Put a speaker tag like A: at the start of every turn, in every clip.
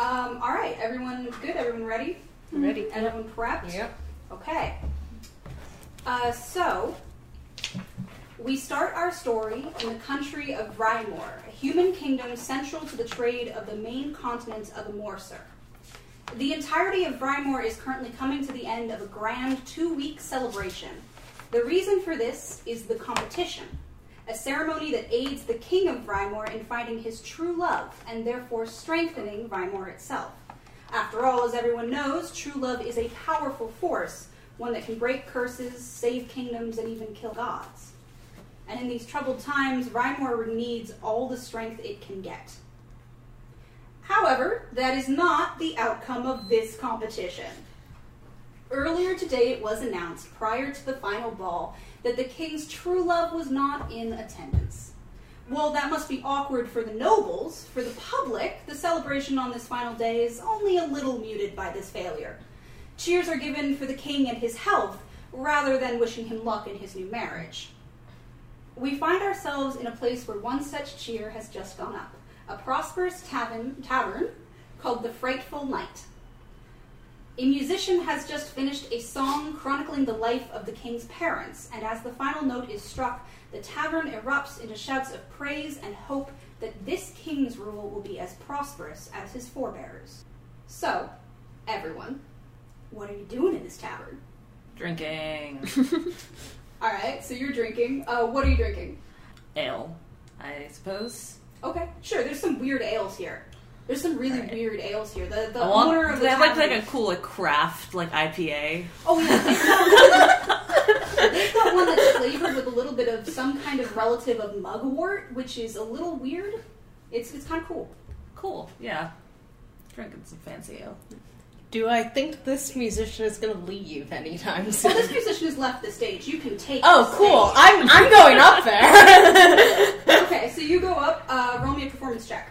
A: Um, all right, everyone good? Everyone ready?
B: Ready?
A: Everyone prepped?
B: Yep.
A: Okay. Uh, so, we start our story in the country of Rymor, a human kingdom central to the trade of the main continent of Amorsur. The entirety of Rymor is currently coming to the end of a grand two week celebration. The reason for this is the competition, a ceremony that aids the king of Rymor in finding his true love and therefore strengthening Rymor itself. After all, as everyone knows, true love is a powerful force, one that can break curses, save kingdoms, and even kill gods. And in these troubled times, Rymor needs all the strength it can get. However, that is not the outcome of this competition. Earlier today, it was announced, prior to the final ball, that the king's true love was not in attendance. Well, that must be awkward for the nobles, for the public, the celebration on this final day is only a little muted by this failure. Cheers are given for the king and his health, rather than wishing him luck in his new marriage. We find ourselves in a place where one such cheer has just gone up a prosperous tavern, tavern called the Frightful Knight. A musician has just finished a song chronicling the life of the king's parents, and as the final note is struck, the tavern erupts into shouts of praise and hope that this king's rule will be as prosperous as his forebears. So, everyone, what are you doing in this tavern?
C: Drinking
A: Alright, so you're drinking. Uh, what are you drinking?
C: ale, I suppose.
A: Okay, sure, there's some weird ales here. There's some really
C: Alright.
A: weird ales here. The, the
C: I want.
A: owner of the
C: they have like like a cool like craft like IPA.
A: Oh yeah, they've got, one that's flavored with a little bit of some kind of relative of mugwort, which is a little weird. It's it's kind of cool.
C: Cool. Yeah. Drinking some fancy ale.
B: Do I think this musician is going to leave anytime
A: Well, this musician has left the stage. You can take.
B: oh,
A: the
B: cool.
A: stage.
B: I'm I'm going up there.
A: Okay, so you go up. Uh, roll me a performance check.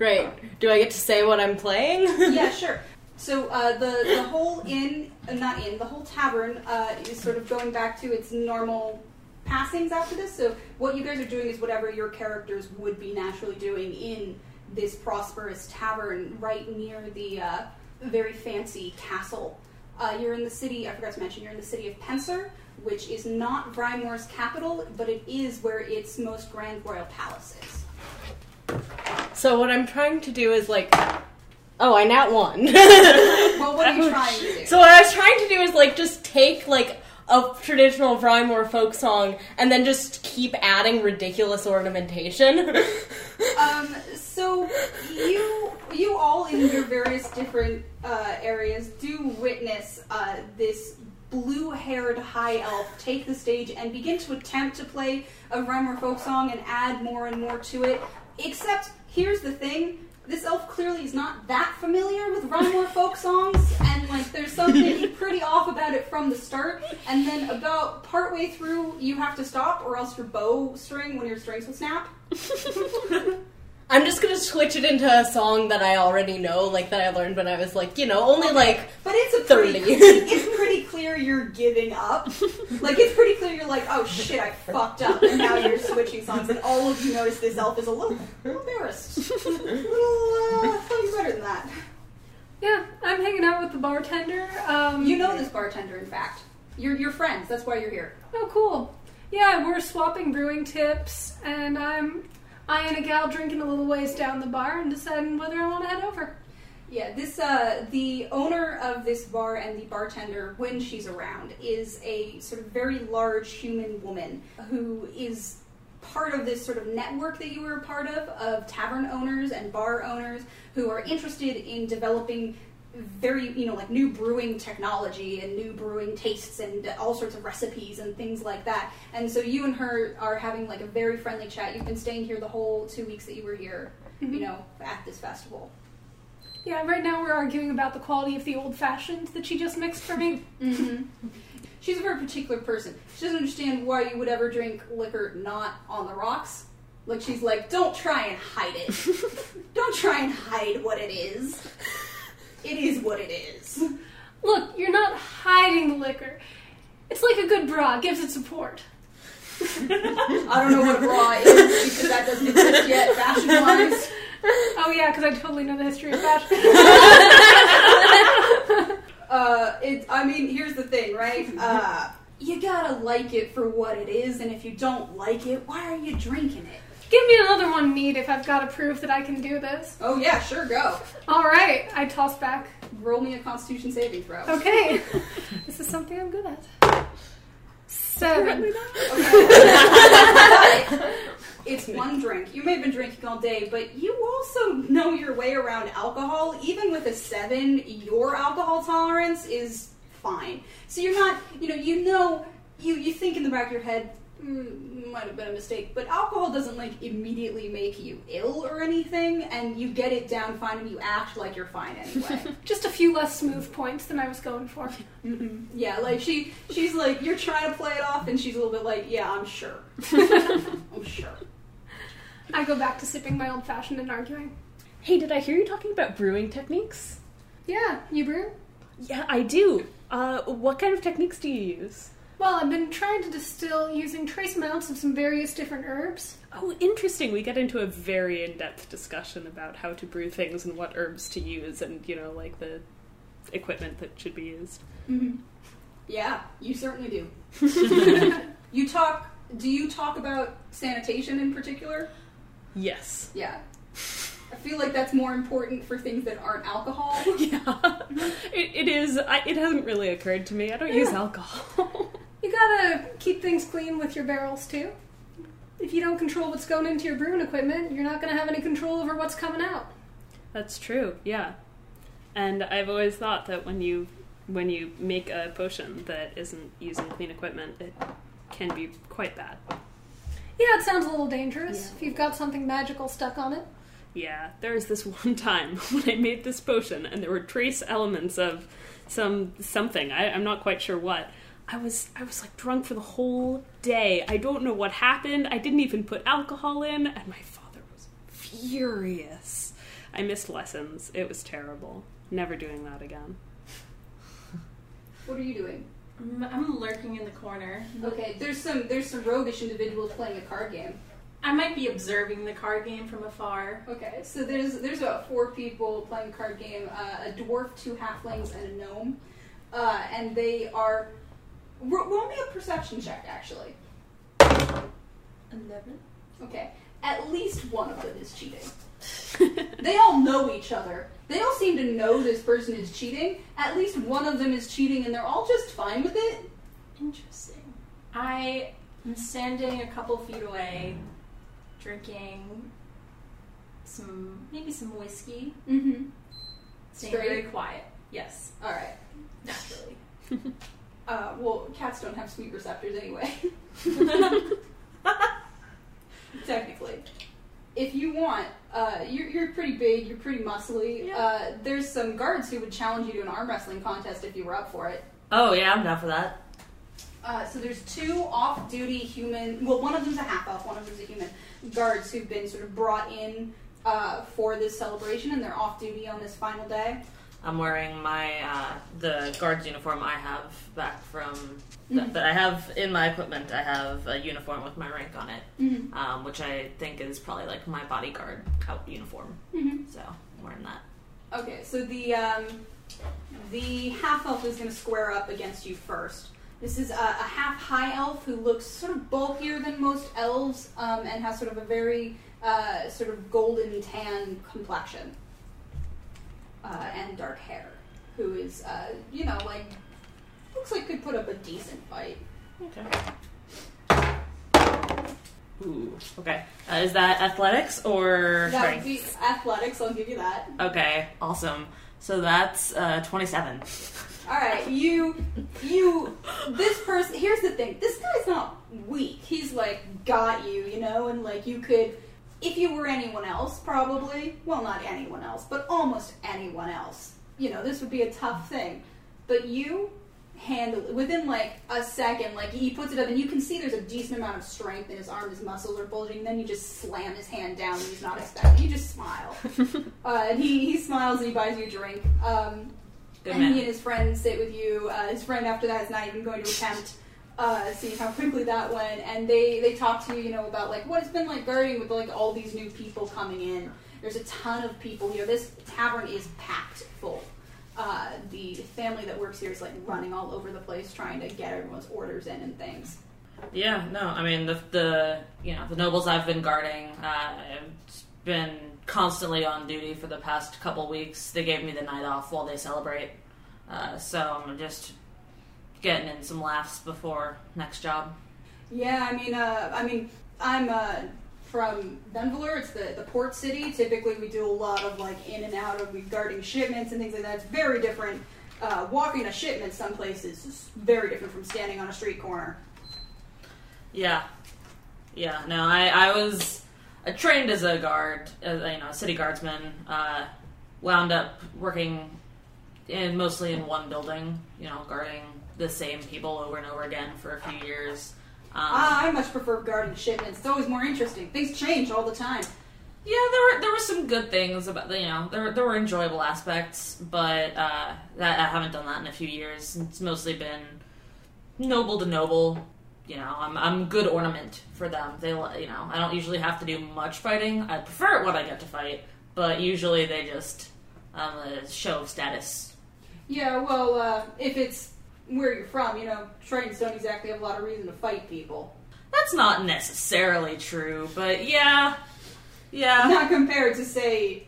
B: Great. Do I get to say what I'm playing?
A: yeah, sure. So uh, the the whole inn, uh, not inn, the whole tavern uh, is sort of going back to its normal passings after this. So what you guys are doing is whatever your characters would be naturally doing in this prosperous tavern right near the uh, very fancy castle. Uh, you're in the city. I forgot to mention you're in the city of Pensar, which is not Rymor's capital, but it is where its most grand royal palace is.
B: So what I'm trying to do is like, oh, I nat one.
A: Well, what are you trying to do?
B: So what I was trying to do is like just take like a traditional Rymor folk song and then just keep adding ridiculous ornamentation.
A: Um, so you you all in your various different uh, areas do witness uh, this blue-haired high elf take the stage and begin to attempt to play a Rymor folk song and add more and more to it. Except here's the thing. This elf clearly is not that familiar with rhyme folk songs, and like there's something pretty off about it from the start. And then about partway through, you have to stop, or else your bow string, of your strings will snap.
B: I'm just gonna switch it into a song that I already know, like that I learned when I was like, you know, only like
A: But it's a pretty,
B: 30.
A: it's pretty clear you're giving up. Like it's pretty clear you're like, oh shit, I fucked up, and now you're switching songs, and all of you notice this elf is a little, a little embarrassed, a little, uh, I better than that.
D: Yeah, I'm hanging out with the bartender. Um,
A: You know this bartender, in fact. You're you're friends. That's why you're here.
D: Oh, cool. Yeah, we're swapping brewing tips, and I'm eyeing a gal drinking a little ways down the bar and deciding whether I want to head over.
A: Yeah, this uh, the owner of this bar and the bartender, when she's around, is a sort of very large human woman who is part of this sort of network that you were a part of of tavern owners and bar owners who are interested in developing very you know like new brewing technology and new brewing tastes and all sorts of recipes and things like that and so you and her are having like a very friendly chat you've been staying here the whole two weeks that you were here you know at this festival
D: Yeah, right now we're arguing about the quality of the old fashioned that she just mixed for me.
A: Mm-hmm. She's a very particular person. She doesn't understand why you would ever drink liquor not on the rocks. Like she's like, don't try and hide it. don't try and hide what it is. It is what it is.
D: Look, you're not hiding the liquor. It's like a good bra, it gives it support.
A: I don't know what a bra is because that doesn't exist yet, fashion wise.
D: Oh yeah, because I totally know the history of fashion.
A: Uh, it. I mean, here's the thing, right? Uh, you gotta like it for what it is, and if you don't like it, why are you drinking it?
D: Give me another one neat if I've got to prove that I can do this.
A: Oh yeah, sure, go.
D: All right, I toss back.
A: Roll me a Constitution saving throw.
D: Okay, this is something I'm good at. Seven.
A: it's one drink. You may have been drinking all day, but you also know your way around alcohol. Even with a seven, your alcohol tolerance is fine. So you're not, you know, you know, you you think in the back of your head. Mm, might have been a mistake, but alcohol doesn't like immediately make you ill or anything, and you get it down fine and you act like you're fine anyway.
D: Just a few less smooth points than I was going for.
A: hmm Yeah, like she she's like you're trying to play it off, and she's a little bit like, yeah, I'm sure, I'm sure.
D: I go back to sipping my old fashioned and arguing.
B: Hey, did I hear you talking about brewing techniques?
D: Yeah, you brew?
B: Yeah, I do. Uh, what kind of techniques do you use?
D: Well, I've been trying to distill using trace amounts of some various different herbs.
E: Oh, interesting. We get into a very in depth discussion about how to brew things and what herbs to use and, you know, like the equipment that should be used.
A: hmm Yeah, you certainly do. you talk. Do you talk about sanitation in particular?
E: Yes.
A: Yeah. I feel like that's more important for things that aren't alcohol.
E: Yeah. it, it is. I, it hasn't really occurred to me. I don't use alcohol.
D: You gotta keep things clean with your barrels too. If you don't control what's going into your brewing equipment, you're not gonna have any control over what's coming out.
E: That's true. Yeah. And I've always thought that when you when you make a potion that isn't using clean equipment, it can be quite bad.
D: Yeah, it sounds a little dangerous
B: Yeah.
D: if you've got something magical stuck on it.
E: Yeah, there was this one time when I made this potion and there were trace elements of some something. I, I'm not quite sure what. I was I was like drunk for the whole day. I don't know what happened. I didn't even put alcohol in, and my father was furious. I missed lessons. It was terrible. Never doing that again.
A: What are you doing?
C: I'm, I'm lurking in the corner.
A: Okay, there's some there's some roguish individuals playing a card game.
C: I might be observing the card game from afar.
A: Okay, so there's there's about four people playing a card game: uh, a dwarf, two halflings, and a gnome, uh, and they are. Ro- roll me a perception check, actually.
C: Eleven.
A: Okay, at least one of them is cheating. they all know each other. They all seem to know this person is cheating. At least one of them is cheating, and they're all just fine with it.
C: Interesting. I am standing a couple feet away, drinking some maybe some whiskey.
A: Mm-hmm.
C: Staying
A: Straight?
C: very quiet. Yes,
A: All right.
C: naturally.
A: Uh, well, cats don't have sweet receptors anyway. Technically. If you want, uh, you're, you're pretty big, you're pretty muscly.
C: Yeah.
A: Uh, there's some guards who would challenge you to an arm wrestling contest if you were up for it.
F: Oh yeah, I'm down for that.
A: Uh, so there's two off-duty human. Well, one of them's a half elf, one of them's a human guards who've been sort of brought in uh, for this celebration, and they're off-duty on this final day.
F: I'm wearing my uh, the guard's uniform I have back from
A: Mhm.
F: that, that I have in my equipment. I have a uniform with my rank on it,
A: Mm-hmm.
F: um, which I think is probably like my bodyguard out uniform.
A: Mm-hmm.
F: So I'm wearing that.
A: Okay, so the um, the half elf is going to square up against you first. This is a, a half high elf who looks sort of bulkier than most elves um, and has sort of a very uh, sort of golden tan complexion uh, and dark hair. Who is uh, you know like looks like could put up a decent fight.
F: Okay. Ooh. Okay. Uh, is that athletics or
A: That would be athletics. I'll give you that.
F: Okay. Awesome. So that's uh, 27.
A: All right, you, you, this person. Here's the thing. This guy's not weak. He's like got you, you know, and like you could, if you were anyone else, probably. Well, not anyone else, but almost anyone else. You know, this would be a tough thing. But you handle it within like a second. Like he puts it up, and you can see there's a decent amount of strength in his arm. His muscles are bulging. And then you just slam his hand down, and he's not expecting. You just smile, uh, and he he smiles and he buys you a drink. Um, and
F: man.
A: he and his friend sit with you. Uh, his friend after that is not even going to attempt uh, seeing how quickly that went. And they they talk to you, you know, about like what it's been like guarding with like all these new people coming in. There's a ton of people here. This tavern is packed full. Uh, the family that works here is like running all over the place trying to get everyone's orders in and things.
F: Yeah, no, I mean the the you know the nobles I've been guarding, uh, I've been constantly on duty for the past couple weeks. They gave me the night off while they celebrate, uh, so I'm just getting in some laughs before next job.
A: Yeah, I mean, uh, I mean, I'm uh, from Denver. It's the, the port city. Typically, we do a lot of like in and out of guarding shipments and things like that. It's very different. Uh, walking a shipment some places is very different from standing on a street corner.
F: Yeah, yeah. No, I I was I trained as a guard, as, you know, a city guardsman. Uh, wound up working in mostly in one building, you know, guarding the same people over and over again for a few years. Um,
A: Ah, I much prefer guarding shipments. It's always more interesting. Things change all the time.
F: Yeah, there were there were some good things about you know there there were enjoyable aspects, but uh, that, I haven't done that in a few years. It's mostly been noble to noble. You know, I'm I'm good ornament for them. They you know I don't usually have to do much fighting. I prefer it when I get to fight, but usually they just um, a show of status.
A: Yeah, well, uh, if it's where you're from, you know, trains don't exactly have a lot of reason to fight people.
F: That's not necessarily true, but yeah, yeah.
A: Not compared to say,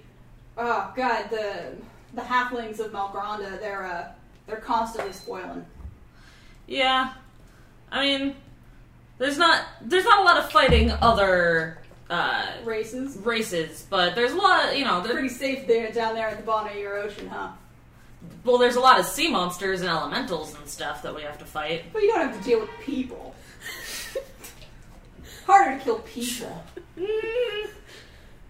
A: oh god, the the halflings of Malgranda. They're uh, they're constantly spoiling.
F: Yeah, I mean, there's not there's not a lot of fighting other uh,
A: Races.
F: races, but there's a lot of you know. They're...
A: Pretty safe there down there at the bottom of your ocean, huh?
F: Well, there's a lot of sea monsters and elementals and stuff that we have to fight.
A: But you don't have to deal with people. Harder to kill people.
F: Mm,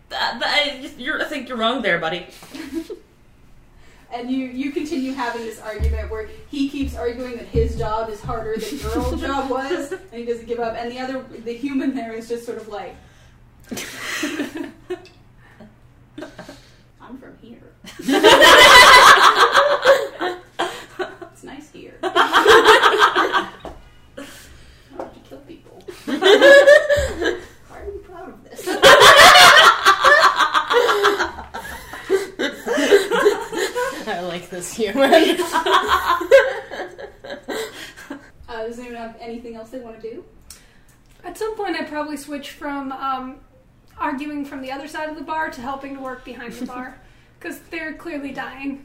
F: that, you're, I think you're wrong there, buddy.
A: And you, you continue having this argument where he keeps arguing that his job is harder than your old job was, and he doesn't give up. And the other, the human there is just sort of like, I'm from here. it's nice here. I want to kill people. Why are you proud of this?
B: I like this human.
A: Uh, does anyone have anything else they want to do?
D: At some point, I probably switch from um, arguing from the other side of the bar to helping to work behind the bar because they're clearly dying.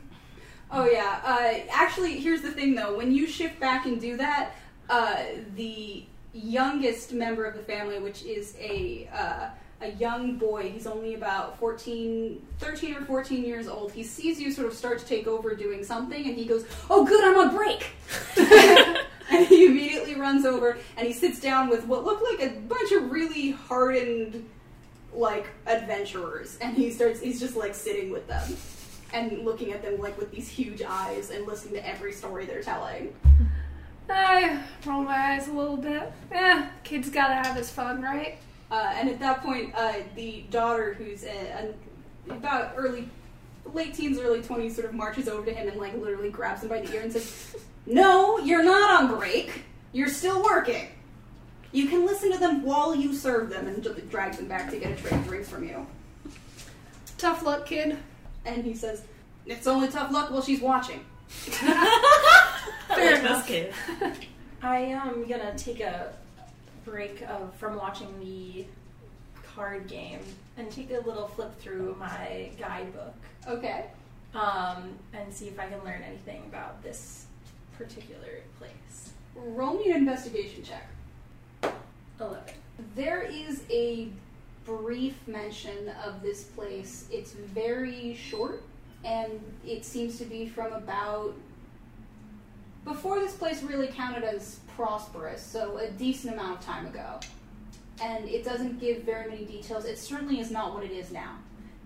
A: Oh yeah. Uh, actually, here's the thing though. When you shift back and do that, uh, the youngest member of the family, which is a uh, a young boy, he's only about 14, 13 or 14 years old. He sees you sort of start to take over doing something, and he goes, "Oh, good, I'm on break." and he immediately runs over and he sits down with what look like a bunch of really hardened like adventurers and he starts he's just like sitting with them and looking at them like with these huge eyes and listening to every story they're telling.
D: I roll my eyes a little bit. yeah kid's gotta have his fun, right?
A: Uh, and at that point, uh, the daughter, who's a, a, about early, late teens, early twenties, sort of marches over to him and like literally grabs him by the ear and says, "No, you're not on break. You're still working. You can listen to them while you serve them." And just drags them back to get a tray of drinks from you.
D: Tough luck, kid.
A: And he says, "It's only tough luck while she's watching."
F: Fair
D: enough.
F: kid.
G: I am gonna take a break of from watching the card game and take a little flip through my guidebook
A: Okay.
G: um, and see if I can learn anything about this particular place.
A: Roll me an investigation check.
G: Eleven.
A: There is a brief mention of this place. It's very short, and it seems to be from about before this place really counted as prosperous, so a decent amount of time ago. And it doesn't give very many details. It certainly is not what it is now.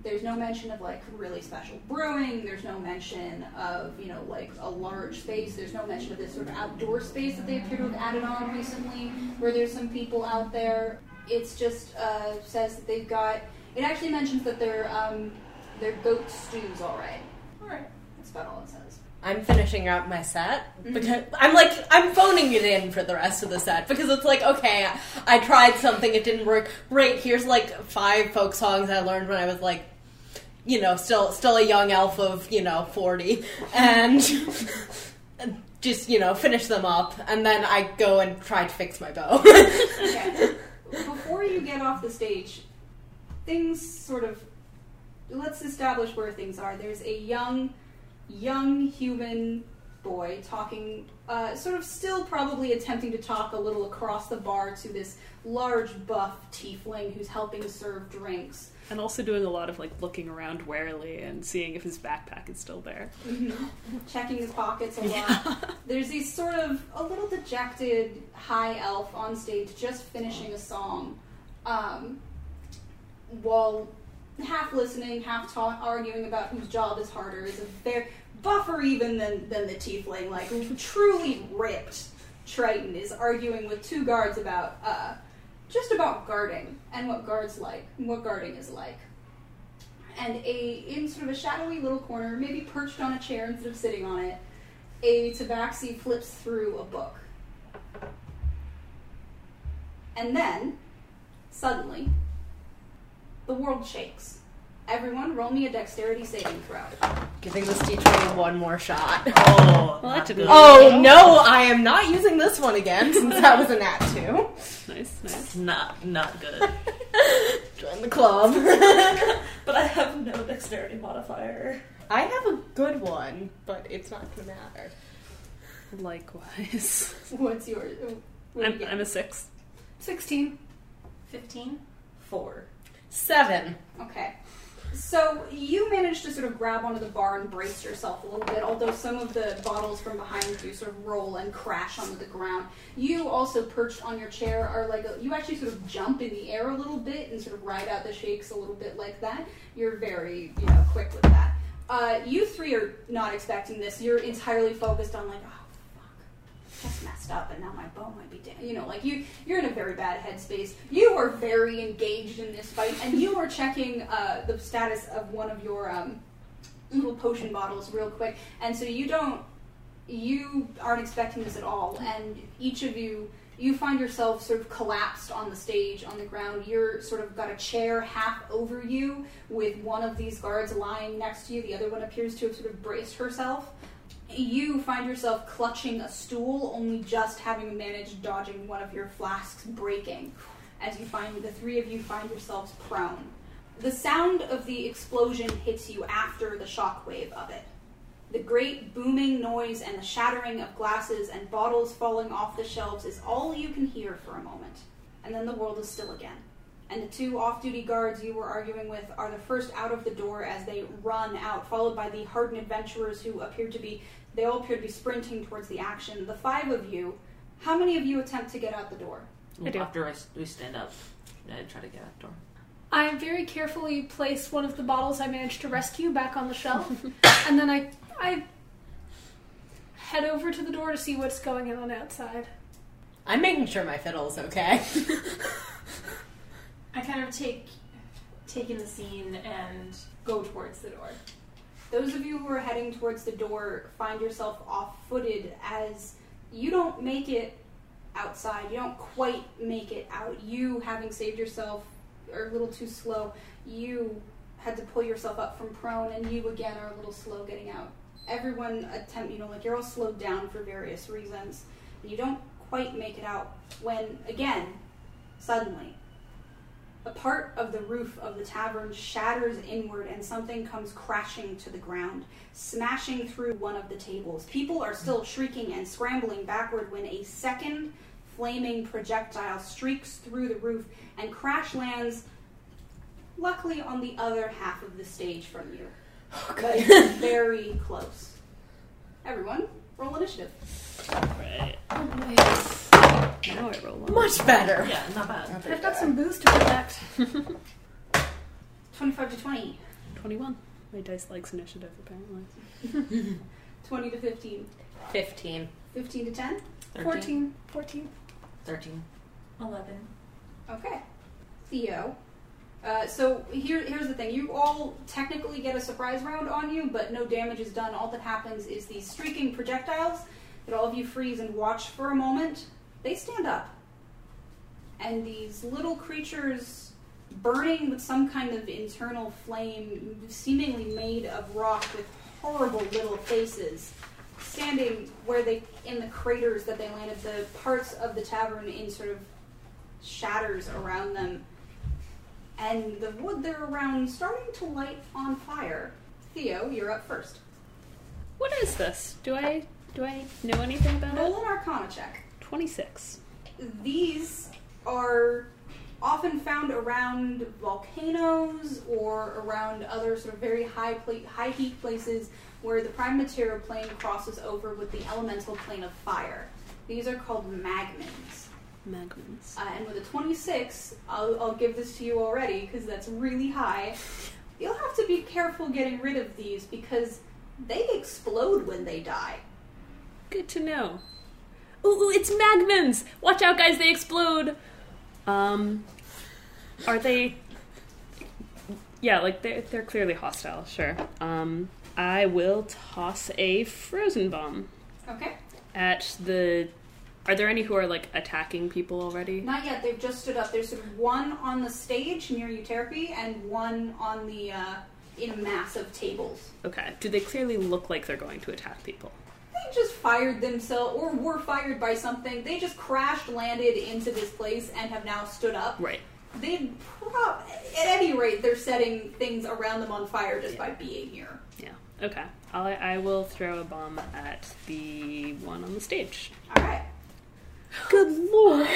A: There's no mention of like really special brewing. There's no mention of you know like a large space. There's no mention of this sort of outdoor space that they appear to have added on recently, where there's some people out there. It's just uh, says that they've got. It actually mentions that their um, their goat stews all right. All right, that's about all it says.
B: I'm finishing up my set because I'm like I'm phoning it in for the rest of the set because it's like okay, I tried something, it didn't work. Great, here's like five folk songs I learned when I was like you know, still still a young elf of you know forty, and just you know finish them up, and then I go and try to fix my bow.
A: Okay. Before you get off the stage, things sort of. Let's establish where things are. There's a young, young human boy talking, uh, sort of still probably attempting to talk a little across the bar to this large buff tiefling who's helping serve drinks.
E: And also doing a lot of like looking around warily and seeing if his backpack is still there.
A: checking his pockets a lot. There's these sort of a little dejected high elf on stage just finishing a song, um, while half listening, half ta- arguing about whose job is harder. Is a fair buffer even than than the tiefling, like truly ripped. Triton is arguing with two guards about uh, just about guarding and what guards like, what guarding is like and a in sort of a shadowy little corner, maybe perched on a chair instead of sitting on it, a tabaxi flips through a book. And then, suddenly, the world shakes. Everyone, roll me a dexterity saving throw.
B: Giving this d20 one more shot.
F: Oh,
E: Well, that
F: not good.
E: a-
B: Oh no, I am not using this one again since that was a nat two.
E: Nice, nice.
F: Not not good.
B: Join the club.
F: but I have no dexterity modifier.
B: I have a good one, but it's not gonna matter.
E: Likewise.
A: What's yours? What
E: I'm,
A: get?
E: I'm a six.
D: 16.
G: 15?
F: Four.
B: Seven.
A: Okay. So you managed to sort of grab onto the bar and brace yourself a little bit, although some of the bottles from behind you sort of roll and crash onto the ground. You also perched on your chair are like a, you actually sort of jump in the air a little bit and sort of ride out the shakes a little bit like that. You're very you know quick with that. Uh, you three are not expecting this. You're entirely focused on like oh just messed up and now my bow might be down. You know, like you, you're in a very bad headspace. You are very engaged in this fight, and you are checking uh, the status of one of your um, little potion bottles real quick. And so you don't, you aren't expecting this at all. And each of you, you find yourself sort of collapsed on the stage on the ground. You're sort of got a chair half over you with one of these guards lying next to you. The other one appears to have sort of braced herself you find yourself clutching a stool, only just having managed dodging one of your flasks breaking. As you find the three of you find yourselves prone. The sound of the explosion hits you after the shockwave of it. The great booming noise and the shattering of glasses and bottles falling off the shelves is all you can hear for a moment, and then the world is still again. And the two off duty guards you were arguing with are the first out of the door as they run out, followed by the hardened adventurers who appear to be, they all appear to be sprinting towards the action. The five of you, how many of you attempt to get out the door?
E: I do.
F: After I, s- we stand up, I try to get out the door.
D: I very carefully place one of the bottles I managed to rescue back on the shelf, and then I I head over to the door to see what's going on outside.
B: I'm making sure my fiddle's okay.
G: I kind of take take in the scene and go towards the door.
A: Those of you who are heading towards the door find yourself off footed as you don't make it outside. You don't quite make it out. You, having saved yourself, are a little too slow. You had to pull yourself up from prone, and you again are a little slow getting out. Everyone attempt, you know, like you're all slowed down for various reasons. And you don't quite make it out when, again, suddenly, a part of the roof of the tavern shatters inward and something comes crashing to the ground, smashing through one of the tables. People are still shrieking and scrambling backward when a second flaming projectile streaks through the roof and crash lands, luckily, on the other half of the stage from you. Oh, but it's very close. Everyone, roll initiative.
E: Right. Oh, Now I roll one.
B: Much better.
F: Yeah, not bad.
D: I've got some booze to protect.
A: 25 to 20,
E: 21. My dice likes initiative, apparently.
A: 20 to 15,
B: Fifteen.
A: 15 to 10.
F: 13.
D: 14. 14.
F: 13.
G: 11.
A: Okay. Theo. Uh, so here, here's the thing. You all technically get a surprise round on you, but no damage is done. All that happens is these streaking projectiles that all of you freeze and watch for a moment. They stand up, and these little creatures burning with some kind of internal flame, seemingly made of rock with horrible little faces, standing where they, in the craters that they landed, the parts of the tavern in sort of shatters around them, and the wood they're around starting to light on fire. Theo, you're up first.
E: What is this? Do I do I know anything about
A: Roll
E: it?
A: an Arcana check.
E: Twenty six.
A: These are often found around volcanoes or around other sort of very high pla- high heat places where the prime material plane crosses over with the elemental plane of fire. These are called magmins.
E: Magmins.
A: Uh, and with a 26, I'll, I'll give this to you already because that's really high. You'll have to be careful getting rid of these because they explode when they die.
E: Good to know. Ooh, ooh, it's magmins! Watch out, guys! They explode. Um, are they? Yeah, like they're they're clearly hostile. Sure. Um, I will toss a frozen bomb
A: Okay?
E: at the. Are there any who are like attacking people already?
A: Not yet. They've just stood up. There's sort of one on the stage near Euterpe and one on the uh, in massive tables.
E: Okay. Do they clearly look like they're going to attack people?
A: They just fired themselves, or were fired by something. They just crashed, landed into this place, and have now stood up.
E: Right.
A: They, prob- at any rate, they're setting things around them on fire just by being here.
E: Yeah. Okay. I'll, I will throw a bomb at the one on the stage.
A: All right.
E: Good lord!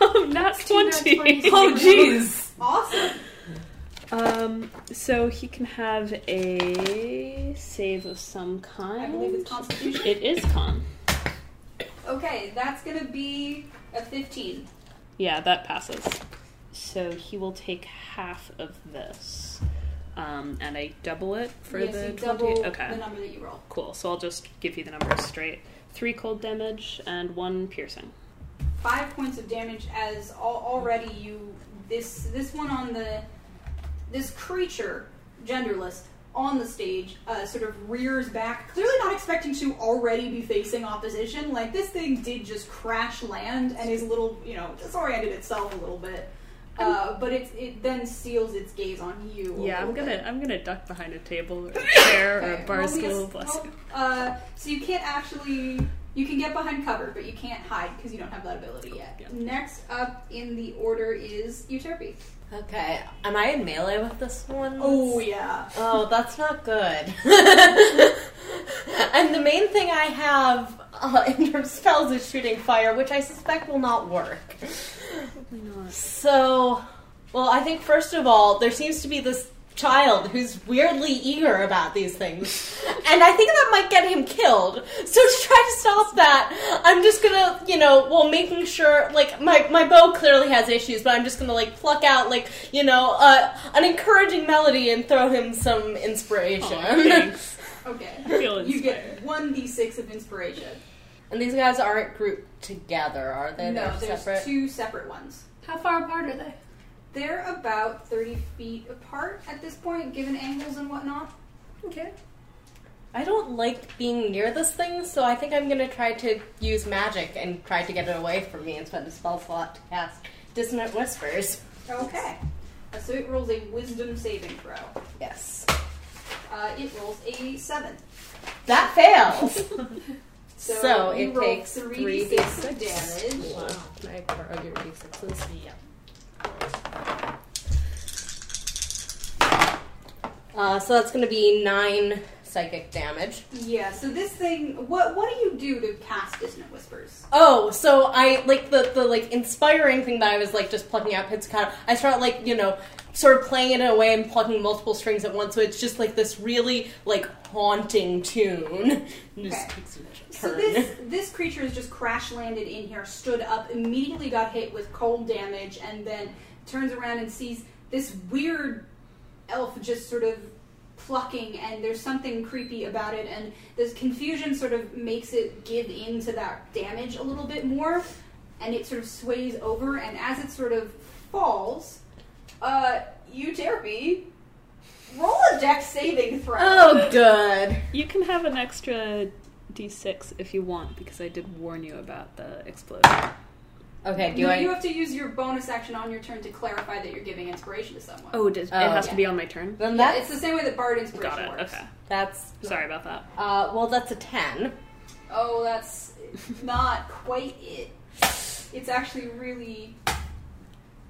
E: um, that's
D: Two nat
E: twenty.
F: Oh, jeez.
A: Awesome.
E: Um, so he can have a save of some kind.
A: I believe it's Constitution.
E: It is con.
A: Okay, that's gonna be a 15.
E: Yeah, that passes. So he will take half of this, um, and I double it for
A: yes,
E: the
A: you
E: twenty.
A: double
E: okay,
A: the number that you roll.
E: cool. So I'll just give you the numbers straight: three cold damage and one piercing.
A: five points of damage as al- already you this this one on the this creature genderless on the stage uh, sort of rears back clearly not expecting to already be facing opposition like this thing did just crash land and is a little you know disoriented itself a little bit uh, but it, it then seals its gaze on you
E: Yeah, I'm gonna
A: bit.
E: I'm gonna duck behind a table or a chair or a bar
A: roll
E: stool. Bless you.
A: uh, so you can't actually you can get behind cover, but you can't hide because you don't have that ability yet.
E: Yeah.
A: Next up in the order is Euterpe.
B: Okay, am I in melee with this one?
A: Oh yeah.
B: Oh, that's not good. and the main thing I have uh, in terms of spells is shooting fire, which I suspect will not work.
E: Probably not.
B: So, well, I think first of all, there seems to be this child who's weirdly eager about these things. And I think that might get him killed. So to try to stop that, I'm just gonna, you know, while making sure, like, my, my bow clearly has issues, but I'm just gonna, like, pluck out, like, you know, uh, an encouraging melody and throw him some inspiration.
E: Aw, thanks.
A: Okay.
E: Feel
A: You get one d6 of inspiration.
B: and these guys aren't grouped together, are they?
A: no,
B: They're
A: there's
B: separate.
A: two separate ones.
D: How far apart are they?
A: They're about 30 feet apart at this point, given angles and whatnot.
D: Okay.
B: I don't like being near this thing, so I think I'm gonna try to use magic and try to get it away from me and spend a spell slot to cast Dissonant Whispers.
A: Okay. Uh, so it rolls a wisdom saving throw.
B: Yes.
A: Uh, it rolls a 7.
B: That fails!
A: So,
B: So it takes
A: 3d6
B: 3d6
A: of damage.
B: wow. Can I borrow your d6s? Yeah. Uh, so that's gonna be nine psychic damage.
A: Yeah, so this thing, what what do you do to cast Dissonant Whispers?
B: Oh, so I like the the like inspiring thing that I was like just plucking out pizzicato. I start like you know sort of playing it in a way and plucking multiple strings at once, so it's just like this really like haunting tune.
A: Okay. So this this creature has just crash landed in here, stood up, immediately got hit with cold damage, and then turns around and sees this weird elf just sort of plucking, and there's something creepy about it, and this confusion sort of makes it give in to that damage a little bit more, and it sort of sways over, and as it sort of falls, uh, Euterpe, roll a dex saving throw.
B: Oh, good.
E: You can have an extra d6 if you want, because I did warn you about the explosion.
B: Okay, do
A: No,
B: I?
A: You have to use your bonus action on your turn to clarify that you're giving inspiration to someone.
E: Oh, does,
B: Oh,
E: it has
A: yeah.
E: to be on my turn.
B: then
A: Yeah,
B: that's
A: it's the same way that Bard inspiration
E: Got it.
A: works.
E: Okay.
B: that's
E: Sorry about that.
B: uh well that's a ten.
A: Oh, that's not quite it. It's actually really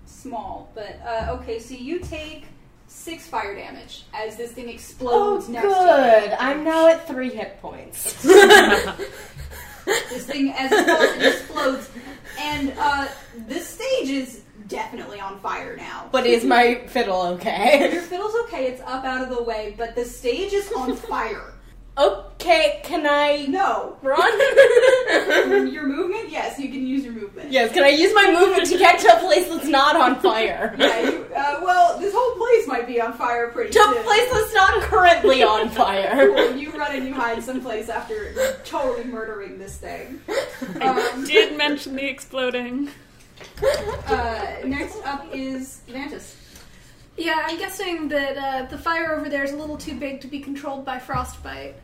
A: small. But uh, okay, so you take six fire damage as this thing
B: Oh
A: explodes next to
B: good. I'm now at three hit points.
A: This thing as it falls, it explodes, and uh, this stage is definitely on fire now.
B: but is my fiddle okay?
A: Your fiddle's okay; it's up out of the way, but the stage is on fire.
B: Okay, can I
A: No,
B: run?
A: your movement. Yes, you can use your movement.
B: yes, can I use my movement to get to a place that's not on fire?
A: Yeah, you, uh, well, this whole place might be on fire pretty
B: To a
A: soon.
B: place that's not currently on fire.
A: Cool, you run and you hide someplace after totally murdering this thing. Um,
E: Did mention the exploding.
A: uh, next up is Vantis.
D: Yeah, I'm guessing that uh, the fire over there is a little too big to be controlled by frostbite.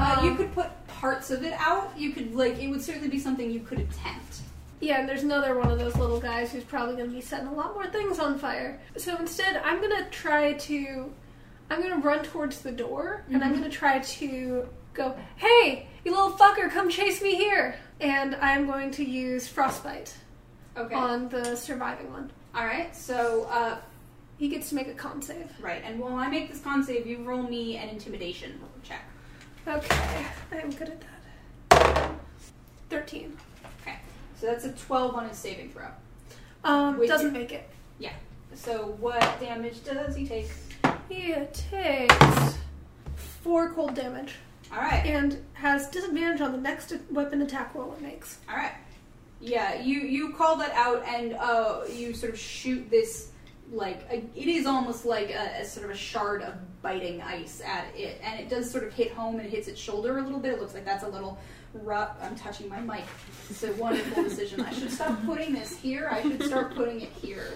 A: Uh, you
D: Um,
A: could put parts of it out. You could like it would certainly be something you could attempt.
D: Yeah, and there's another one of those little guys who's probably going to be setting a lot more things on fire. So instead, I'm going to try to. I'm going to run towards the door, and I'm going to try to go, hey, you little fucker, come chase me here! And I'm going to use frostbite
A: Okay.
D: on the surviving one.
A: All right. So uh,
D: He gets to make a con save.
A: right, and while I make this con save, you roll me an intimidation check.
D: Okay, I am good at that. 13.
A: Okay. So that's a twelve on his saving throw.
D: Um,
A: Wait,
D: doesn't
A: you-
D: make it. Yeah.
A: So what damage does he take?
D: He takes 4 cold damage
A: All right.
D: and has disadvantage on the next weapon attack roll it makes.
A: All right. Yeah, you you call that out, and uh, you sort of shoot this like a, it is almost like a, a sort of a shard of biting ice at it, and it does sort of hit home and it hits its shoulder a little bit. It looks like that's a little rough. I'm touching my mic. It's a wonderful decision. I should stop putting this here. I should start putting it here.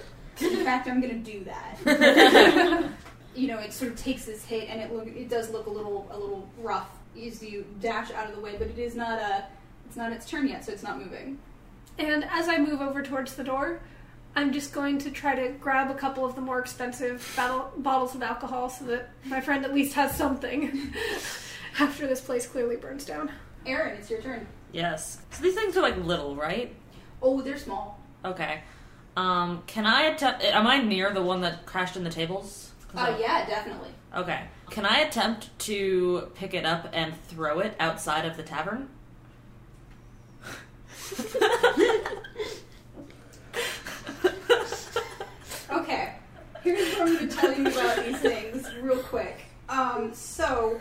A: In fact, I'm going to do that. you know, it sort of takes this hit, and it look it does look a little a little rough as you dash out of the way, but it is not a it's not its turn yet, so it's not moving.
D: And as I move over towards the door, I'm just going to try to grab a couple of the more expensive battle, bottles of alcohol so that my friend at least has something after this place clearly burns down.
A: Aaron, it's your turn.
F: Yes. So these things are like little, right?
A: Oh, they're small.
F: Okay. Um, can I attempt? Am I near the one that crashed in the tables? 'Cause
A: Uh,
F: I-
A: yeah, definitely.
F: Okay. Can I attempt to pick it up and throw it outside of the tavern?
A: Okay. Here's what I'm going to tell you about these things real quick. Um, so,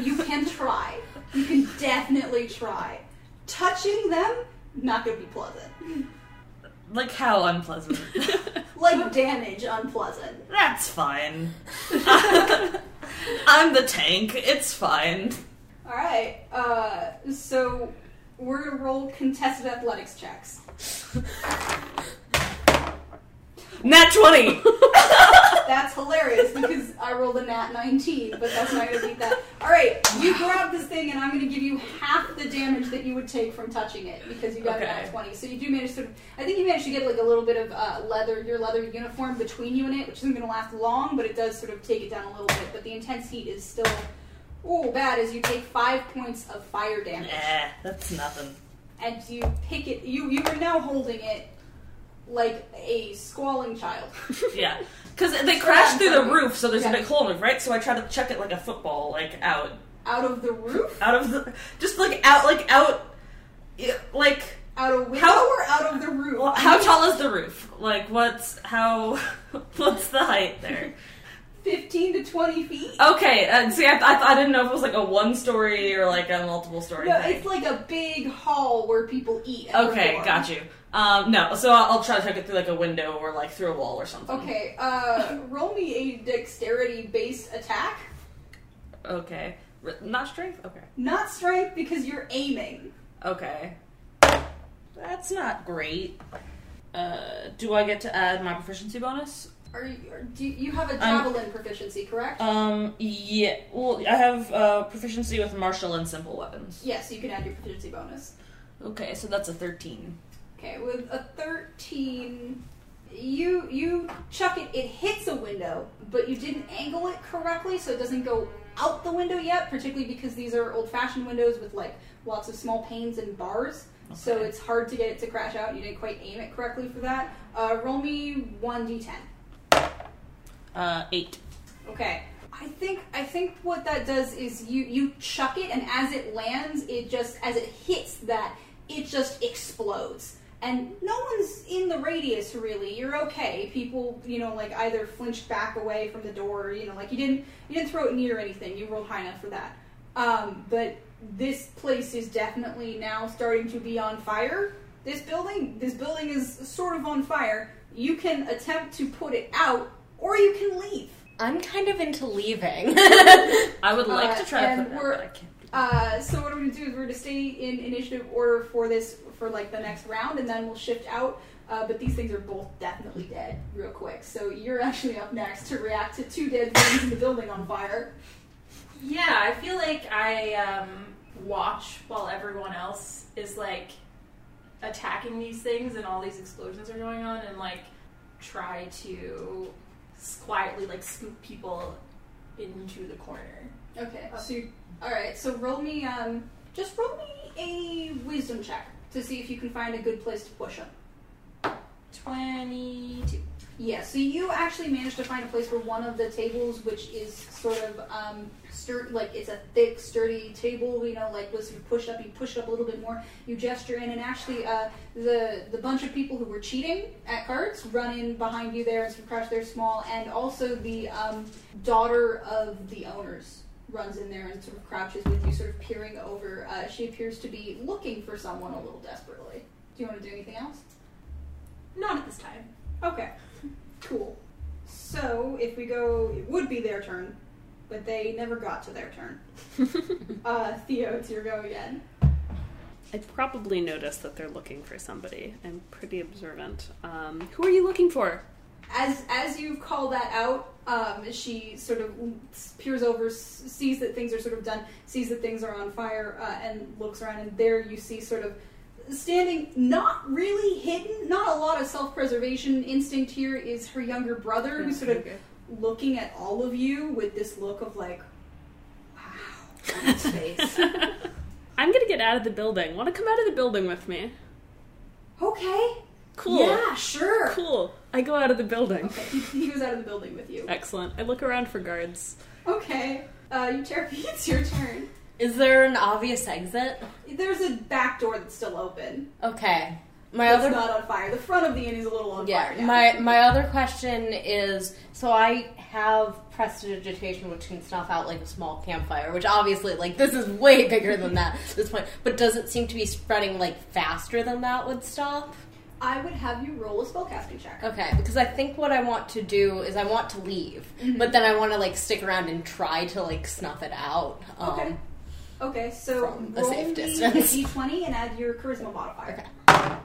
A: you can try. You can definitely try. Touching them, not going to be pleasant.
F: like how unpleasant?
A: Like damage, unpleasant.
F: That's fine. I'm the tank. It's fine.
A: Alright, uh, so we're going to roll contested athletics checks.
F: Nat twenty.
A: That's hilarious because I rolled a nat 19, but that's not going to beat that. All right, you grab this thing, and I'm going to give you half the damage that you would take from touching it because you got a nat 20. So you do manage to. I think you managed to get like a little bit of uh, leather, your leather uniform between you and it, which isn't going to last long, but it does sort of take it down a little bit. But the intense heat is still. Oh, bad as you take five points of fire damage,
F: Nah, that's nothing.
A: and you pick it. You you are now holding it like a squalling child.
F: Yeah. Because they crashed through the roof, so there's
A: Yeah.
F: a big hole in it, right? So I tried to chuck it like a football, like out,
A: Out of the roof?
F: out of the, just like out, like out, yeah, like
A: Out of window
F: How-
A: or out of the roof?
F: well, how tall is the roof? Like what's how, what's the height there?
A: 15 to 20 feet.
F: Okay, uh, see, I, I, I didn't know if it was like a one story or like a multiple story
A: No,
F: thing.
A: it's like a big hall where people eat. and
F: Okay,
A: perform.
F: got you. Um, no, so I'll, I'll try to chuck it through like a window or like through a wall or something.
A: Okay, uh, roll me a dexterity based attack.
F: Okay. R- Not strength? Okay.
A: Not strength because you're aiming.
F: Okay. That's not great. Uh, do I get to add my proficiency bonus?
A: Are you, do you, have a
F: I'm-
A: javelin proficiency, correct?
F: Um, yeah. Well, I have uh, proficiency with martial and simple weapons.
A: yes, you can add your proficiency bonus.
F: Okay, so that's a 13.
A: Okay, with a 13, you you chuck it. It hits a window, but you didn't angle it correctly, so it doesn't go out the window yet. Particularly because these are old-fashioned windows with like lots of small panes and bars, so it's hard to get it to crash out. You didn't quite aim it correctly for that. Uh, roll me one d10.
F: Uh, eight.
A: Okay. I think I think what that does is you you chuck it and as it lands, it just as it hits that, it just explodes. And no one's in the radius really. You're okay. People, you know, like either flinched back away from the door, you know, like you didn't you didn't throw it near anything. You rolled high enough for that. Um, but this place is definitely now starting to be on fire. This building, this building is sort of on fire. You can attempt to put it out, or you can leave.
B: I'm kind of into leaving.
F: I would like
A: Uh,
F: to try to
A: and
F: put it out,
A: we're-
F: but I can't.
A: Uh, so what we're gonna do is we're gonna stay in initiative order for this for like the next round, and then we'll shift out. Uh, but these things are both definitely dead real quick. So you're actually up next to react to two dead things in the building on fire.
G: Yeah, I feel like I um, watch while everyone else is like attacking these things and all these explosions are going on, and like try to quietly like scoop people into the corner.
A: Okay. So you, all right. So roll me um just roll me a wisdom check to see if you can find a good place to push them.
G: Twenty-two.
A: Yeah, so you actually managed to find a place where one of the tables, which is sort of um, stur- like it's a thick, sturdy table, you know, like was you push up, you push it up a little bit more, you gesture in, and actually, uh, the the bunch of people who were cheating at cards run in behind you there and crouch there small, and also the um, daughter of the owners runs in there and sort of crouches with you, sort of peering over. Uh, she appears to be looking for someone a little desperately. Do you want to do anything else?
G: Not at this time.
A: Okay. Cool. So if we go, it would be their turn, but they never got to their turn. uh, Theo, it's your go again.
E: I probably noticed that they're looking for somebody. I'm pretty observant. Um, who are you looking for?
A: As as you call that out, um, she sort of peers over, sees that things are sort of done, sees that things are on fire, uh, and looks around. And there you see sort of standing, not really hidden, not a lot of self-preservation instinct here. Is her younger brother, who's sort of looking at all of you with this look of like, wow, on his face.
E: I'm gonna get out of the building. Want to come out of the building with me?
A: okay.
E: Cool.
A: Yeah, sure.
E: Cool. I go out of the building.
A: Okay, he, he was out of the building with you.
E: Excellent. I look around for guards.
A: Okay. Uh, you Cherokee, it's your turn.
B: Is there an obvious exit?
A: There's a back door that's still open.
B: Okay. My
A: It's
B: other
A: not on fire. The front of the inn is a little on
B: yeah,
A: fire. Yeah.
B: my my other question is so I have prestidigitation which can snuff out like a small campfire, which obviously like this is way bigger than that at this point. But does it seem to be spreading like faster than that would stop?
A: I would have you roll a spellcasting check.
B: Okay, because I think what I want to do is I want to leave, but then I want to like stick around and try to like snuff it out. Um,
A: Okay. Okay, so
B: From a
A: roll
B: safe distance.
A: a d20 and add your charisma modifier.
B: Okay.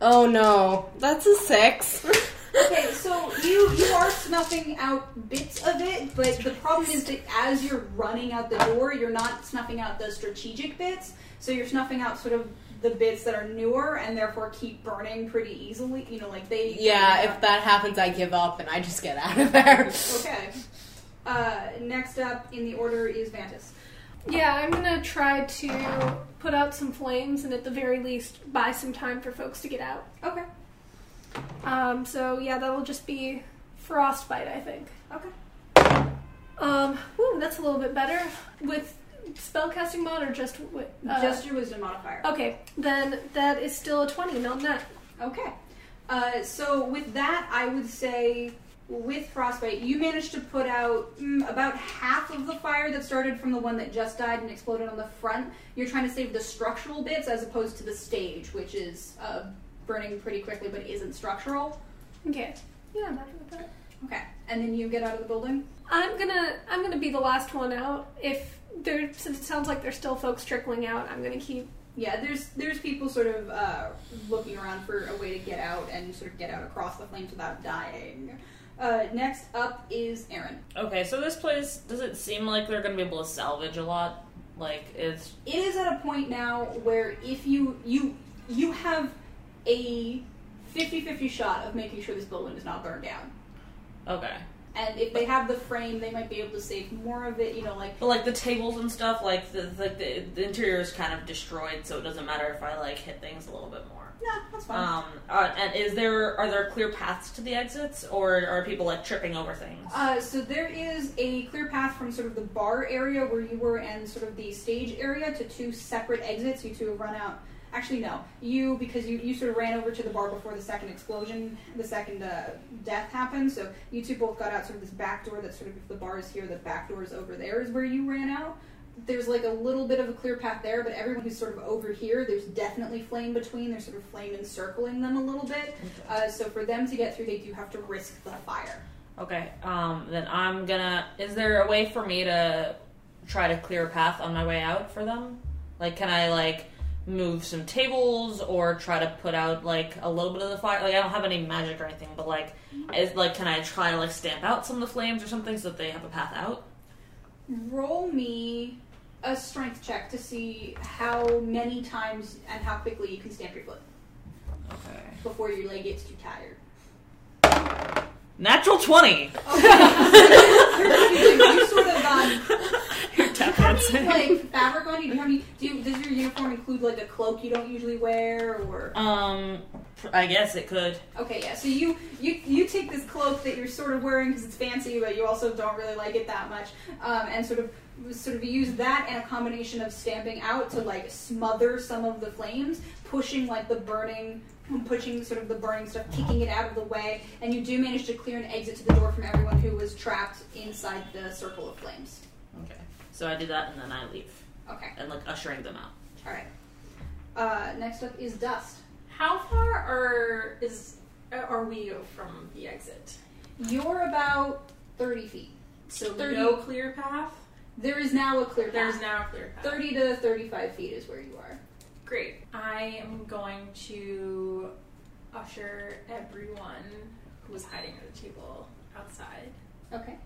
B: Oh no, that's a six.
A: Okay, so you you are snuffing out bits of it, but the problem is that as you're running out the door, you're not snuffing out the strategic bits. So you're snuffing out sort of the bits that are newer and therefore keep burning pretty easily. You know, like they.
B: yeah, if that happens, I give up and I just get out of there.
A: Okay. Uh, next up in the order is Vantis.
D: Yeah, I'm gonna try to put out some flames and at the very least buy some time for folks to get out.
A: Okay.
D: Um, so yeah, that'll just be frostbite, I think.
A: Okay.
D: Um, whew, that's a little bit better with spellcasting mod or just uh,
A: Just your wisdom modifier.
D: okay. Then that is still a twenty, not net.
A: Okay. Uh, so with that, I would say with frostbite, you managed to put out mm, about half of the fire that started from the one that just died and exploded on the front. You're trying to save the structural bits as opposed to the stage, which is uh, burning pretty quickly but isn't structural.
D: Okay. Yeah, I'm happy with that.
A: Okay. And then you get out of the building.
D: I'm gonna I'm gonna be the last one out. If there since it sounds like there's still folks trickling out, I'm gonna keep
A: Yeah, there's there's people sort of uh, looking around for a way to get out and sort of get out across the flames without dying. Uh, next up is Aaron.
F: Okay, so this place does it seem like they're gonna be able to salvage a lot? Like it's
A: it is at a point now where if you you you have a 50-50 shot of making sure this building is not burned down.
F: Okay.
A: And if they have the frame, they might be able to save more of it. You know, like
F: But like the tables and stuff, like the like the, the interior is kind of destroyed, so it doesn't matter if I like hit things a little bit more.
A: yeah, that's fine.
F: Um, uh, and is there are there clear paths to the exits, or are people like tripping over things?
A: Uh, so there is a clear path from sort of the bar area where you were and sort of the stage area to two separate exits. You two have run out. Actually, no. You because you, you sort of ran over to the bar before the second explosion, the second uh, death happened. So you two both got out sort of this back door. That sort of if the bar is here, the back door is over there. Is where you ran out. There's like a little bit of a clear path there, but everyone who's sort of over here, there's definitely flame between. There's sort of flame encircling them a little bit. Uh, so for them to get through, they do have to risk the fire.
F: Okay. Um, then I'm gonna. Is there a way for me to try to clear a path on my way out for them? Like, can I like move some tables or try to put out like a little bit of the fire? Like, I don't have any magic or anything, but like, is like, can I try to like stamp out some of the flames or something so that they have a path out?
A: Roll me a strength check to see how many times and how quickly you can stamp your foot
F: Okay.
A: before your leg gets too tired.
F: Natural twenty.
A: you sort of um,
E: You're tap
A: how many
E: dancing.
A: like fabric on you? Do you have any? Do you, does your uniform include like a cloak you don't usually wear, or
F: Um, I guess it could.
A: okay, yeah. So you you you take this cloak that you're sort of wearing because it's fancy, but you also don't really like it that much, um, and sort of sort of use that and a combination of stamping out to like smother some of the flames, pushing like the burning. Pushing sort of the burning stuff, kicking it out of the way, and you do manage to clear an exit to the door from everyone who was trapped inside the circle of flames.
F: Okay. So I do that and then I leave
A: Okay,
F: and like ushering them out.
A: all right. Uh, next up is dust.
G: How far are is are we from the exit?
A: You're about 30 feet.
G: So
A: 30
G: no clear path.
A: There is now a clear path.
G: There's
A: path.
G: now a clear path.
A: 30 to 35 feet is where you are.
G: Great. I am going to usher everyone who was hiding at the table outside.
A: Okay.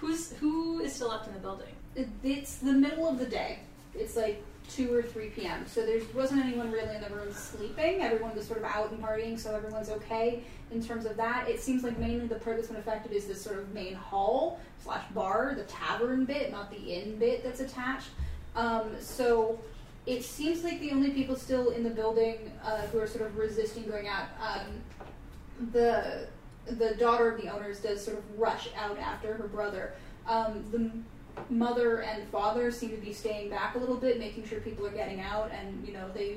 G: Who's who is still left in the building?
A: It- It's the middle of the day. It's like 2 or 3 p.m. So there wasn't anyone really in the room sleeping. Everyone was sort of out and partying, so everyone's okay in terms of that. It seems like mainly the part that's been affected is this sort of main hall slash bar, the tavern bit, not the inn bit that's attached. Um, so it seems like the only people still in the building uh, who are sort of resisting going out, um, the the daughter of the owners does sort of rush out after her brother. Um, the mother and father seem to be staying back a little bit, making sure people are getting out, and you know they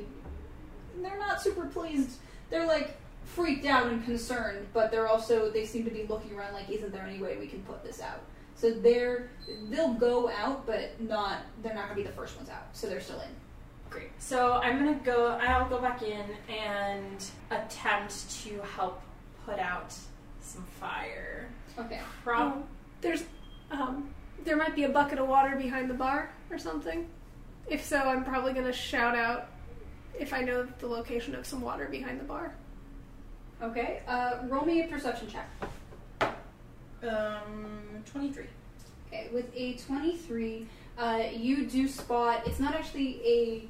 A: they're not super pleased. They're like freaked out and concerned, but they're also they seem to be looking around like, isn't there any way we can put this out? So they're they'll go out, but not they're not going to be the first ones out. So they're still in.
G: Great. So I'm gonna go. I'll go back in and attempt to help put out some fire.
A: Okay.
G: Prob-
D: Um, there's, um, there might be a bucket of water behind the bar or something. If so, I'm probably going to shout out if I know the location of some water behind the bar.
A: Okay. Uh, roll me a perception check.
G: um, twenty-three.
A: Okay, with a 23, uh, you do spot, it's not actually a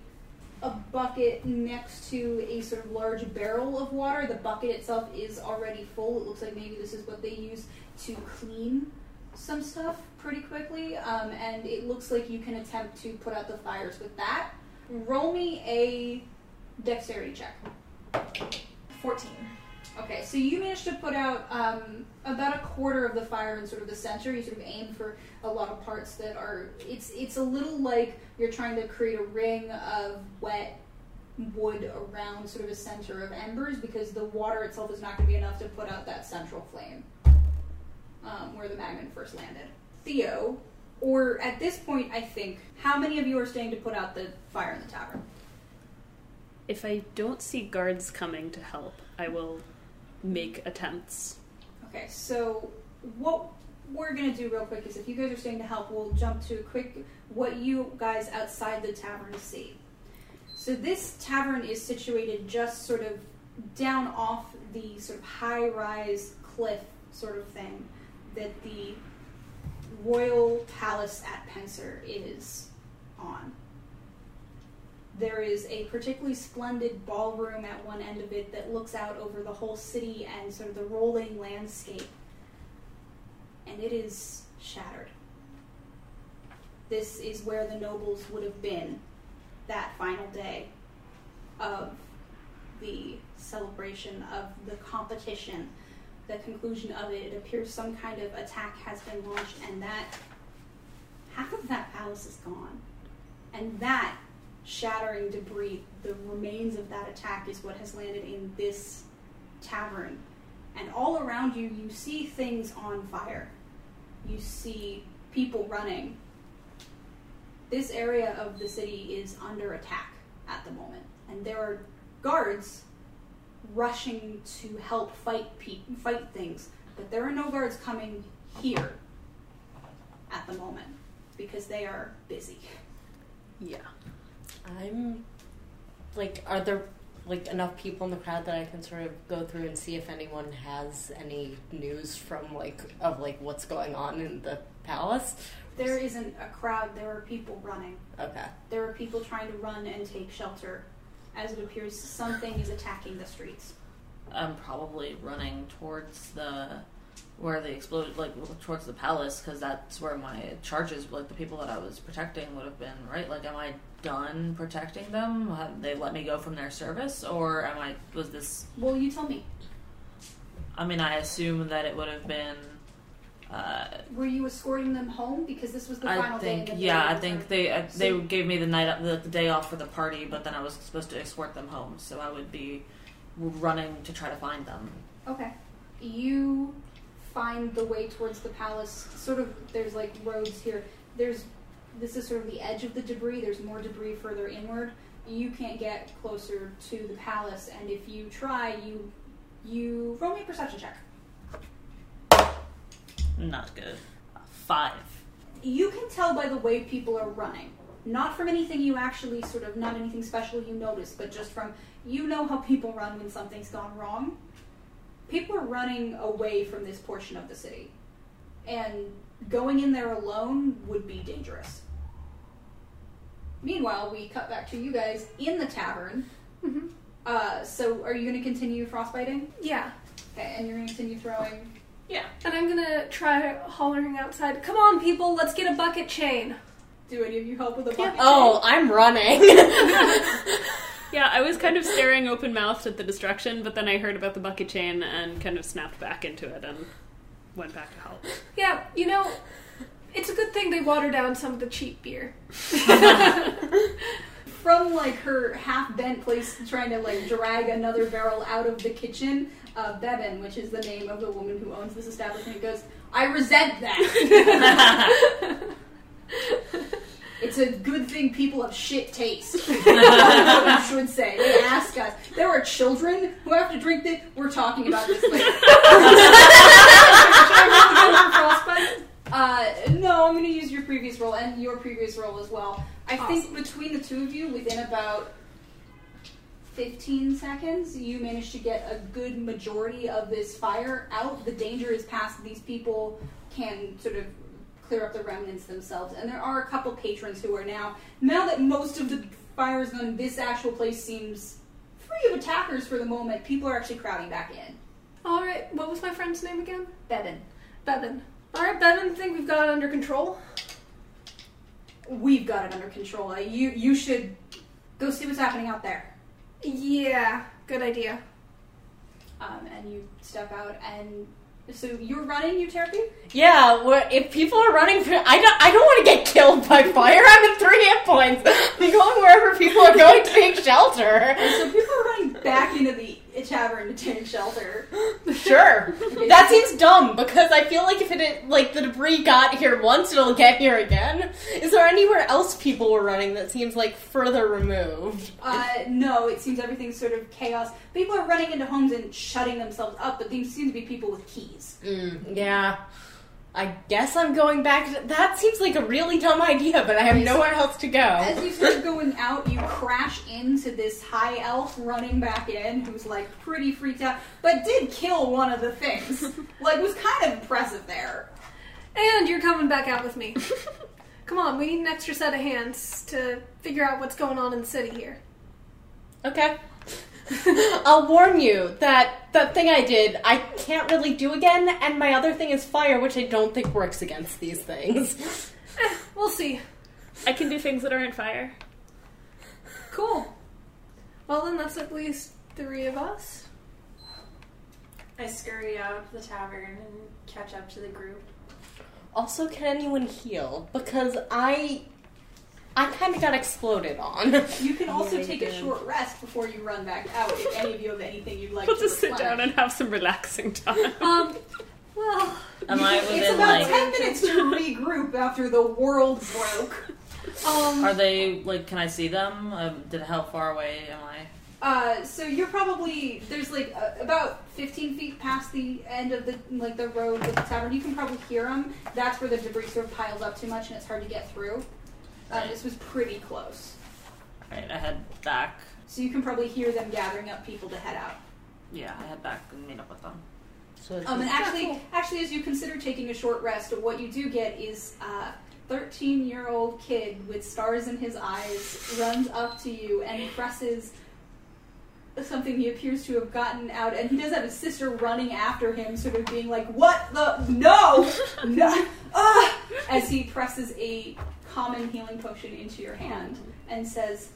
A: a bucket next to a sort of large barrel of water. The bucket itself is already full. It looks like maybe this is what they use to clean some stuff pretty quickly. Um, and it looks like you can attempt to put out the fires with that. Roll me a dexterity check.
G: Fourteen.
A: Okay, so you managed to put out um, about a quarter of the fire in sort of the center. You sort of aim for a lot of parts that are. It's it's a little like you're trying to create a ring of wet wood around sort of a center of embers because the water itself is not going to be enough to put out that central flame um, where the magnet first landed. Theo, or at this point, I think, how many of you are staying to put out the fire in the tavern?
E: If I don't see guards coming to help, I will make attempts.
A: Okay, so what we're gonna do real quick is if you guys are staying to help, we'll jump to a quick what you guys outside the tavern see. So this tavern is situated just sort of down off the sort of high rise cliff sort of thing that the royal palace at Pencer is on. there is a particularly splendid ballroom at one end of it that looks out over the whole city and sort of the rolling landscape. And it is shattered. This is where the nobles would have been that final day of the celebration of the competition, the conclusion of it. It appears some kind of attack has been launched, and that half of that palace is gone. And that shattering debris, the remains of that attack, is what has landed in this tavern. And all around you, you see things on fire. You see people running. This area of the city is under attack at the moment, and there are guards rushing to help fight pe- fight things, but there are no guards coming here at the moment because they are busy.
B: Yeah. I'm like, are there like enough people in the crowd that I can sort of go through and see if anyone has any news from like of like what's going on in the palace?
A: There isn't a crowd, there are people running.
B: Okay.
A: There are people trying to run and take shelter as it appears something is attacking the streets.
F: I'm probably running towards the where they exploded, like towards the palace, because that's where my charges, like the people that I was protecting, would have been. Right? Like, am I done protecting them? Have they let me go from their service, or am I? Was this?
A: Well, you tell me.
F: I mean, I assume that it would have been. Uh,
A: Were you escorting them home because this was the final
F: I
A: day?
F: think,
A: the
F: yeah, I think
A: over?
F: they uh,
A: So-
F: they gave me the night the, the day off for the party, but then I was supposed to escort them home, so I would be running to try to find them.
A: Okay. You find the way towards the palace. Sort of, there's like roads here. There's, this is sort of the edge of the debris. There's more debris further inward. You can't get closer to the palace, and if you try, you, you roll me a perception check.
F: Not good. Five.
A: You can tell by the way people are running. Not from anything you actually sort of, not anything special you notice, but just from, you know how people run when something's gone wrong. People are running away from this portion of the city. And going in there alone would be dangerous. Meanwhile, we cut back to you guys in the tavern.
D: Mhm.
A: Uh, so, are you going to continue frostbiting?
D: Yeah.
A: Okay, and you're going to continue throwing.
D: And I'm gonna try hollering outside. Come on, people, let's get a bucket chain.
A: Do any of you help with the bucket?
B: Oh, I'm running.
E: Yeah, I was kind of staring open mouthed at the destruction, but then I heard about the bucket chain and kind of snapped back into it and went back to help.
D: Yeah, you know, it's a good thing they water down some of the cheap beer.
A: from like her half bent place trying to like drag another barrel out of the kitchen, uh, Bevan, which is the name of the woman who owns this establishment, goes, I resent that. it's a good thing people have shit taste. You should say. They ask us. There are children who have to drink this. We're talking about this later. Should I roll again for frostbite? Uh, no, I'm going to use your previous roll and your previous roll as well. I think between the two of you, within about 15 seconds, you managed to get a good majority of this fire out. The danger is past. These people can sort of clear up the remnants themselves. And there are a couple patrons who are now, now that most of the fire is gone, this actual place seems free of attackers for the moment. People are actually crowding back in.
D: Alright, what was my friend's name again?
A: Bevan,
D: Bevan. Alright, Bevan, think we've got it under control?
A: we've got it under control. Uh, You you should go see what's happening out there.
D: Yeah, good idea.
A: Um, and you step out, and so you're running, Euterpe?
B: yeah, where- if people are running, for, I don't. I don't want to get killed by fire. I'm at three hit points. I'm going wherever people are going to take shelter.
A: And so people are running back into the tavern to take shelter.
B: Sure. That seems dumb because I feel like if it like the debris got here once, it'll get here again. Is there anywhere else people were running that seems like further removed?
A: Uh, no, it seems everything's sort of chaos. People are running into homes and shutting themselves up, but these seem to be people with keys.
B: Mm, yeah. I guess I'm going back. To, that seems like a really dumb idea, but I have nowhere else to go.
A: As you start going out, you crash into this high elf running back in, who's like pretty freaked out, but did kill one of the things. like was kind of impressive there.
D: And you're coming back out with me. come on, we need an extra set of hands to figure out what's going on in the city here.
B: Okay. I'll warn you that that thing I did, I can't really do again, and my other thing is fire, which I don't think works against these things.
D: Eh, we'll see.
E: I can do things that aren't fire.
D: Cool. Well, then that's at least three of us.
G: I scurry out of the tavern and catch up to the group.
B: Also, can anyone heal? Because I, I kind of got exploded on.
A: You can also take a short rest before you run back out. If any of you have anything you'd like to.
E: We'll
A: to
E: just sit down and have some relaxing time.
D: Um, well,
F: Am I
A: It's
F: within
A: about
F: like?
A: ten minutes to regroup after the world broke.
D: um,
F: Are they like? Can I see them? Um, did how far away am I?
A: Uh, so you're probably there's like uh, about 15 feet past the end of the like the road with the tavern. You can probably hear them. That's where the debris sort of piles up too much and it's hard to get through. Uh,
F: Right.
A: this was pretty close,
F: Right, I head back.
A: so you can probably hear them gathering up people to head out.
F: Yeah, I head back and meet up with them.
B: So
A: Um, and actually,
D: cool.
A: actually, as you consider taking a short rest, what you do get is a 13 year old kid with stars in his eyes runs up to you and presses something he appears to have gotten out, and he does have his sister running after him, sort of being like, "What the no, no!" Ah! As he presses a common healing potion into your hand and says,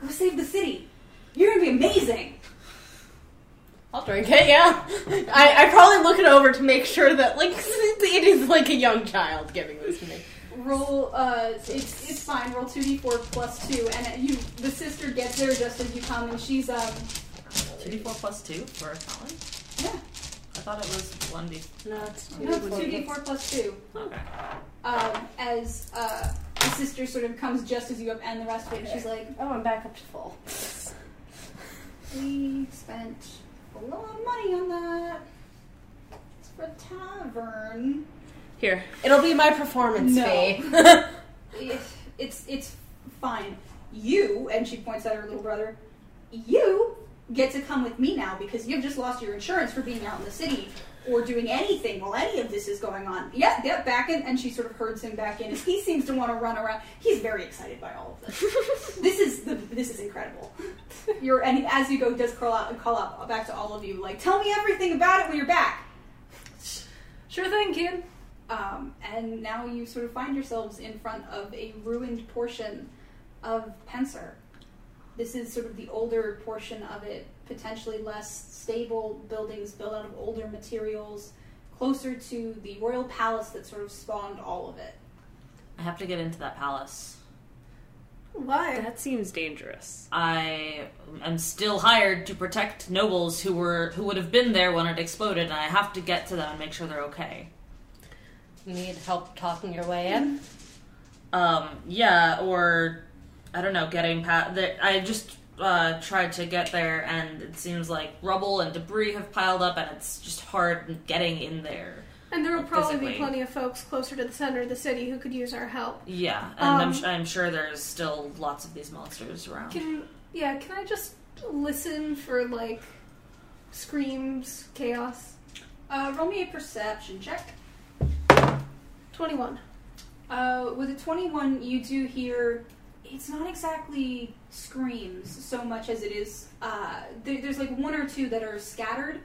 A: "Go save the city. You're gonna be amazing."
B: I'll drink it. Yeah, I, I probably look it over to make sure that like it is like a young child giving this to me.
A: Roll, uh, it's, it's fine. Roll 2d4 plus 2, and you, the sister gets there just as you come, and she's, um,
F: Two d four plus two for a talent.
A: yeah,
F: I thought it was one d.
B: No, it's
A: no, it's 2d4 plus 2.
F: Okay.
A: Um, as, uh, the sister sort of comes just as you up, and the rest of it, and she's like,
B: Oh, I'm back up to full.
A: we spent a lot of money on that. It's for a tavern.
E: Here.
B: It'll be my performance
A: No.
B: fee.
A: It, it's, it's fine. You, and she points at her little brother, you get to come with me now because you've just lost your insurance for being out in the city or doing anything while any of this is going on. Yeah, yeah, back in, and she sort of herds him back in. And he seems to want to run around. He's very excited by all of this. this is the, this is incredible. You're and as you go, he does call out and call out back to all of you like, tell me everything about it when you're back.
D: sure thing, kid.
A: Um, and now you sort of find yourselves in front of a ruined portion of Pencer. This is sort of the older portion of it, potentially less stable buildings built out of older materials, closer to the royal palace that sort of spawned all of it.
F: I have to get into that palace.
D: Why?
E: That seems dangerous.
F: I am still hired to protect nobles who were who would have been there when it exploded, and I have to get to them and make sure they're okay.
B: Need help talking your way in?
F: Um, yeah, or I don't know, getting past. The, I just uh, tried to get there, and it seems like rubble and debris have piled up, and it's just hard getting in there.
D: And there will probably be plenty of folks closer to the center of the city who could use our help.
F: Yeah, and I'm,
D: Um,
F: sh- I'm sure there's still lots of these monsters around.
D: Can yeah? Can I just listen for like screams, chaos?
A: Uh, roll me a perception check.
D: Twenty-one.
A: Uh, with a 21, you do hear. It's not exactly screams so much as it is. Uh, there, there's like one or two that are scattered.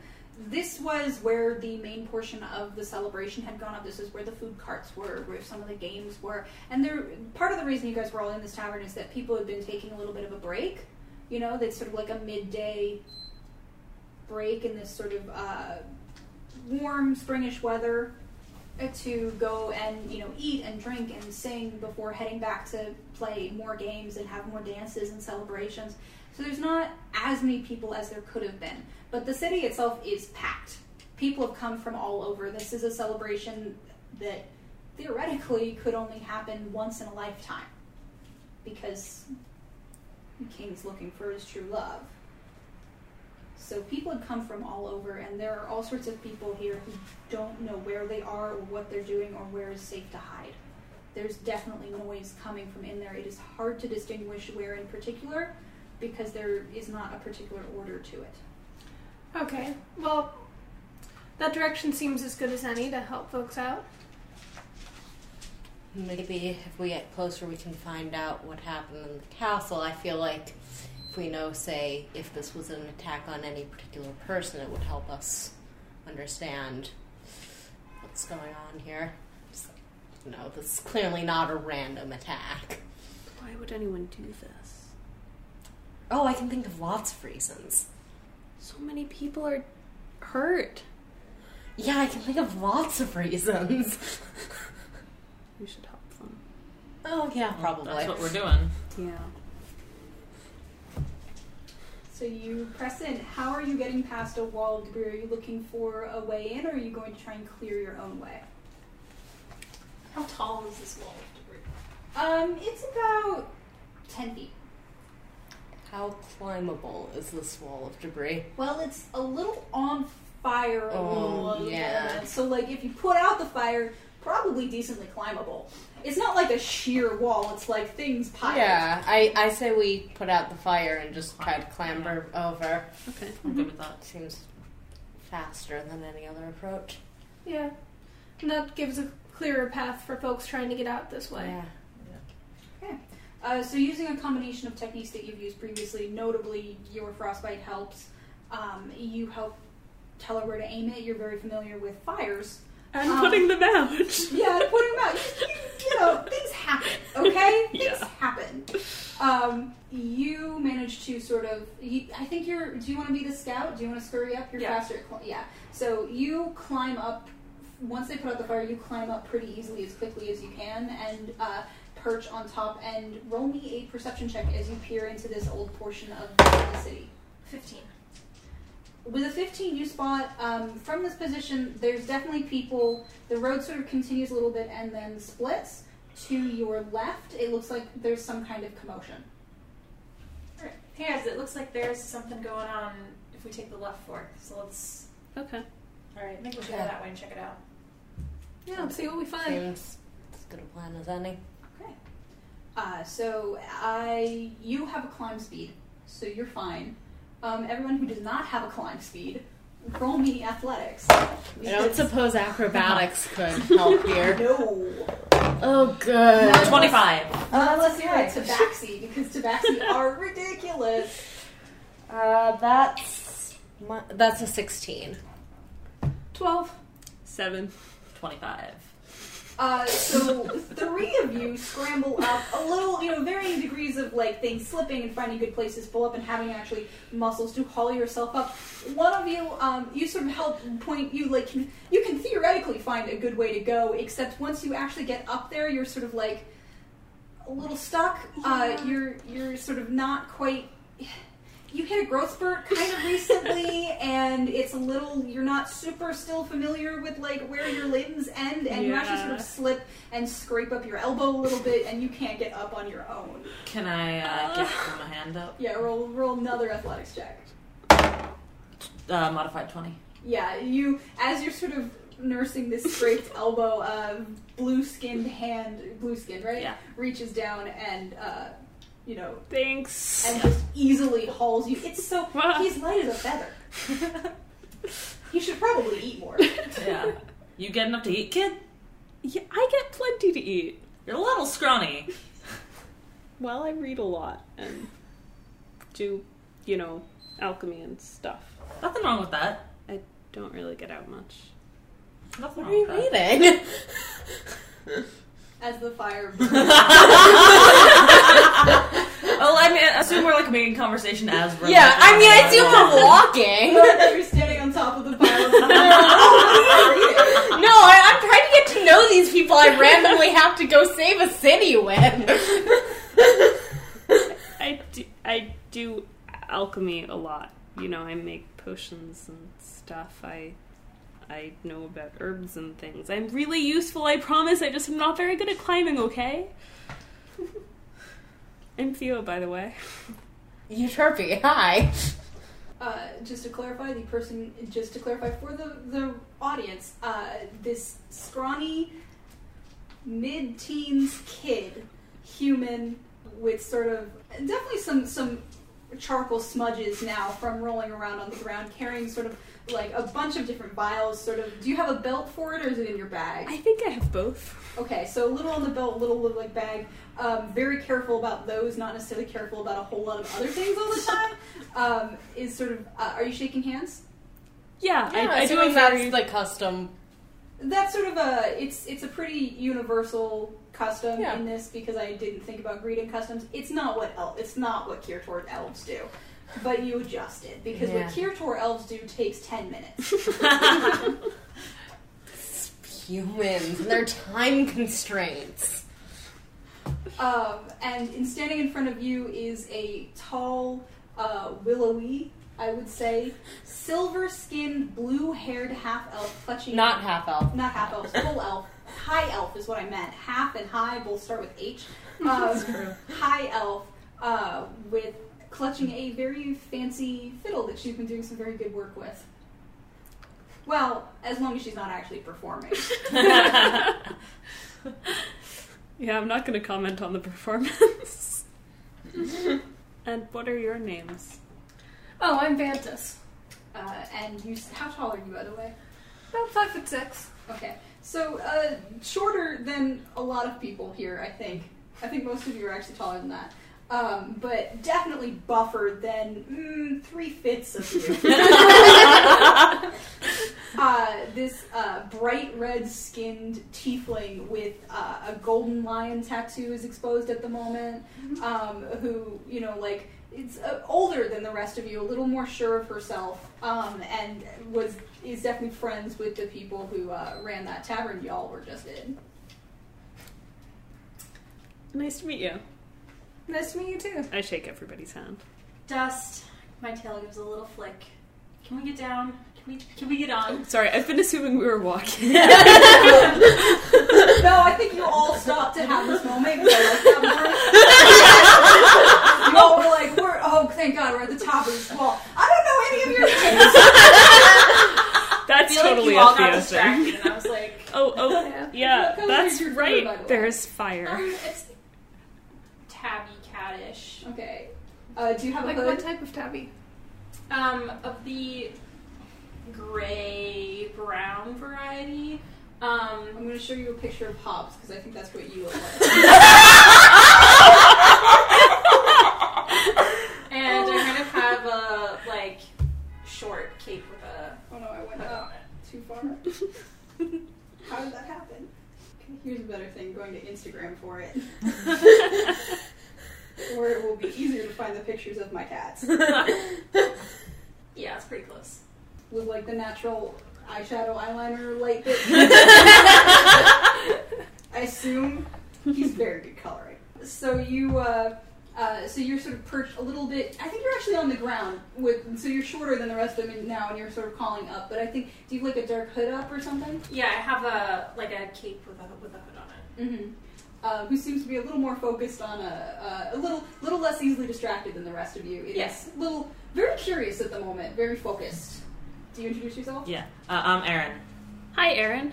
A: This was where the main portion of the celebration had gone up. This is where the food carts were, where some of the games were. And there, part of the reason you guys were all in this tavern is that people had been taking a little bit of a break. You know, that's sort of like a midday break in this sort of uh, warm springish weather to go and you know eat and drink and sing before heading back to play more games and have more dances and celebrations. So there's not as many people as there could have been, but the city itself is packed. People have come from all over. This is a celebration that theoretically could only happen once in a lifetime because the king's looking for his true love. So people had come from all over, and there are all sorts of people here who don't know where they are or what they're doing or where is safe to hide. There's definitely noise coming from in there. It is hard to distinguish where in particular because there is not a particular order to it.
D: Okay. Well, that direction seems as good as any to help folks out.
B: maybe if we get closer, we can find out what happened in the castle. I feel like if we know, say, if this was an attack on any particular person, it would help us understand what's going on here. Just, you know, this is clearly not a random attack.
E: Why would anyone do this?
B: Oh, I can think of lots of reasons.
E: So many people are hurt.
B: Yeah, I can think of lots of reasons.
E: We should help them.
B: oh, yeah, probably.
F: That's what we're doing.
E: Yeah.
A: So you press in. How are you getting past a wall of debris? Are you looking for a way in, or are you going to try and clear your own way?
G: How tall is this wall of debris?
A: Um, it's about ten feet.
B: How climbable is this wall of debris?
A: Well, it's a little on fire.
B: Oh, yeah.
A: So, like, if you put out the fire, probably decently climbable. It's not like a sheer wall. It's like things piled.
B: Yeah, I, I say we put out the fire and just try to clamber over.
E: Okay.
F: I'm good with that.
B: Seems faster than any other approach.
D: Yeah. And that gives a clearer path for folks trying to get out this way.
B: Yeah.
A: Uh, so using a combination of techniques that you've used previously, notably your frostbite helps. Um, you help tell her where to aim it. You're very familiar with fires.
E: I'm
A: Um,
E: putting them out.
A: Yeah, putting them out. You, you, you know, things happen. Okay, things
E: Yeah.
A: happen. Um, you manage to sort of. You, I think you're. Do you want to be the scout? Do you want to scurry up? You're
G: Yeah.
A: faster. Cl- yeah. So you climb up. Once they put out the fire, you climb up pretty easily, as quickly as you can, and uh, perch on top. And roll me a perception check as you peer into this old portion of the city.
G: 15.
A: With a 15, you spot um, from this position, there's definitely people. The road sort of continues a little bit and then splits. To your left, it looks like there's some kind of commotion.
G: Alright. Hey guys, it looks like there's something going on if we take the left fork. So let's.
E: Okay.
G: Alright, I think we should go that way and check it out.
D: Yeah, let's see what we find.
B: Seems as good a plan as any. Okay.
A: Uh, so I, you have a climb speed, so you're fine. Um, everyone who does not have a climb speed, roll me athletics.
B: I don't suppose acrobatics could help here.
A: No.
B: Oh, good.
A: No.
F: 25.
A: Uh, let's hear it. Tabaxi, because Tabaxi are ridiculous.
B: Uh, that's my, that's a sixteen.
D: 12.
E: Seven.
F: 25.
A: Uh, so three of you scramble up a little, you know, varying degrees of like things slipping and finding good places to pull up and having actually muscles to haul yourself up. One of you, um, you sort of help point you like can, you can theoretically find a good way to go, except once you actually get up there, you're sort of like a little stuck. Uh, you're you're sort of not quite. You hit a growth spurt kind of recently, and it's a little. You're not super still familiar with like where your limbs end, and you actually sort of slip and scrape up your elbow a little bit, and you can't get up on your own.
F: Can I uh, give them a hand up?
A: Yeah, roll roll another athletics check.
F: Uh, modified 20.
A: Yeah, you as you're sort of nursing this scraped elbow, uh, blue skinned hand, blue skinned, right?
F: Yeah.
A: Reaches down and uh, you know
E: Thanks.
A: and just easily hauls you. It's so he's light as a feather. he should probably eat more.
F: Yeah. You get enough to eat, kid?
E: Yeah, I get plenty to eat.
F: You're a little scrawny.
E: Well, I read a lot and do, you know, alchemy and stuff.
F: Nothing wrong with that.
E: I don't really get out much.
F: Nothing
B: What
F: wrong
B: are you
F: with that.
B: reading?
A: As the fire
F: Oh, I mean, I assume we're like making conversation as we're
B: yeah,
F: like,
B: I mean, I assume we're walking.
A: You're standing on top of the pile.
B: no, I, I'm trying to get to know these people I randomly have to go save a city with.
E: I do, I do alchemy a lot. You know, I make potions and stuff. I I know about herbs and things. I'm really useful, I promise. I just am not very good at climbing, okay? I'm Theo, by the way.
B: Euterpe, hi.
A: Uh, just to clarify, the person, just to clarify for the, the audience, uh, this scrawny, mid teens kid, human, with sort of, definitely some, some charcoal smudges now from rolling around on the ground, carrying sort of like a bunch of different vials. Sort of, do you have a belt for it, or is it in your bag?
E: I think I have both.
A: Okay, so a little on the belt, a little like bag. Um, very careful about those, not necessarily careful about a whole lot of other things all the time. Um, is sort of, uh, are you shaking hands?
E: Yeah,
B: Yeah,
E: I, I do
B: assuming that's
E: very
B: like custom.
A: That's sort of a, it's it's a pretty universal custom
B: Yeah.
A: in this because I didn't think about greeting customs. It's not what el- it's not what Kirtor elves do, but you adjust it because
B: Yeah.
A: what Kirtor elves do takes ten minutes.
B: Humans and their time constraints.
A: Um, and in standing in front of you is a tall, uh, willowy, I would say, silver-skinned, blue-haired half elf clutching.
B: Not half elf.
A: not half elf, full elf. High elf is what I meant. Half and high both start with H. Um, high elf uh, with clutching a very fancy fiddle that she's been doing some very good work with. Well, as long as she's not actually performing.
E: Yeah, I'm not going to comment on the performance. and what are your names?
D: Oh, I'm Vantus.
A: Uh, and you, how tall are you, by the way?
D: About five foot six.
A: Okay, so uh, shorter than a lot of people here, I think. I think most of you are actually taller than that. Um, but definitely buffer than mm, three fifths of you. uh, this uh, bright red skinned tiefling with uh, a golden lion tattoo is exposed at the moment. Um, who, you know, like, it's uh, older than the rest of you, a little more sure of herself, um, and was is definitely friends with the people who uh, ran that tavern y'all were just in.
E: Nice to meet you.
D: Nice to meet you too.
E: I shake everybody's hand.
G: Dust. My tail gives a little flick. Can we get down? Can we? Can we get on?
E: Sorry, I've been assuming we were walking.
A: no, I think you all stopped to have this moment. 'cause I like that you all were like, "We're oh, thank God, we're at the top of this wall." I don't know any of your names.
G: I
E: That's
G: feel
E: totally
G: like you all
E: a
G: got
E: Theo thing.
G: and I was like,
E: Oh, oh,
D: Yeah.
E: yeah, that's
A: is your fur,
E: right.
A: by the way?
E: There's fire.
G: um, it's tabby catish.
A: Okay. Uh, do you have a
D: Like
A: hood?
D: what type of tabby?
G: Um, of the gray brown variety. Um,
A: I'm going to show you a picture of Hobbs because I think that's what you look like.
G: and I kind of have a like short cape with a
A: oh no, I went
G: hood
A: up too far. How did that happen? Here's a better thing: going to Instagram for it, where it will be easier to find the pictures of my cats.
G: Yeah, it's pretty close.
A: with like the natural eyeshadow eyeliner light bit. I assume he's very good coloring. So you, uh, uh, so you're sort of perched a little bit. I think you're actually on the ground with. So you're shorter than the rest of them now, and you're sort of calling up. But I think do you have like a dark hood up or something?
G: Yeah, I have a like a cape with a with a hood on it.
A: Mm-hmm. Uh, who seems to be a little more focused on a, a, a little little less easily distracted than the rest of you. It is
G: Yes.
A: a little very curious at the moment, very focused. Do you introduce yourself?
F: Yeah, uh, I'm Aaron.
E: Hi, Aaron.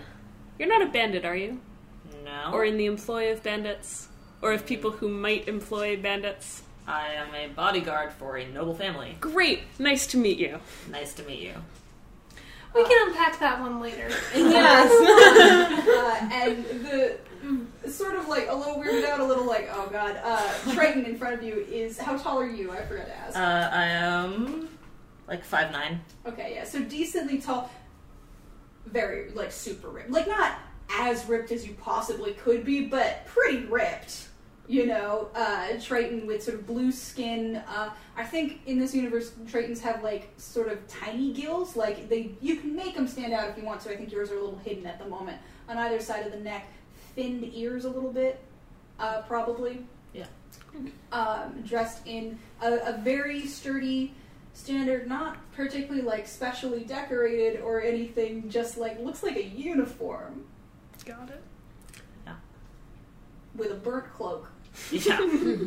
E: You're not a bandit, are you?
F: No,
E: Or in the employ of bandits? Or of people who might employ bandits?
F: I am a bodyguard for a noble family.
E: Great. Nice to meet you.
F: Nice to meet you.
D: We can unpack that one later.
A: Yes. uh, and the sort of like a little weirded out, a little like, oh god. Uh, Triton in front of you is how tall are you? I forgot to ask.
F: Uh, I am like five nine.
A: okay, yeah, so decently tall, very like super ripped, like not as ripped as you possibly could be, but pretty ripped. You know, uh, Triton with sort of blue skin. Uh, I think in this universe, Tritons have like sort of tiny gills. Like they, you can make them stand out if you want to. I think yours are a little hidden at the moment on either side of the neck. Thinned ears a little bit, uh, probably.
F: Yeah.
A: Um, dressed in a, a very sturdy, standard, not particularly like specially decorated or anything. Just like looks like a uniform
E: Got it. Yeah.
A: With a burnt cloak.
F: Yeah.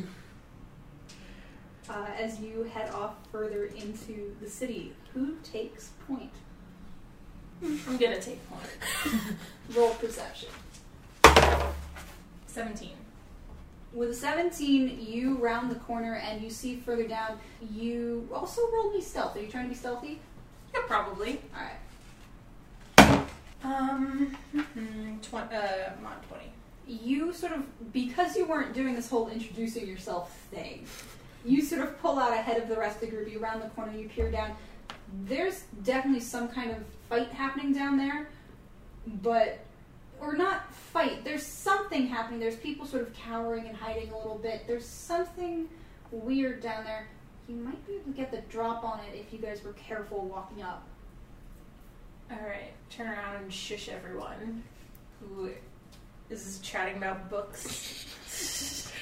A: uh, as you head off further into the city. Who takes point?
G: I'm gonna take point.
A: Roll perception.
G: Seventeen.
A: With a 17, you round the corner and you see further down. You also roll me stealth. Are you trying to be stealthy?
G: Yeah, probably.
A: All right.
G: Um, mhm, twen- uh, I'm on 20.
A: You sort of because you weren't doing this whole introducing yourself thing you sort of pull out ahead of the rest of the group you round the corner you peer down. There's definitely some kind of fight happening down there but or not fight there's something happening. There's people sort of cowering and hiding a little bit. There's something weird down there. You might be able to get the drop on it if you guys were careful walking up.
G: Alright, turn around and shush everyone is chatting about books.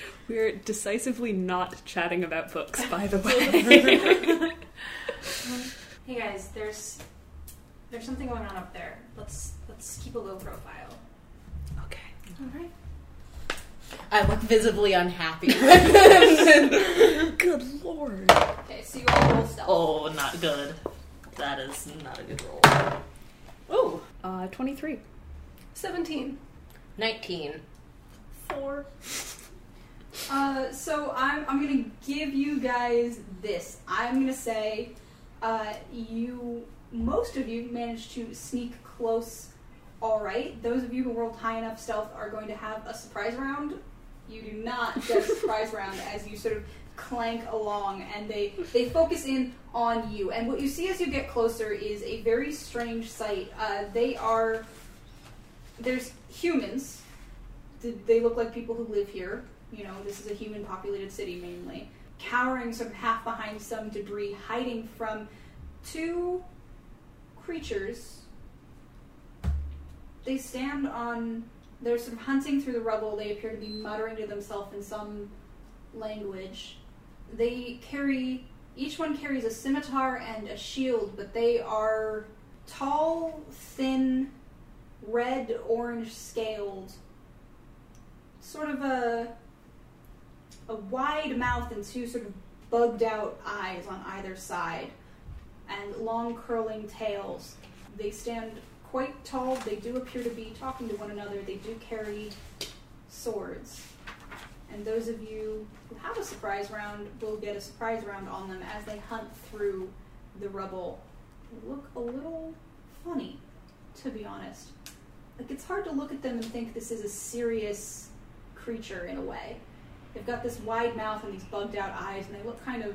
E: We're decisively not chatting about books, by the way.
G: hey guys, there's there's something going on up there. Let's let's keep a low profile.
E: okay.
G: Alright.
B: I look visibly unhappy.
E: Good lord.
A: okay so you all roll stealth
F: Oh, not good. That is not a good roll.
B: Ooh,
E: Uh, 23.
D: 17.
B: 19.
G: Four.
A: Uh, so I'm, I'm gonna give you guys this. I'm gonna say, uh, you, most of you managed to sneak close all right. Those of you who rolled high enough stealth are going to have a surprise round. You do not get a surprise round as you sort of clank along and they, they focus in on you. And what you see as you get closer is a very strange sight. Uh, they are, there's humans. Th- They look like people who live here you know, this is a human populated city mainly, cowering sort of half behind some debris, hiding from two creatures. They stand on, they're sort of hunting through the rubble. They appear to be muttering to themselves in some language. They carry, each one carries a scimitar and a shield, but they are tall, thin, red orange scaled, sort of a a wide mouth and two sort of bugged out eyes on either side, and long curling tails. They stand quite tall. They do appear to be talking to one another. They do carry swords. And those of you who have a surprise round will get a surprise round on them as they hunt through the rubble. They look a little funny, to be honest. Like, it's hard to look at them and think this is a serious creature in a way. They've got this wide mouth and these bugged out eyes, and they look kind of.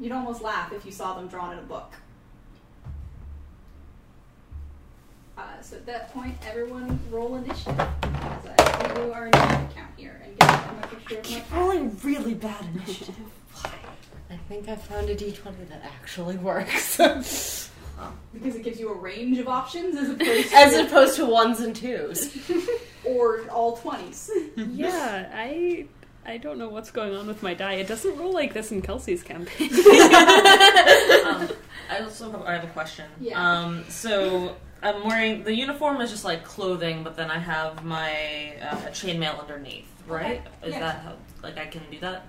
A: You'd almost laugh if you saw them drawn in a book. Uh, so at that point, everyone roll initiative. As I do our initiative count here and get a picture of my
F: Rolling really bad initiative.
B: I think I found a d20 that actually works.
A: because it gives you a range of options as opposed to
B: As opposed to ones and twos.
A: or all twenties.
E: Yeah, I I don't know what's going on with my die. It doesn't roll like this in Kelsey's campaign.
F: um, I also have, I have a question.
A: Yeah.
F: Um, so I'm wearing the uniform is just like clothing, but then I have my uh, chainmail underneath, right? Is
A: yeah.
F: that how like I can do that?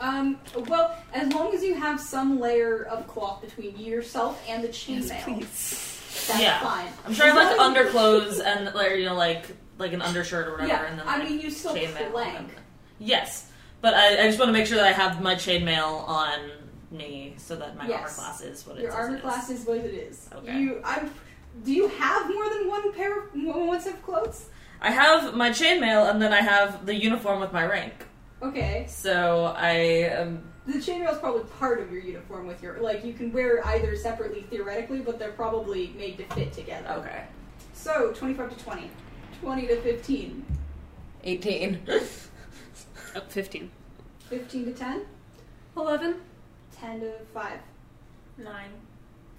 A: Um, well, as long as you have some layer of cloth between yourself and the chainmail,
E: please.
A: that's
F: Yeah.
A: fine.
F: I'm sure I have like underclothes and like you know like like an undershirt or whatever,
A: Yeah,
F: and then
A: I
F: like,
A: mean you still
F: chainmail.
A: flank.
F: Yes, but I, I just want to make sure that I have my chainmail on me so that my
A: Yes.
F: armor class is what it
A: Your
F: says
A: armor
F: it is.
A: class is what it is.
F: Okay.
A: You, I'm. Do you have more than one pair, of, one set of clothes?
F: I have my chainmail and then I have the uniform with my rank.
A: Okay.
F: So I um,
A: The chainmail is probably part of your uniform with your like you can wear either separately theoretically, but they're probably made to fit together.
F: okay.
A: So twenty five to 20. 20 to 15.
B: 18.
E: Oh, 15.
A: 15 to 10.
D: 11.
A: 10 to 5.
G: Nine.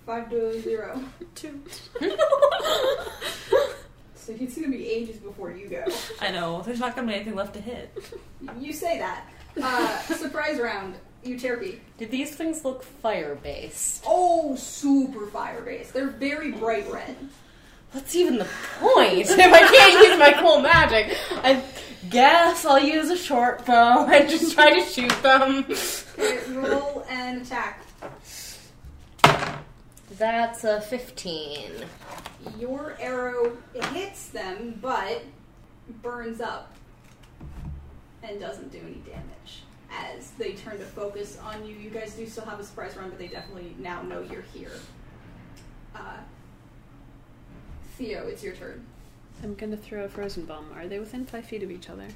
A: 5 to 0.
E: Two.
A: So it's going to be ages before you go.
F: I know. There's not gonna be anything left to hit.
A: You say that. Uh, surprise round. Euterpe.
B: Did these things look fire based?
A: Oh, super fire based. They're very bright red.
B: What's even the point if I can't use my cool magic? I guess I'll use a short bow and just try to shoot them.
A: Okay, roll and attack.
B: That's a 15.
A: Your arrow hits them, but burns up. and doesn't do any damage. As they turn to focus on you, you guys do still have a surprise run, but they definitely now know you're here. Uh, Theo, it's your turn.
E: I'm gonna throw a frozen bomb. Are they within five feet of each other?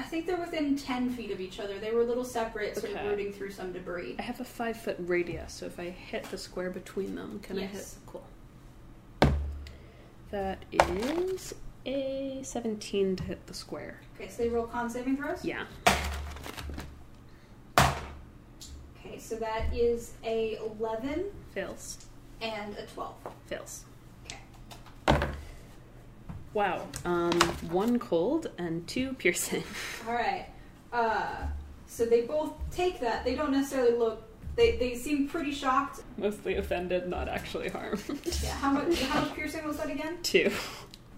A: I think they're within 10 feet of each other. They were a little separate, sort
E: Okay.
A: of rooting through some debris.
E: I have a five foot radius, so if I hit the square between them, can I hit?
A: Yes.
E: Cool. That is a 17 to hit the square.
A: Okay, so they roll con saving throws?
E: Yeah.
A: Okay, so that is a 11
E: Fails.
A: and a 12.
E: Fails.
A: Okay.
E: Wow. Um, one cold and two piercing.
A: All right. Uh, so they both take that. They don't necessarily look. They, they seem pretty shocked.
E: Mostly offended, not actually harmed.
A: Yeah. How much how much piercing was that again?
E: two.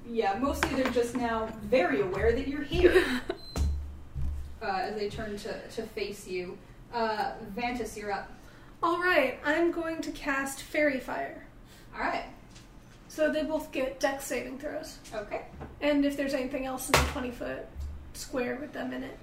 A: Yeah. Mostly they're just now very aware that you're here. Uh, as they turn to, to face you, uh, Vantus, you're up.
D: All right, I'm going to cast Faerie Fire.
A: All right.
D: So they both get dex saving throws.
A: Okay.
D: And if there's anything else in the 20 foot square with them in it.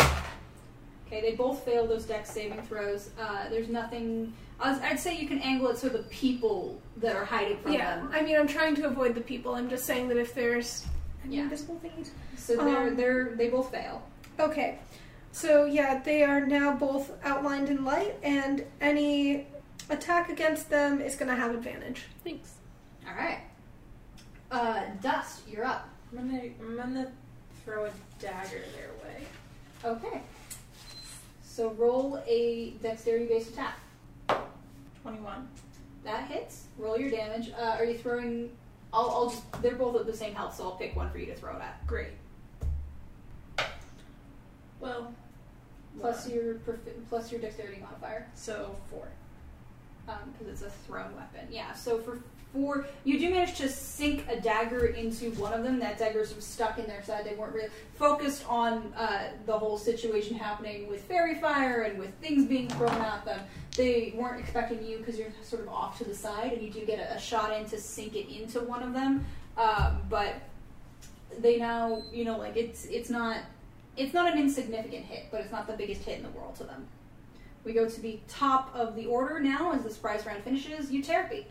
A: Okay. They both fail those dex saving throws. Uh, there's nothing. I'd I'd say you can angle it so the people that are hiding from
D: Yeah,
A: them.
D: I mean, I'm trying to avoid the people. I'm just saying that if there's any
A: Yeah.
D: invisible thingies.
A: So they're
D: Um,
A: they're they both fail.
D: Okay, so yeah, they are now both outlined in light, and any attack against them is going to have advantage.
E: Thanks.
A: All right. Uh, Dust, you're up.
G: I'm gonna I'm gonna throw a dagger their way.
A: Okay. So roll a dexterity based attack.
G: Twenty one.
A: That hits. Roll your damage. Uh, are you throwing? I'll, I'll just. They're both at the same health, so I'll pick one for you to throw it at.
G: Great. Well,
A: Plus
G: one.
A: your plus your dexterity modifier,
G: so four.
A: because it's a thrown weapon. Yeah. So for four, you do manage to sink a dagger into one of them. That dagger of stuck in their side. They weren't really focused on uh, the whole situation happening with faerie fire and with things being thrown at them. They weren't expecting you because you're sort of off to the side, and you do get a, a shot in to sink it into one of them. Um, but they now, you know, like it's it's not it's not an insignificant hit, but it's not the biggest hit in the world to them. We go to the top of the order now as the surprise round finishes. Euterpe.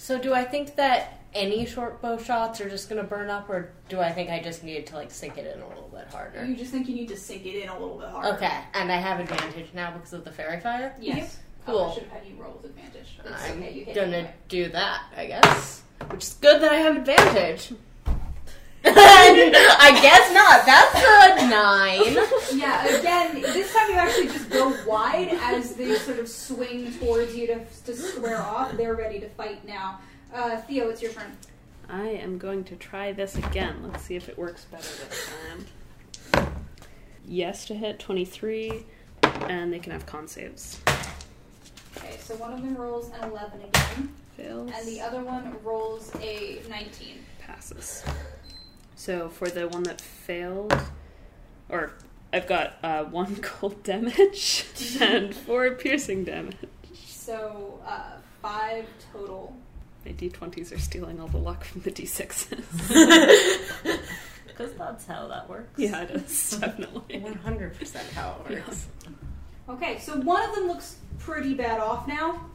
B: So do I think that any short bow shots are just gonna burn up, or do I think I just needed to like sink it in a little bit harder?
A: You just think you need to sink it in a little bit harder.
B: Okay, and I have advantage now because of the faerie fire.
A: Yes.
B: Cool.
A: Oh, I should have had you roll with advantage. It's
B: I'm
A: okay. You hit
B: gonna
A: anyway.
B: do that, I guess. Which is good that I have advantage. I guess not. That's a nine.
A: Yeah. Again, this time you actually just go wide as they sort of swing towards you to, to square off. They're ready to fight now. Uh, Theo, it's your turn.
E: I am going to try this again. Let's see if it works better this time. Yes to hit 23, and they can have con saves.
A: Okay, so one of them rolls an 11 again,
E: Fails.
A: and the other one rolls a 19.
E: passes. So for the one that failed, or I've got uh, one cold damage and four piercing damage.
A: So uh, five total.
E: My d20s are stealing all the luck from the d6s.
F: Because that's how that works.
E: yeah, it is, definitely.
B: One hundred percent how it works.
A: Okay, so one of them looks pretty bad off now,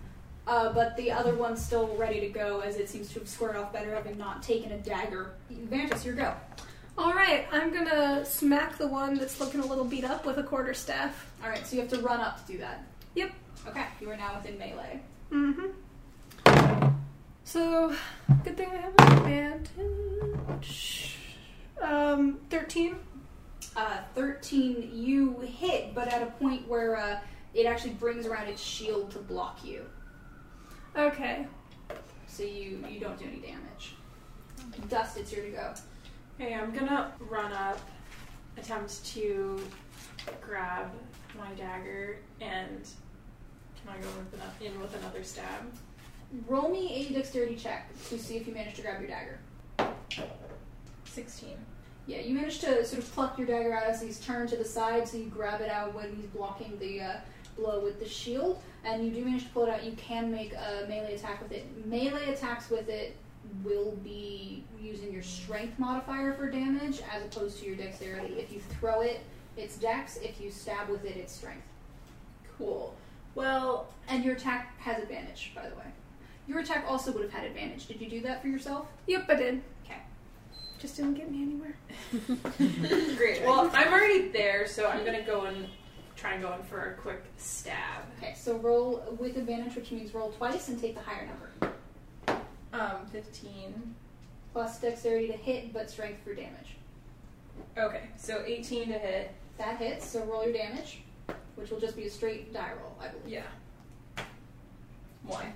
A: uh, but the other one's still ready to go as it seems to have squared off better, having not taken a dagger. Vantus, your go.
D: All right, I'm gonna smack the one that's looking a little beat up with a quarter staff.
A: All right, so you have to run up to do that.
D: Yep.
A: Okay, you are now within melee.
D: Mm-hmm. So, good thing I have a advantage. Um, 13.
A: Uh, Thirteen, you hit, but at a point where uh, it actually brings around its shield to block you,
D: Okay.
A: so you you don't do any damage. Dust, it's your to go.
G: Okay, I'm gonna run up, attempt to grab my dagger, and can I go with ano- in with another stab?
A: Roll me a dexterity check to see if you manage to grab your dagger.
G: Sixteen.
A: Yeah, you manage to sort of pluck your dagger out as he's turned to the side, so you grab it out when he's blocking the uh, blow with the shield, and you do manage to pull it out. You can make a melee attack with it. Melee attacks with it will be using your strength modifier for damage as opposed to your dexterity. If you throw it, It's dex. If you stab with it, it's strength.
G: Cool. Well,
A: And your attack has advantage, by the way. Your attack also would have had advantage. Did you do that for yourself?
D: Yep, I did.
A: Okay.
D: Just didn't get me anywhere.
G: great. Well, I'm already there, so I'm gonna go and try and go in for a quick stab.
A: Okay, so roll with advantage, which means roll twice and take the higher number.
G: Um, 15.
A: Plus dexterity to hit, but strength for damage.
G: Okay, so 18 to hit.
A: That hits, so roll your damage, which will just be a straight die roll, I believe.
G: Yeah. One.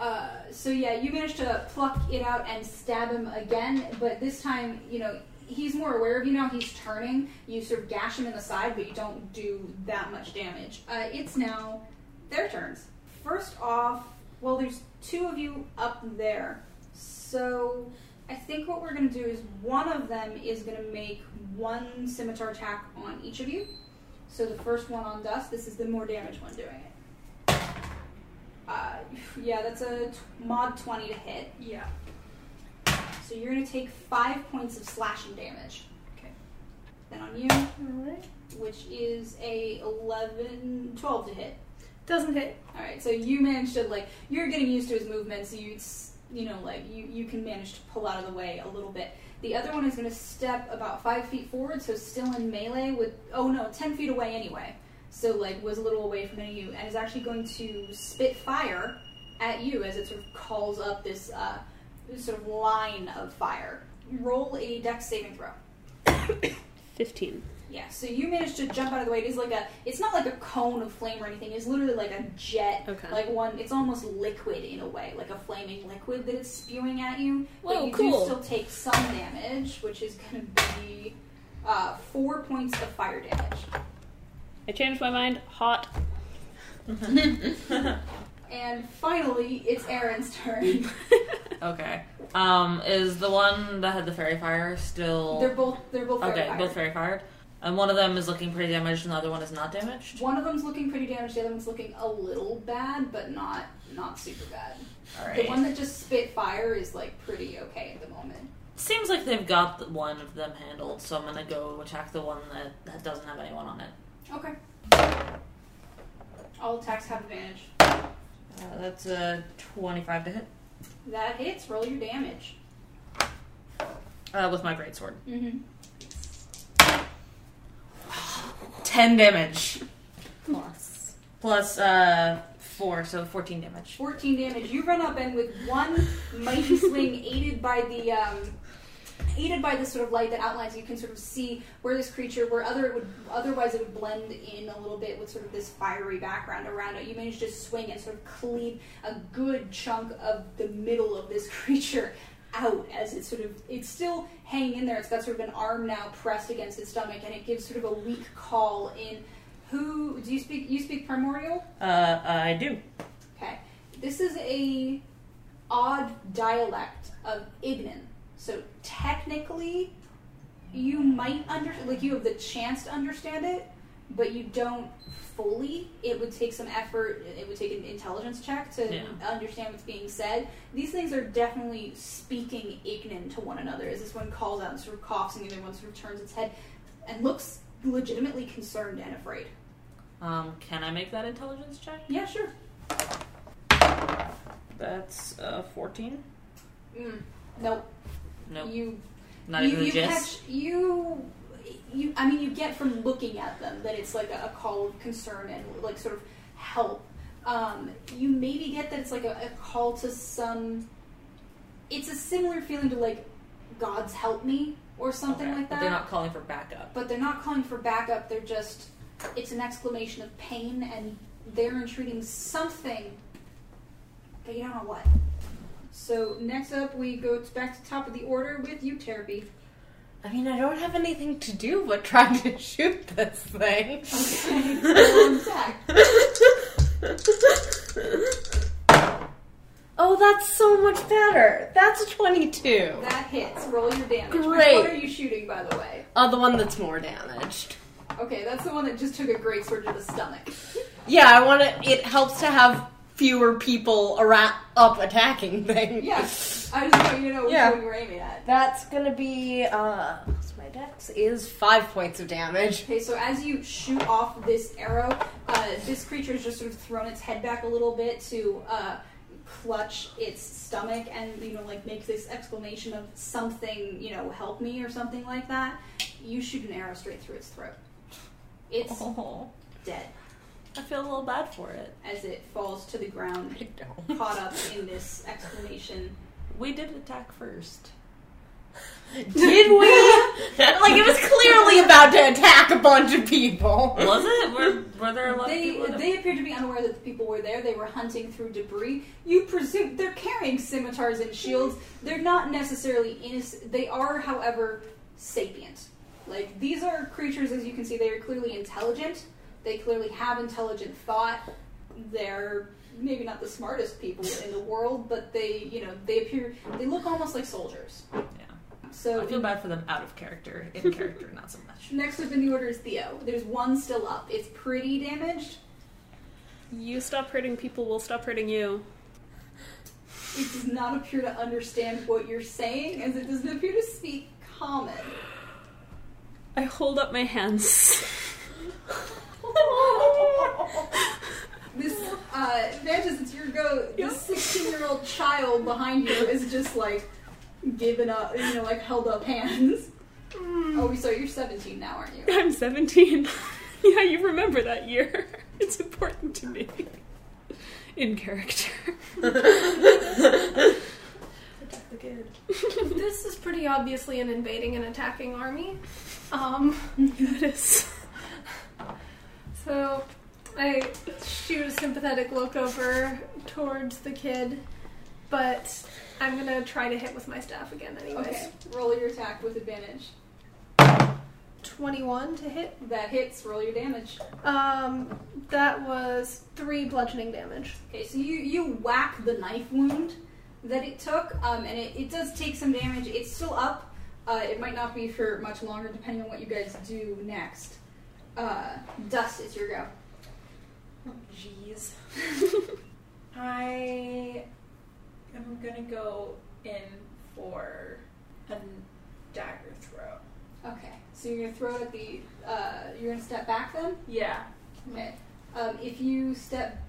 A: Uh, so yeah, you managed to pluck it out and stab him again, but this time, you know, he's more aware of you now. He's turning. You sort of gash him in the side, but you don't do that much damage. Uh, it's now their turns. First off, well, there's two of you up there, so I think what we're gonna do is one of them is gonna make one scimitar attack on each of you. So the first one on Dust, this is the more damage one doing it. Uh, yeah, that's a t- mod 20 to hit.
G: Yeah.
A: So you're going to take 5 points of slashing damage.
G: Okay.
A: Then on you,
D: Alright.
A: which is a 11, 12 to hit.
D: Doesn't hit.
A: Alright, so you managed to, like, you're getting used to his movements, so you, s- you know, like, you, you can manage to pull out of the way a little bit. The other one is going to step about 5 feet forward, so still in melee with, oh no, 10 feet away anyway. So, like, was a little away from any of you, and is actually going to spit fire at you as it sort of calls up this, uh, this sort of line of fire. Roll a dex saving throw.
E: 15.
A: Yeah, so you managed to jump out of the way. It is like a, it's not like a cone of flame or anything. It's literally like a jet,
E: Okay.
A: like one. It's almost liquid in a way, like a flaming liquid that it's spewing at you. but
E: Whoa,
A: you
E: cool.
A: do still take some damage, which is going to be uh, four points of fire damage.
E: I changed my mind. Hot.
A: And finally, it's Aaron's turn.
F: Okay. Um, is the one that had the faerie fire still?
A: they're both, they're both very
F: okay,
A: fired.
F: both fairy fired, and one of them is looking pretty damaged, and the other one is not damaged.
A: One of them's looking pretty damaged. The other one's looking a little bad, but not not super bad.
F: All
A: The one that just spit fire is like pretty okay at the moment.
F: Seems like they've got one of them handled, so I'm gonna go attack the one that, that doesn't have anyone on it.
A: Okay. All attacks have advantage.
F: Uh, that's a 25 to hit
A: That hits. Roll your damage.
F: uh, with my greatsword.
A: Mm-hmm.
F: 10 damage
B: Plus.
F: plus uh, 4, so 14 damage.
A: 14 damage. You run up and with one mighty swing, aided by the um, aided by this sort of light that outlines, you can sort of see where this creature, where other it would otherwise it would blend in a little bit with sort of this fiery background around it. You manage to swing and sort of cleave a good chunk of the middle of this creature out as it's sort of it's still hanging in there. It's got sort of an arm now pressed against its stomach, and it gives sort of a weak call in. Who do you speak? You speak primordial.
F: Uh, I do.
A: Okay. This is a odd dialect of Ignan. So technically, you might under like you have the chance to understand it, but you don't fully. It would take some effort. It would take an intelligence check to
F: Yeah.
A: understand what's being said. These things are definitely speaking Ignan to one another. As this one calls out and sort of coughs, and the other one sort of turns its head and looks legitimately concerned and afraid.
F: Um, can I make that intelligence check?
A: Yeah, sure.
F: That's uh, 14.
A: Mm. Nope.
F: Nope.
A: You
F: Not
A: you,
F: even
A: you catch you you I mean you get from looking at them that it's like a, a call of concern and like sort of help. Um, you maybe get that it's like a, a call to some it's a similar feeling to like God's help me or something
F: Okay,
A: like
F: But
A: that.
F: they're not calling for backup.
A: but they're not calling for backup, they're just it's an exclamation of pain and they're entreating something but you don't know what. So next up we go back to top of the order with Euterpe.
B: I mean, I don't have anything to do but try to shoot this thing.
A: Okay.
B: Oh, that's so much better. That's a 22.
A: That hits. Roll your damage. Which
B: Great.
A: one are you shooting, by the way?
B: Uh, the one that's more damaged.
A: Okay, that's the one that just took a great sword to the stomach.
B: Yeah, I want to. It helps to have fewer people around up attacking things.
A: Yeah, I just want you to know which
B: Yeah.
A: one you were aiming at.
B: That's gonna be. uh My dex is five points of damage.
A: Okay, so as you shoot off this arrow, uh, this creature has just sort of thrown its head back a little bit to uh, clutch its stomach and you know like make this exclamation of something you know help me or something like that. You shoot an arrow straight through its throat. It's
F: Oh,
A: dead
F: I feel a little bad for it.
A: as it falls to the ground,
B: I don't.
A: caught up in this exclamation.
F: We did attack first.
B: Did we? like it was clearly about to attack a bunch of people.
F: Was it? Were, were there a lot of
A: They
F: people? that-
A: they appeared to be unaware that the people were there. They were hunting through debris. You presume they're carrying scimitars and shields. They're not necessarily innocent. They are, however, sapient. Like these are creatures, as you can see, they are clearly intelligent. They clearly have intelligent thought. They're maybe not the smartest people in the world, but they, you know, they appear. They look almost like soldiers.
F: Yeah.
A: So
F: I feel bad for them out of character. In character, not so much.
A: Next up in the order is Theo. There's one still up. It's pretty damaged.
E: You stop hurting people, we'll stop hurting you.
A: It does not appear to understand what you're saying, as it doesn't appear to speak common.
E: I hold up my hands.
A: This, uh, Vantus, it's your go. This 16 year old child behind you is just like giving up, you know, like held up hands. Oh, so you're 17 now, aren't you?
E: I'm 17. yeah, you remember that year. It's important to me. In character.
F: Protect the kid.
D: this is pretty obviously an invading and attacking army. Um,
E: It is.
D: So I shoot a sympathetic look over towards the kid, but I'm gonna try to hit with my staff again anyways.
A: Okay, roll your attack with advantage.
D: 21 to hit.
A: That hits, roll your damage.
D: Um, that was three bludgeoning damage.
A: Okay, so you, you whack the knife wound that it took, um, and it, it does take some damage. It's still up. Uh, it might not be for much longer, depending on what you guys do next. Uh, Dust, it's your go.
G: Jeez. I am gonna go in for a dagger throw.
A: Okay, so you're gonna throw it at the. Uh, you're gonna step back then.
G: Yeah.
A: Okay. Um, if you step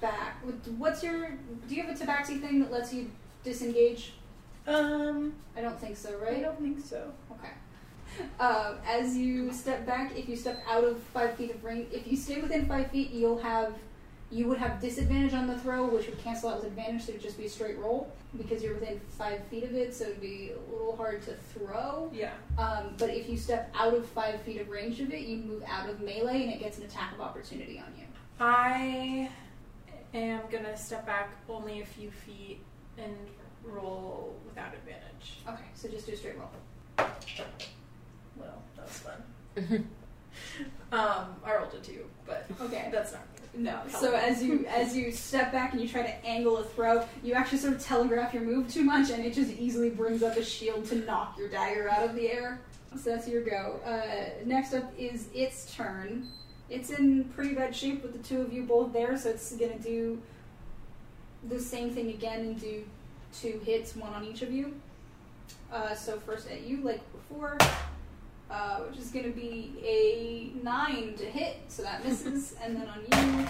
A: back, what's your? Do you have a tabaxi thing that lets you disengage?
G: Um,
A: I don't think so, right?
G: I don't think so.
A: Okay. Um, as you step back, if you step out of five feet of range, if you stay within five feet, you'll have you would have disadvantage on the throw, which would cancel out with advantage, so it would just be a straight roll because you're within five feet of it, so it'd be a little hard to throw.
G: Yeah.
A: Um, but if you step out of five feet of range of it, you move out of melee, and it gets an attack of opportunity on you.
G: I am gonna step back only a few feet and roll without advantage.
A: Okay, so just do a straight roll.
G: Well, that was fun. um, I rolled a two, but
A: Okay.
G: that's not. Good.
A: No. So as you as you step back and you try to angle a throw, you actually sort of telegraph your move too much, and it just easily brings up a shield to knock your dagger out of the air. So that's your go. Uh, next up is its turn. It's in pretty bad shape with the two of you both there, so it's gonna do the same thing again and do two hits, one on each of you. Uh, so first at you, like before, uh, which is going to be a nine to hit, so that misses, and then on you,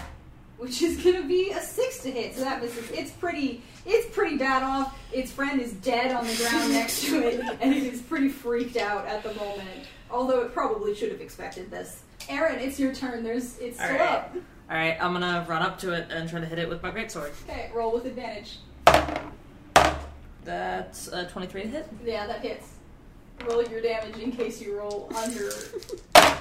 A: which is going to be a six to hit, so that misses. It's pretty, it's pretty bad off. Its friend is dead on the ground next to it, and it is pretty freaked out at the moment. Although it probably should have expected this. Aaron, it's your turn. There's, it's still
F: All right.
A: up.
F: All right, I'm gonna run up to it and try to hit it with my greatsword.
A: Okay, roll with advantage.
F: That's a 23 to hit.
A: Yeah, that hits. Roll your damage in case you roll under.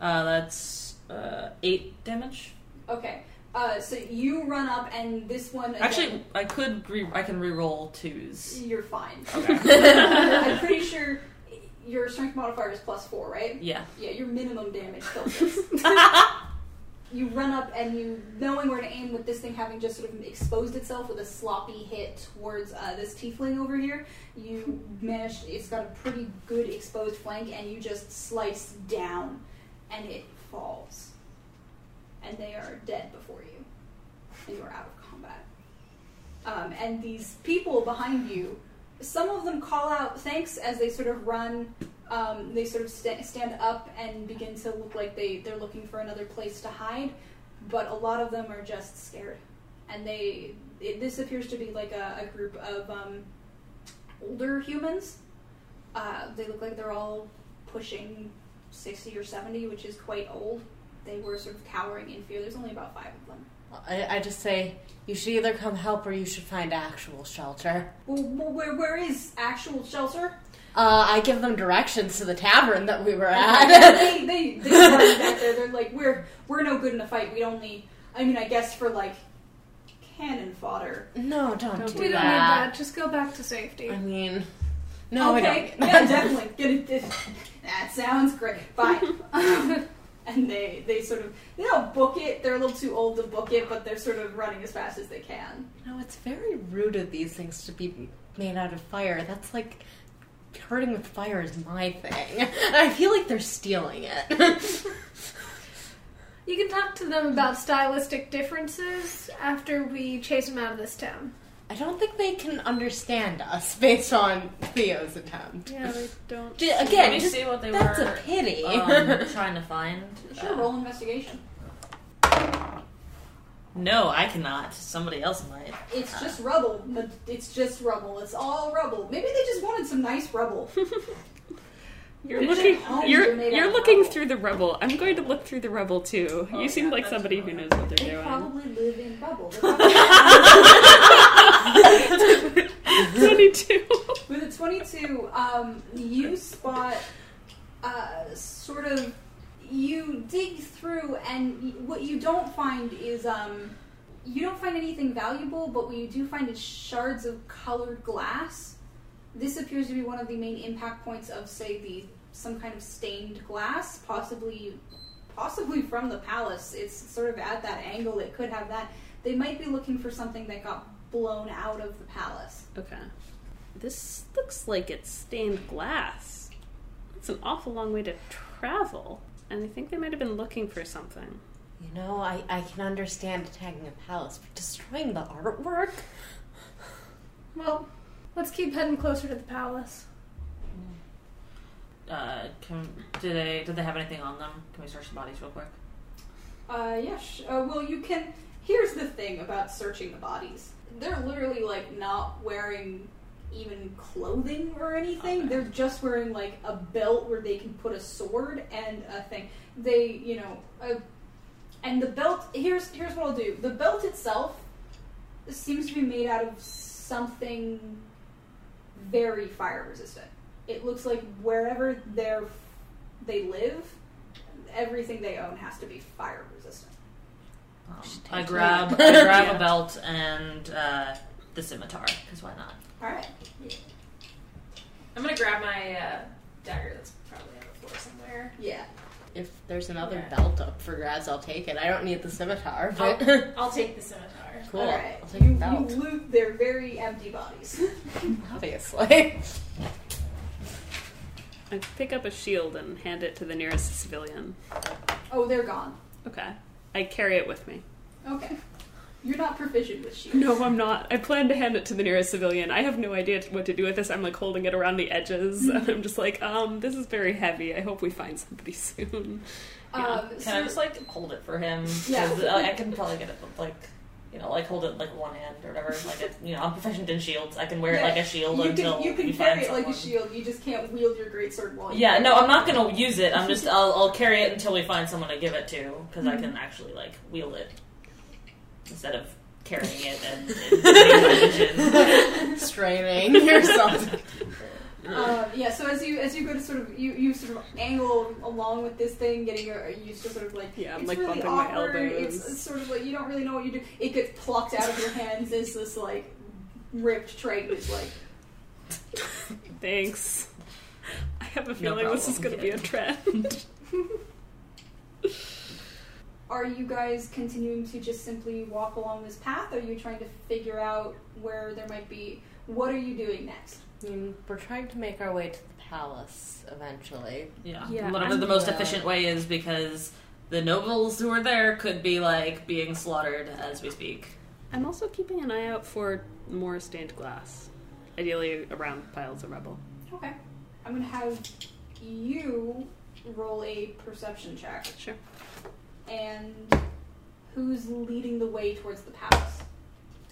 F: Uh, that's uh, eight damage.
A: Okay. Uh, so you run up, and this one. again-
F: Actually, I could re- I can re-roll twos.
A: You're fine.
F: Okay.
A: I'm pretty sure your strength modifier is plus four, right?
F: yeah.
A: Yeah, your minimum damage kills this. You run up and you, knowing where to aim with this thing having just sort of exposed itself with a sloppy hit towards uh, this tiefling over here, you managed, it's got a pretty good exposed flank, and you just slice down, and it falls. And they are dead before you. And you are out of combat. Um, and these people behind you, some of them call out thanks as they sort of run Um, they sort of sta stand up and begin to look like they they're looking for another place to hide, but a lot of them are just scared, and they it, this appears to be like a, a group of um, older humans. Uh, they look like they're all pushing sixty or seventy, which is quite old. They were sort of cowering in fear. There's only about five of them.
B: I, I just say you should either come help or you should find actual shelter.
A: Well, well, where where is actual shelter?
B: Uh, I give them directions to the tavern that we were at.
A: they they, they back there. They're like, we're we're no good in a fight. We only, I mean, I guess for like cannon fodder.
B: no, don't,
E: Don't
B: do
D: We don't need
B: that.
D: that. Just go back to safety.
B: I mean, no,
A: okay,
B: we don't.
A: yeah, definitely. Get it. this- That sounds great. Fine. and they they sort of they don't book it. They're a little too old to book it, but they're sort of running as fast as they can.
B: No, it's very rude of these things to be made out of fire. That's like hurting with fire is my thing. I feel like they're stealing it.
D: You can talk to them about stylistic differences after we chase them out of this town.
B: I don't think they can understand us based on Theo's attempt.
E: Yeah, they don't.
B: J-
F: Let
B: Again,
F: me
B: just,
F: see what they
B: that's
F: were
B: a pity.
F: um, trying to find.
A: Sure,
F: Uh,
A: roll investigation.
F: No, I cannot. Somebody else might.
A: It's just rubble. but It's just rubble. It's all rubble. Maybe they just wanted some nice rubble.
E: You're looking. You're you're looking
A: rubble.
E: through the rubble. I'm going to look through the rubble too.
F: Oh,
E: you seem
F: yeah,
E: like
F: that's
E: somebody who knows what they're
A: They
E: doing.
A: probably live in rubble. Probably-
E: Twenty-two.
A: With a 22, um, you spot uh, sort of. You dig through, and what you don't find is. Um, you don't find anything valuable, but what you do find is shards of colored glass. This appears to be one of the main impact points of, say, the some kind of stained glass, possibly, possibly from the palace. It's sort of at that angle. It could have that. They might be looking for something that got blown out of the palace.
E: Okay. This looks like it's stained glass. It's an awful long way to travel, and I think they might have been looking for something.
B: You know, I, I can understand attacking a palace, but destroying the artwork?
D: Well, let's keep heading closer to the palace.
F: Uh, can, do they? Did they have anything on them? Can we search the bodies real quick?
A: Uh, yeah. Sh- uh, well, you can. Here's the thing about searching the bodies. They're literally like not wearing even clothing or anything.
F: Okay.
A: They're just wearing like a belt where they can put a sword and a thing. They, you know, uh, and the belt. Here's here's what I'll do. The belt itself seems to be made out of something very fire resistant. It looks like wherever they're they live, everything they own has to be fire resistant.
F: Um, I grab. I grab
E: Yeah.
F: a belt and uh, the scimitar, because why not?
A: All right.
G: I'm gonna grab my uh, dagger that's probably on the floor somewhere.
A: Yeah.
B: If there's another
G: Yeah.
B: belt up for grabs, I'll take it. I don't need the scimitar, but
G: I'll take the scimitar.
B: cool.
A: All right.
B: I'll take
A: You,
B: the
A: you loot their very empty bodies.
B: Obviously.
E: I pick up a shield and hand it to the nearest civilian.
A: oh, they're gone.
E: Okay. I carry it with me.
A: Okay. You're not proficient with shields.
E: No, I'm not. I plan to hand it to the nearest civilian. I have no idea what to do with this. I'm like holding it around the edges, and I'm just like, um, this is very heavy. I hope we find somebody soon. Yeah.
A: Um,
F: Can
A: so,
F: I just like hold it for him? 'Cause,
A: Yeah.
F: uh, I can probably get it like, you know, like hold it like one hand or whatever. Like, it, you know, I'm proficient in shields. I can wear it like a shield
A: you
F: until
A: can you can
F: we
A: carry
F: find
A: it like a shield. You just can't wield your greatsword while.
F: Yeah, no, I'm not gonna use it. I'm just I'll, I'll carry it until we find someone to give it to because I
A: Mm-hmm.
F: can actually like wield it instead of carrying it and, and putting my vision.
B: Straining yourself.
A: Um, yeah. So as you as you go to sort of you, you sort of angle along with this thing, getting uh, used to sort of like
E: Yeah, I'm
A: it's
E: like
A: really
E: bumping my
A: awkward.
E: elbows.
A: It's, it's sort of like you don't really know what you do. It gets plucked out of your hands as this like ripped trait is like
E: Thanks. I have a feeling this is going to be a trend.
A: Are you guys continuing to just simply walk along this path? Are you trying to figure out where there might be? What are you doing next?
B: I mean, we're trying to make our way to the palace eventually.
F: Yeah,
E: Yeah,
F: whatever the most
B: Yeah.
F: efficient way is because the nobles who are there could be like being slaughtered as we speak.
E: I'm also keeping an eye out for more stained glass, ideally around piles of rubble.
A: Okay. I'm gonna have you roll a perception check.
E: Sure.
A: And who's leading the way towards the palace?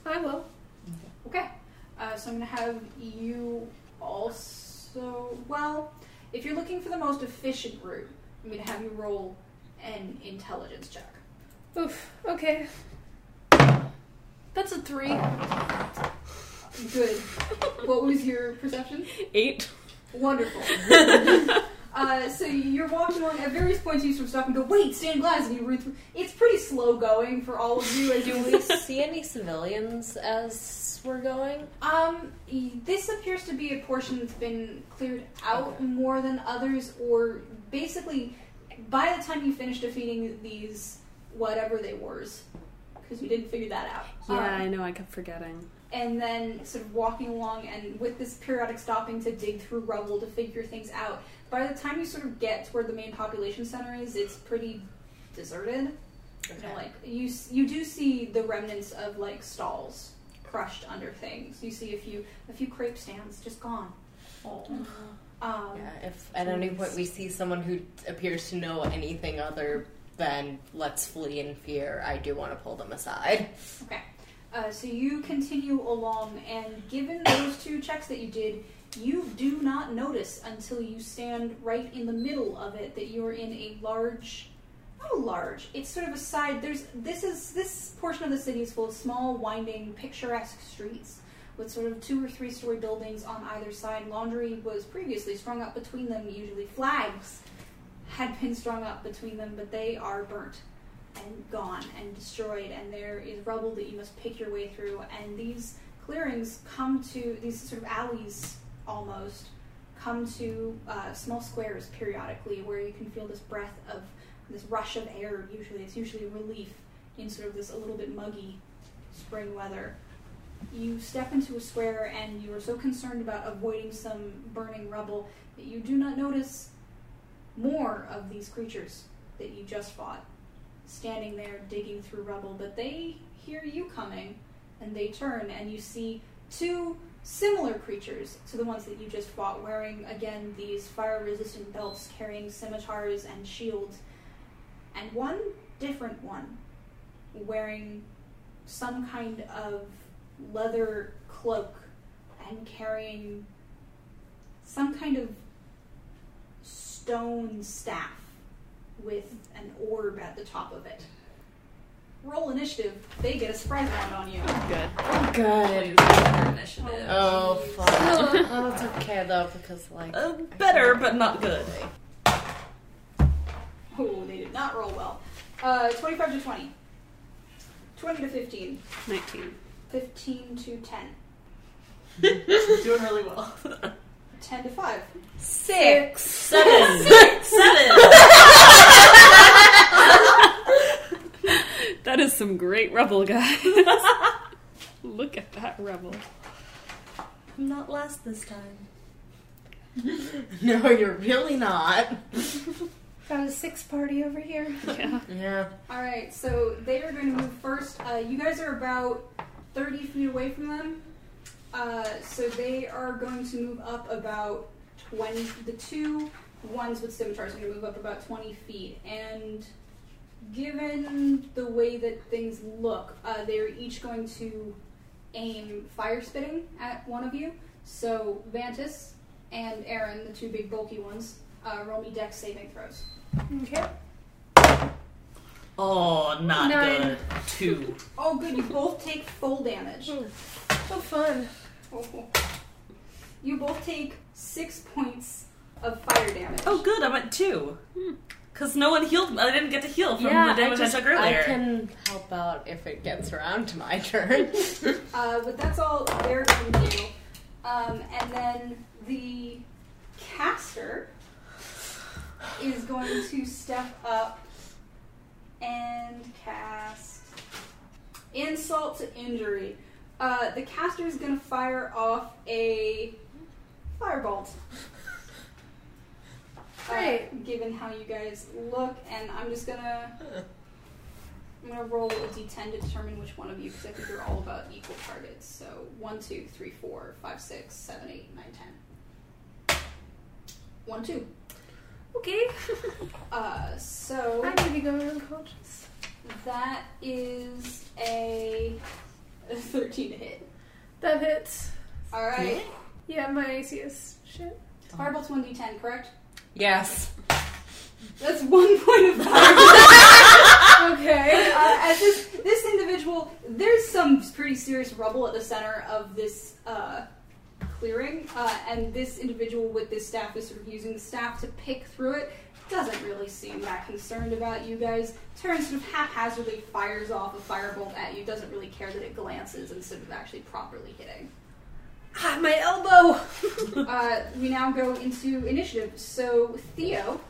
D: I will.
A: Okay. Uh, so I'm going to have you also. Well, if you're looking for the most efficient route, I'm going to have you roll an intelligence check.
D: Oof. Okay. That's a three.
A: Good. what was your perception?
E: Eight.
A: Wonderful. uh, so you're walking along. At various points, you sort of stop and go, "Wait, stained glass!" And you read through. It's pretty slow going for all of you as you
B: Do we see any civilians as we're going?
A: Um, this appears to be a portion that's been cleared out more than others, or basically, by the time you finish defeating these whatever they wars, because you didn't figure that out.
E: Yeah,
A: Um,
E: I know. I kept forgetting.
A: and then sort of walking along and with this periodic stopping to dig through rubble to figure things out. By the time you sort of get to where the main population center is, it's pretty deserted. You know, like you you do see the remnants of like stalls crushed under things. You see a few a few crepe stands just gone. Um,
B: Yeah, if at any point we see someone who appears to know anything other than let's flee in fear, I do want to pull them aside.
A: Okay. Uh, so you continue along, and given those two checks that you did, you do not notice until you stand right in the middle of it that you're in a large, not a large. It's sort of a side. There's this is this portion of the city is full of small, winding, picturesque streets with sort of two or three story buildings on either side. Laundry was previously strung up between them. Usually, flags had been strung up between them, but they are burnt and gone and destroyed, and there is rubble that you must pick your way through. And these clearings come to these sort of alleys almost come to uh, small squares periodically where you can feel this breath of this rush of air. Usually, it's usually relief in sort of this a little bit muggy spring weather. You step into a square and you are so concerned about avoiding some burning rubble that you do not notice more of these creatures that you just fought standing there digging through rubble, but they hear you coming and they turn and you see two similar creatures to the ones that you just fought, wearing again these fire resistant belts, carrying scimitars and shields, and one different one wearing some kind of leather cloak and carrying some kind of stone staff with an orb at the top of it. Roll initiative. They get a surprise round on you.
E: Good.
B: Good.
F: Initiative.
B: Oh,
A: jeez.
B: fuck. oh, it's okay though because like
F: Uh, better, but not good.
A: Oh, they did not roll well. Uh, 25 to 20. 20 to 15.
E: Nineteen.
A: 15 to 10.
F: Doing really well.
A: 10 to 5.
B: six.
F: Seven. Seven.
E: That is some great rubble, guys. Look at that rubble.
F: I'm not last this time.
B: No, you're really not.
D: Got a six party over here.
E: Yeah.
B: Yeah.
A: Alright, so they are going to move first. Uh, you guys are about 30 feet away from them. Uh, so they are going to move up about 20. The two ones with scimitars are going to move up about 20 feet. And given the way that things look, uh, they're each going to aim fire spitting at one of you. So Vantus and Aaron, the two big bulky ones, uh, roll me dex saving throws.
D: Okay.
F: Oh, not
D: Nine.
F: good. Two.
A: Oh, good. You both take full damage.
D: So fun.
A: You both take six points of fire damage.
F: Oh, good. I'm at two. Because no one healed me. I didn't get to heal from
B: yeah,
F: the damage I,
B: just-
F: took earlier.
B: I can help out if it gets around to my turn.
A: Uh, but that's all they're going to do. Um, and then the caster is going to step up and cast insult to injury. Uh, the caster is going to fire off a firebolt. Uh, given how you guys look, and I'm just gonna I'm gonna roll a d10 to determine which one of you, because I think you're all about equal targets. So one, two, three, four, five, six, seven, eight, nine, ten. One, two.
D: Okay.
A: Uh, so
D: I may be going unconscious.
A: that is a 13 to hit.
D: That hits.
A: All right.
D: Yeah, my AC is shit.
A: Firebolt's 1d10, correct?
B: Yes.
A: That's one point of fire.
D: Okay.
A: uh, as this this individual, there's some pretty serious rubble at the center of this uh, clearing, uh, and this individual with this staff is sort of using the staff to pick through it. Doesn't really seem that concerned about you guys. Turns sort of haphazardly, fires off a firebolt at you. Doesn't really care that it glances instead of actually properly hitting.
D: Ah, my elbow.
A: Uh, we now go into initiative. So Theo,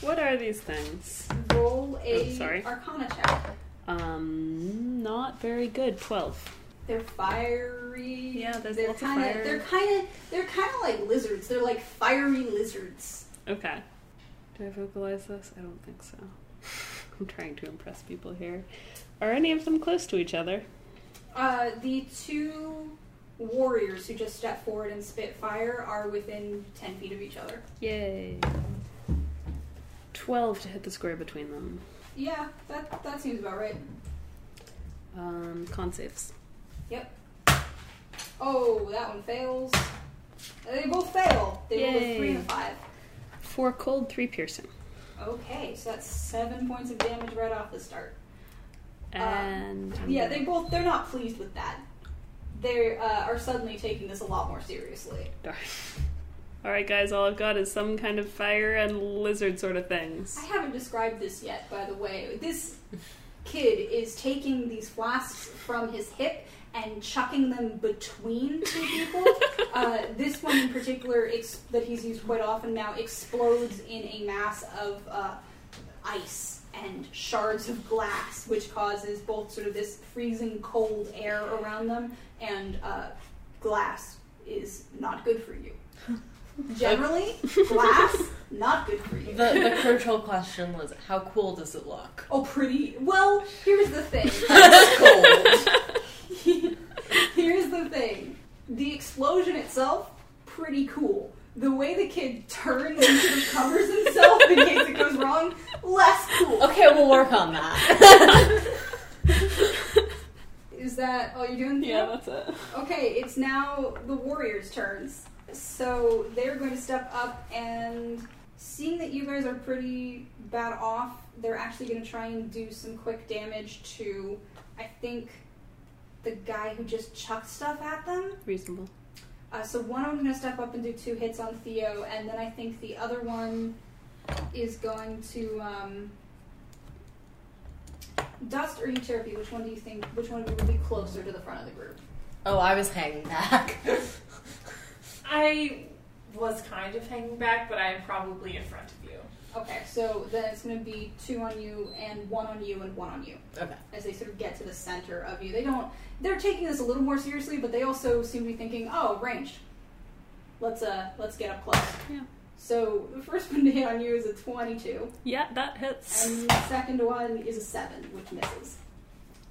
E: What are these things?
A: roll a
E: Oh, sorry.
A: Arcana check.
E: Um, not very good. Twelve.
A: They're fiery.
E: Yeah, there's
A: they're
E: lots of
A: kinda,
E: fire.
A: They're kind of they're kind of like lizards. They're like fiery lizards.
E: Okay. Do I vocalize this? I don't think so. I'm trying to impress people here. Are any of them close to each other?
A: Uh, the two warriors who just stepped forward and spit fire are within ten feet of each other.
E: Yay. 12 to hit the square between them.
A: Yeah, that that seems about right.
E: Um, con saves.
A: Oh, that one fails. They both fail. They a three and a five.
E: 4 cold, 3 piercing.
A: Okay, so that's seven points of damage right off the start.
E: And.
A: Yeah, they both they're not pleased with that. They uh, are suddenly taking this a lot more seriously.
E: Darn. Alright, guys, all I've got is some kind of fire and lizard sort of things.
A: I haven't described this yet, by the way. This kid is taking these flasks from his hip and chucking them between two people. uh, this one in particular, ex- that he's used quite often now, explodes in a mass of uh, ice and shards of glass, which causes both sort of this freezing cold air around them, and uh, glass is not good for you. Generally, glass not good for you.
B: The the crucial question was how cool does it look?
A: Oh, pretty. Well, here's the thing.
B: It's cold.
A: here's the thing. The explosion itself, pretty cool. The way the kid turns and sort of covers himself in case it goes wrong, less cool.
B: Okay, we'll work on that.
A: Is that all you're doing?
E: Yeah, that's it.
A: Okay, it's now the warriors' turns. So they're going to step up and seeing that you guys are pretty bad off, they're actually going to try and do some quick damage to, I think, the guy who just chucked stuff at them.
E: Reasonable.
A: Uh, so one of them is going to step up and do two hits on Theo, and then I think the other one is going to. Um, Dust or Euterpe, which one do you think? Which one would be closer to the front of the group?
B: oh, I was hanging back.
G: I was kind of hanging back, but I am probably in front of you.
A: Okay, so then it's going to be two on you and one on you and one on you
B: Okay.
A: as they sort of get to the center of you. They don't. They're taking this a little more seriously, but they also seem to be thinking, "Oh, ranged. Let's uh, let's get up close."
E: Yeah.
A: So the first one to hit on you is a twenty-two,
E: Yeah, that hits.
A: and the second one is a seven, which misses.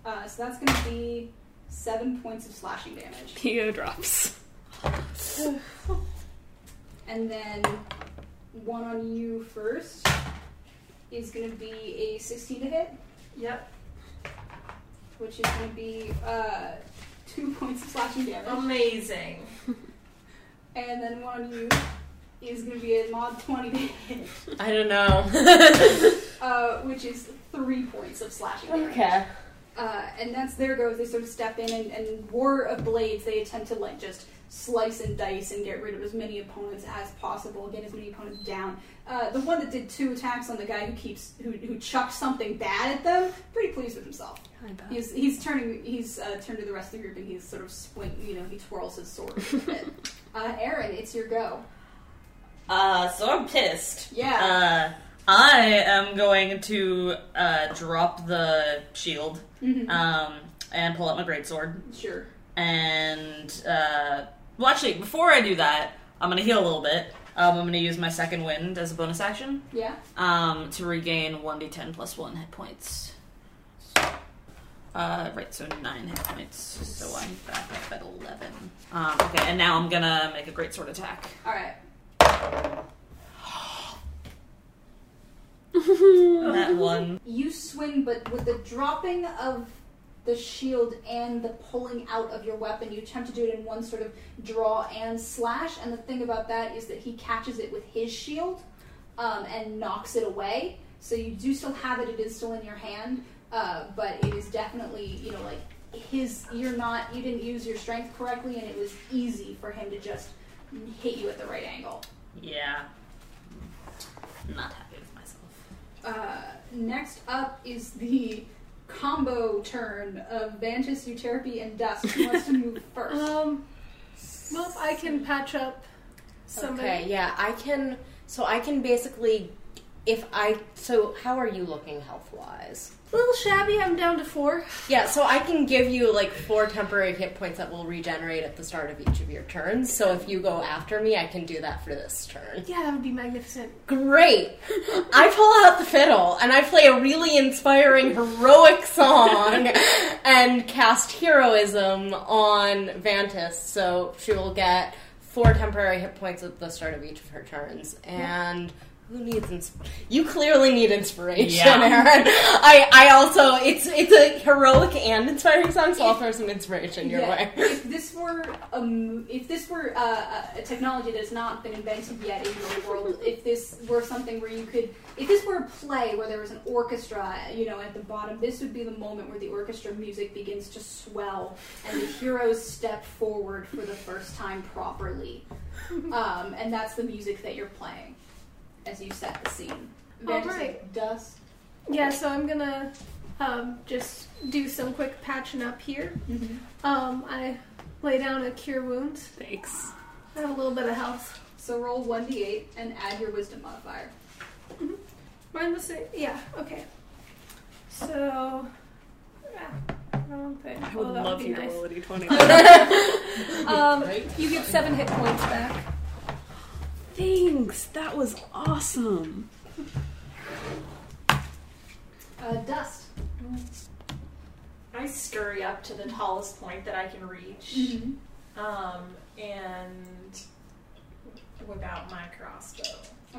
A: Uh, so that's going to be seven points of slashing damage,
E: Theo drops.
A: and then one on you first is going to be a sixteen to hit.
G: Yep.
A: which is going to be uh, two points of slashing damage.
G: Amazing.
A: and then one on you is going to be a mod 20 to hit,
B: I don't know.
A: uh, which is three points of slashing damage.
B: okay.
A: Uh, and that's there goes. They sort of step in and, and War of Blades, they attempt to like just slice and dice and get rid of as many opponents as possible, get as many opponents down. Uh, the one that did two attacks on the guy who keeps who, who chucked something bad at them, pretty pleased with himself. He's he's turning he's uh, turned to the rest of the group and he's sort of swing you know he twirls his sword a bit. Uh, Aaron, it's your go.
F: Uh, so I'm pissed.
A: Yeah.
F: Uh, I am going to uh, drop the shield
A: Mhm.
F: um, and pull out my greatsword.
A: sure.
F: And, uh, well, actually, before I do that, I'm going to heal a little bit. Um, I'm going to use my second wind as a bonus action
A: Yeah.
F: um, to regain 1d10 plus 1 hit points. Uh, right, so 9 hit points. So I'm back up at 11. Um, okay, and now I'm going to make a greatsword attack.
A: All right.
F: That one.
A: You swing, but with the dropping of the shield and the pulling out of your weapon, you attempt to do it in one sort of draw and slash. And the thing about that is that he catches it with his shield um, and knocks it away. So you do still have it; it is still in your hand, uh, but it is definitely, you know, like his. You're not. You didn't use your strength correctly, and it was easy for him to just hit you at the right angle.
F: Yeah. Not happy with myself.
A: Uh, next up is the combo turn of Vantus, Euterpe, and Dust. Who wants to move first?
D: Um, well, I can patch up somebody.
B: Okay, yeah, I can. So I can basically, if I. So how are you looking health wise?
D: A little shabby. I'm down to four.
B: Yeah, so I can give you like four temporary hit points that will regenerate at the start of each of your turns. So if you go after me, I can do that for this turn.
D: Yeah, that would be magnificent.
B: Great! I pull out the fiddle and I play a really inspiring heroic song and cast heroism on Vantus, so she will get four temporary hit points at the start of each of her turns. And who needs ins- you clearly need inspiration,
F: Yeah.
B: Aaron. I, I also it's it's a heroic and inspiring song, so I'll throw some inspiration your
A: Yeah,
B: way.
A: if this were a, m- if this were uh, a technology that has not been invented yet in the world, if this were something where you could, if this were a play where there was an orchestra, you know, at the bottom, this would be the moment where the orchestra music begins to swell and the heroes step forward for the first time properly, um, and that's the music that you're playing as you set the scene.
D: All
A: Vantus,
D: right.
A: Dust.
D: Yeah, so I'm gonna um, just do some quick patching up here.
A: Mm-hmm.
D: Um, I lay down a cure wounds.
E: Thanks.
D: I have a little bit of health.
A: So roll one d8 and add your wisdom modifier.
D: Mine was same. Yeah. Okay. So. Yeah, wrong thing.
E: I would
D: that
E: love
D: be
E: you to
D: nice.
E: roll a d20.
D: Um, you get seven hit points back.
E: Thanks. That was awesome.
A: Uh, dust.
G: I scurry up to the tallest point that I can reach,
A: Mm-hmm.
G: um, and whip out my crossbow.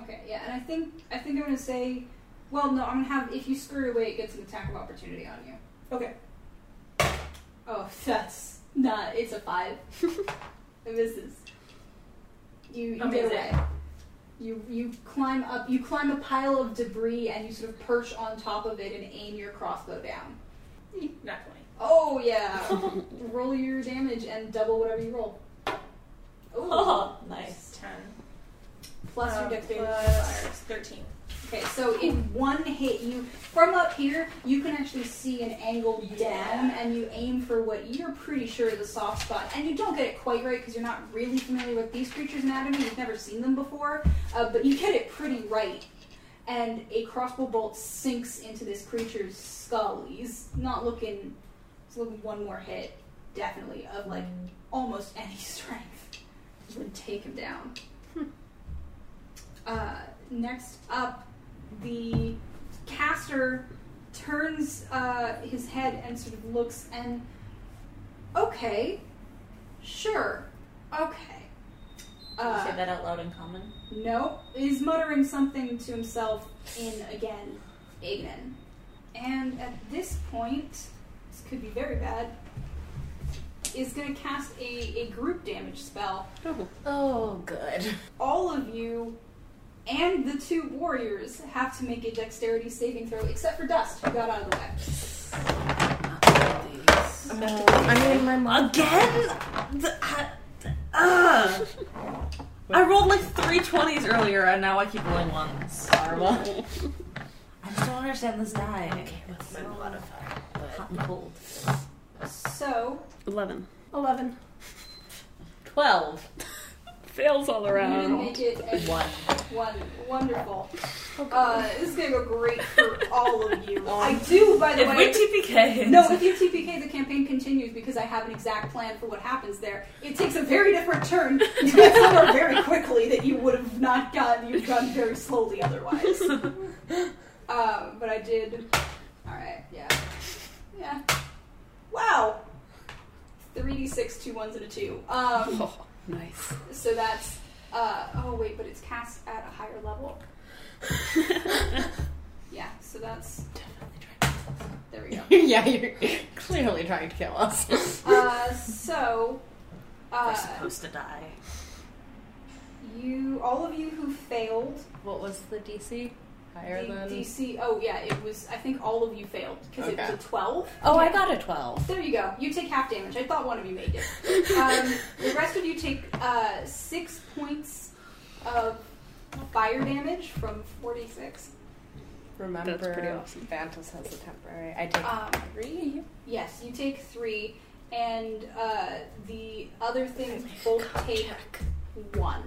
A: Okay, yeah, and I think I think I'm gonna say, well, no, I'm gonna have if you scurry away, it gets an attack of opportunity on you.
G: Okay.
A: Oh, that's not. It's a five. it misses. You you get away. You you climb up. You climb a pile of debris and you sort of perch on top of it and aim your crossbow down.
G: Nat 20.
A: Oh yeah. roll your damage and double whatever you roll. Ooh.
F: Oh, nice.
G: 10.
A: Plus your
G: Um,
A: dexterity.
G: plus 13.
A: Okay, so in one hit, you from up here, you can actually see an angle down, and you aim for what you're pretty sure is a soft spot, and you don't get it quite right because you're not really familiar with these creatures' anatomy. You've never seen them before, uh, but you get it pretty right, and a crossbow bolt sinks into this creature's skull. He's not looking. He's looking one more hit, definitely of like almost any strength would take him down. Uh, next up, the caster turns uh, his head and sort of looks and okay, sure, okay.
F: Can you say
A: Uh,
F: that out loud in common?
A: no, He's muttering something to himself in again, Ignan. And at this point, this could be very bad. Is going to cast a, a group damage spell
E: Oh.
B: Oh, good.
A: all of you and the two warriors have to make a dexterity saving throw, except for Dust, who got out of the way.
B: No, I mean my mom.
F: Again? The- uh, I rolled like three twenties earlier, and now I keep rolling ones.
B: Karma.
F: I just don't understand this die.
B: Okay, what's my modifier?
F: Hot and cold.
A: So,
E: 11.
D: Eleven.
B: Twelve.
E: Fails all
A: you didn't
E: around.
A: make it a
F: One.
A: one. Wonderful. Uh, this is gonna go great for all of you. I do, by the
F: If
A: way.
F: we TPK.
A: no, if you TPK, the campaign continues because I have an exact plan for what happens there. It takes a very different turn. You get somewhere very quickly that you would have not gotten. You've gone very slowly otherwise. Uh, but I did. All right. Yeah. Yeah. Wow. Three d six, two ones, and a two. Um,
E: Oh, nice.
A: so that's. Uh, oh wait, but it's cast at a higher level. Yeah, so that's
B: Definitely trying
A: there we go.
B: to Yeah, you're clearly trying to kill us.
A: Uh, so
F: We're
A: uh,
F: supposed to die.
A: you, all of you who failed
B: What was the DC? Higher
A: the
B: than.
A: DC. Oh yeah, it was. I think all of you failed because it was a twelve.
B: Oh, I got a 12.
A: There you go. You take half damage. I thought one of you made it. Um, the rest of you take uh, six points of fire damage from forty-six.
B: Remember,
E: That's pretty awesome.
B: Vantus has a temporary. I take
A: Um,
B: three.
A: Yes, you take three, and uh, the other things both take one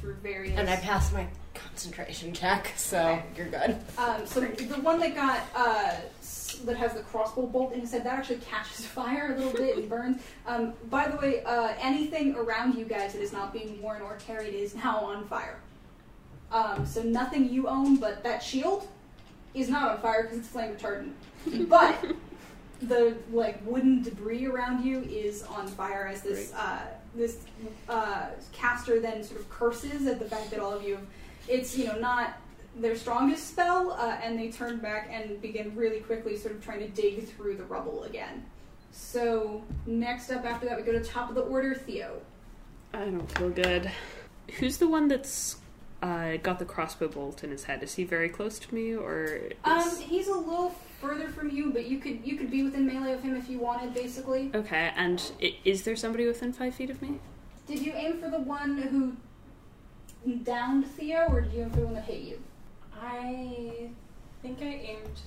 A: through various.
B: And I passed my concentration check, so
A: Okay.
B: you're good.
A: Um, so the one that got uh, that has the crossbow bolt in his head that actually catches fire a little bit and burns. Um, by the way, uh, anything around you guys that is not being worn or carried is now on fire. Um, so nothing you own, but that shield is not on fire because it's flame retardant. but the like wooden debris around you is on fire as this uh, this uh, caster then sort of curses at the fact that all of you. It's you know not their strongest spell, uh, and they turn back and begin really quickly, sort of trying to dig through the rubble again. So next up after that, we go to top of the order, Theo.
E: I don't feel good. Who's the one that's uh, got the crossbow bolt in his head? Is he very close to me, or is...
A: Um, he's a little further from you, but you could you could be within melee of him if you wanted, basically.
E: okay? And is there somebody within five feet of me?
A: Did you aim for the one who downed Theo, or did you aim for the one that hit you?
G: I think I aimed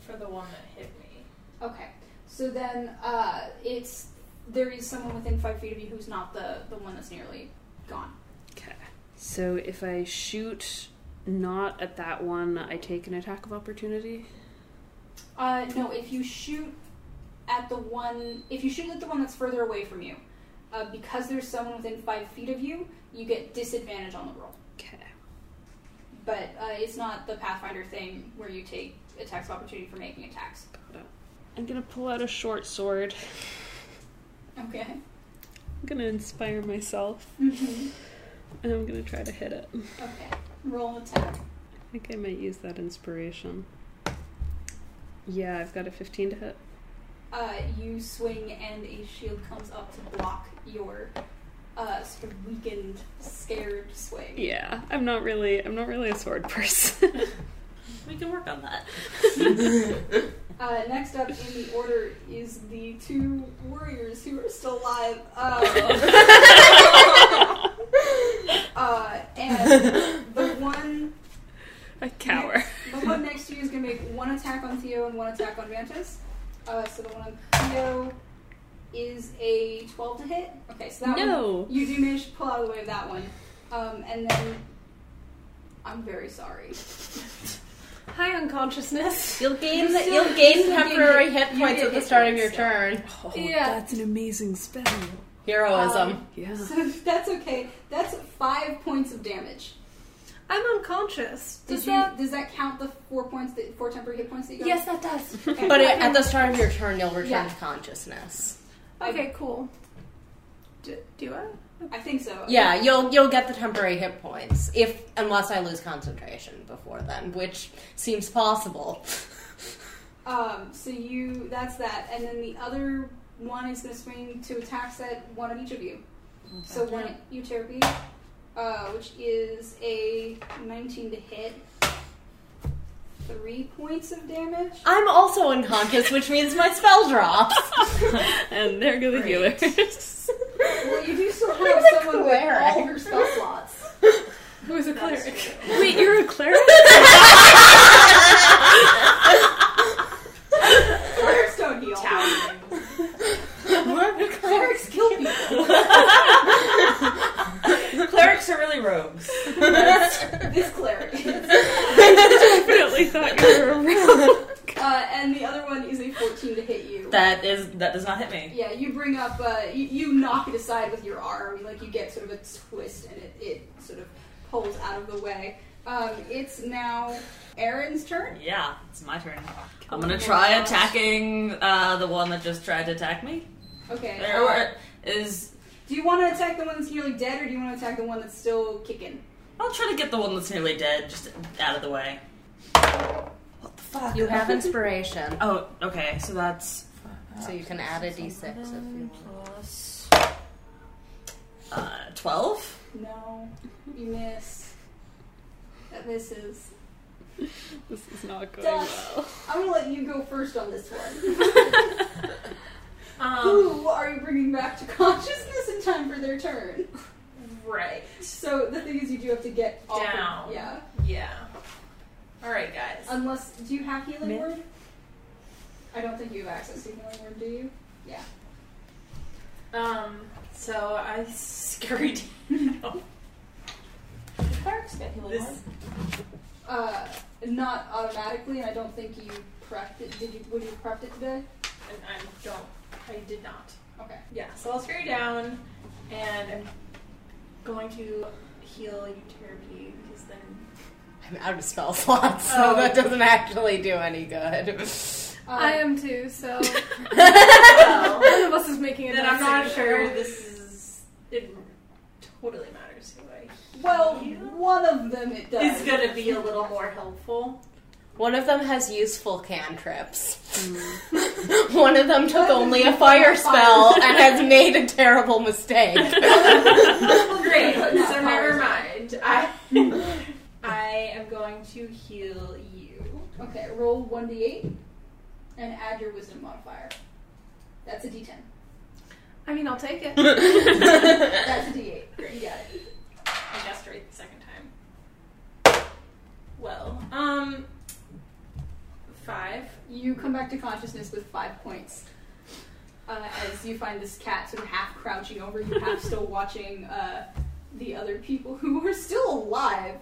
G: for the one that hit me.
A: Okay. So then, uh, it's there is someone within five feet of you who's not the the one that's nearly gone.
E: Okay. So if I shoot not at that one, I take an attack of opportunity.
A: Uh, no, if you shoot at the one, if you shoot at the one that's further away from you, uh, because there's someone within five feet of you, you get disadvantage on the roll.
E: Okay.
A: But uh, it's not the Pathfinder thing where you take attacks of opportunity for making attacks.
E: I'm gonna pull out a short sword.
A: Okay.
E: I'm gonna inspire myself,
A: Mm-hmm.
E: and I'm gonna try to hit it.
A: Okay. Roll an attack.
E: I think I might use that inspiration. Yeah, I've got a 15 to hit.
A: Uh, you swing and a shield comes up to block your uh, sort of weakened, scared swing.
E: Yeah, I'm not really. I'm not really a sword person.
F: We can work on that.
A: Uh, next up in the order is the two warriors who are still alive. Uh, uh, and the one,
E: a cower.
A: the one next to you is going to make one attack on Theo and one attack on Vantus. Uh, so the one on Theo is a 12 to hit. Okay, so that
E: No.
A: one, you do manage to pull out of the way of that one. Um, and then, I'm very sorry.
D: High unconsciousness.
B: You'll gain
A: you still,
B: you'll gain
A: still gain
B: temporary
A: hit-
B: hit points at the start of your
A: still.
B: turn.
E: Oh,
D: Yeah.
E: that's an amazing spell.
B: Heroism.
A: Um,
E: Yeah.
A: So that's okay. That's five points of damage.
D: I'm unconscious.
A: Did
D: Does
A: you,
D: that?
A: Does that count the four points, that, four temporary hit points that you got?
D: Yes, that does.
A: Okay.
B: but at the start of your turn, you'll return
A: Yeah.
B: to consciousness.
D: Okay, cool. Do, do I?
A: I think so.
B: Yeah, you'll you'll get the temporary hit points if unless I lose concentration before then, which seems possible.
A: Um, so you, that's that, and then the other one is going to swing to attacks at one of each of you. So one at you, Terapy, uh, which is a 19 to hit. Three points of damage.
B: I'm also unconscious, which means my spell drops.
E: and there go the
A: Great.
E: healers.
A: Well, you do still have
B: Who's a
A: someone with
B: cleric?
A: all her spell slots.
D: Who is a
G: That's
D: cleric?
G: true.
E: Wait, you're a cleric?
A: Clerics don't heal.
G: Towering.
A: Clerics kill people.
F: Clerics are really rogues.
A: this cleric is.
E: Definitely thought you were a rogue.
A: Uh, and the other one is a 14 to hit you.
F: That is that does not hit me.
A: Yeah, you bring up, uh, you, you knock it aside with your arm. Like you get sort of a twist, and it, it sort of pulls out of the way. Um, it's now Aaron's turn.
F: Yeah, it's my turn. I'm gonna try attacking uh, the one that just tried to attack me.
A: Okay.
F: Or-
A: uh,
F: or is
A: do you want to attack the one that's nearly dead, or do you want to attack the one that's still kicking?
F: I'll try to get the one that's nearly dead just out of the way. What the fuck?
B: You have inspiration,
F: Oh, okay. So that's
B: so you can add a d6 if you want.
F: plus uh, twelve.
A: No, you miss. That misses.
E: This is not going
A: Dust.
E: well.
A: I'm gonna let you go first on this one.
G: Um,
A: Who are you bringing back to consciousness in time for their turn?
G: right.
A: So the thing is, you do have to get off of-
G: Down.
A: yeah.
G: Yeah. All right, guys.
A: Unless, do you have healing
E: Me?
A: word? I don't think you have access to healing word, do you? Yeah.
G: Um. So I scurried. no.
F: Clerics get healing
G: This.
F: word.
A: Uh, not automatically, and I don't think you prepped it. Did you? Would you prepped it today?
G: And I don't. I did not.
A: Okay.
G: Yeah. So I'll scare you down, and I'm going to heal you terribly because then.
B: I'm out of spell slots, so
G: Oh.
B: that doesn't actually do any good.
A: Uh,
D: I am too, so
G: Well,
D: one of us is making a
G: then I'm not sure
D: throw.
G: this is. It totally matters who I.
A: Well, one of them it does.
G: is gonna be a little more helpful.
B: One of them has useful cantrips. One of them took only a fire spell and has made a terrible mistake.
G: Great. So never mind. I I am going to heal you.
A: Okay, roll 1d8 and add your wisdom modifier. That's a d10.
D: I mean, I'll take it.
A: That's a d8. You got it.
G: I guessed right the second time. Well, um, five.
A: You come back to consciousness with five points. Uh, as you find this cat sort of half crouching over you, half still watching uh, the other people who are still alive.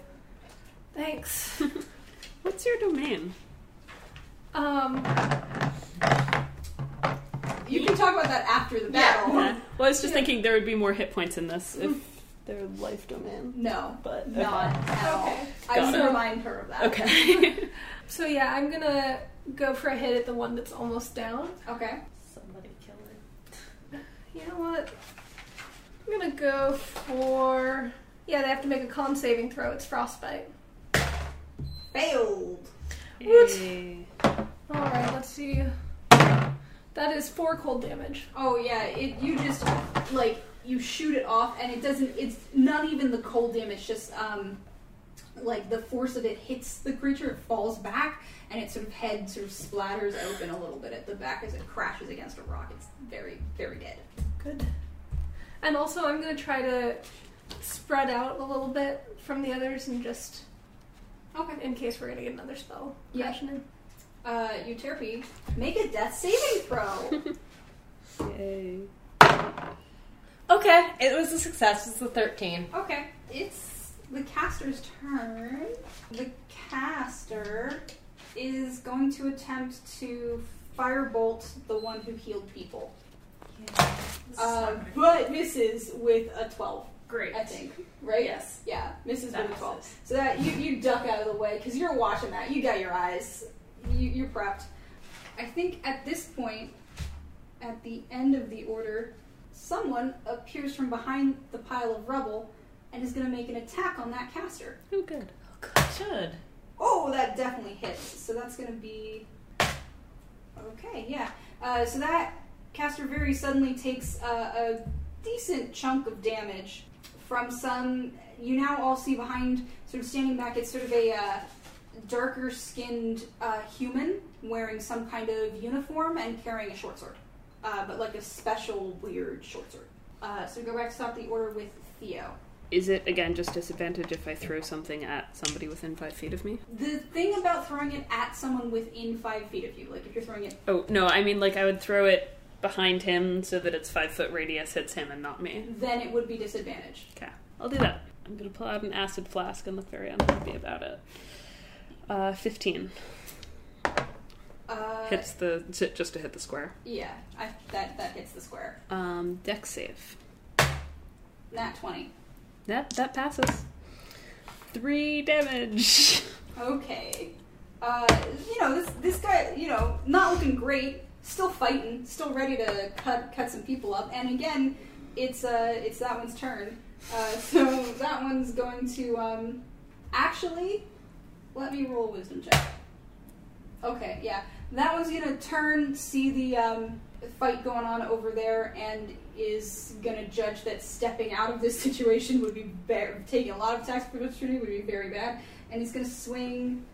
D: Thanks.
E: What's your domain?
D: Um,
A: You can talk about that after the battle. Yeah.
E: Well, I was just thinking there would be more hit points in this if their life domain.
A: No,
E: But
A: not at all.
D: Okay.
A: I
E: Got
A: will remind her of that.
E: Okay.
D: So yeah, I'm gonna go for a hit at the one that's almost down.
A: Okay.
F: Somebody kill it.
D: You know what? I'm gonna go for. Yeah, they have to make a con saving throw. It's frostbite.
A: Failed.
D: What?
E: Yay.
D: Alright, let's see. That is four cold damage.
A: Oh yeah, it you just like you shoot it off and it doesn't it's not even the cold damage, just um like the force of it hits the creature, it falls back and its sort of head sort of splatters open a little bit at the back as it crashes against a rock. It's very, very dead.
D: Good. And also, I'm gonna try to spread out a little bit from the others and just.
A: Okay.
D: In case we're gonna get another spell.
A: Yeah.
D: crashing in.
A: Uh Euterpe, make a death saving throw.
E: Yay.
B: Okay, it was a success. It's a 13.
A: okay. It's the caster's turn. The caster is going to attempt to firebolt the one who healed people. Uh, but misses with a 12,
G: Great.
A: I think. Right?
G: Yes.
A: Yeah, misses
G: That
A: with a 12.
G: misses.
A: So that you, you duck out of the way because you're watching that. You got your eyes. You, you're prepped. I think at this point, at the end of the order, someone appears from behind the pile of rubble and is going to make an attack on that caster.
E: Oh, good.
F: Oh, Should.
A: Oh, that definitely hits. So that's going to be. Okay, yeah. Uh, so that caster very suddenly takes uh, a decent chunk of damage from some. You now all see behind, sort of standing back, it's sort of a uh, darker skinned uh, human wearing some kind of uniform and carrying a short sword. Uh, but like a special weird short sword. Uh, so we go back to top the order with Theo.
E: Is it again just disadvantage if I throw something at somebody within five feet of me?
A: The thing about throwing it at someone within five feet of you, like if you're throwing it
E: Oh no, I mean like I would throw it behind him so that its five foot radius hits him and not me.
A: then it would be disadvantaged.
E: Okay, I'll do that. I'm gonna pull out an acid flask and look very unhappy about it. Uh, fifteen
A: Uh,
E: hits the just to hit the square.
A: Yeah, I, that that hits the square.
E: Um, dex save.
A: Nat twenty.
E: That that passes. Three damage.
A: Okay. Uh, you know this this guy, you know, not looking great, still fighting, still ready to cut cut some people up. And again, it's uh it's that one's turn. Uh, so that one's going to um actually let me roll wisdom check. Okay, yeah. That one's gonna turn, see the um, fight going on over there, and is gonna judge that stepping out of this situation would be taking a lot of attacks for opportunity would be very bad, and he's gonna swing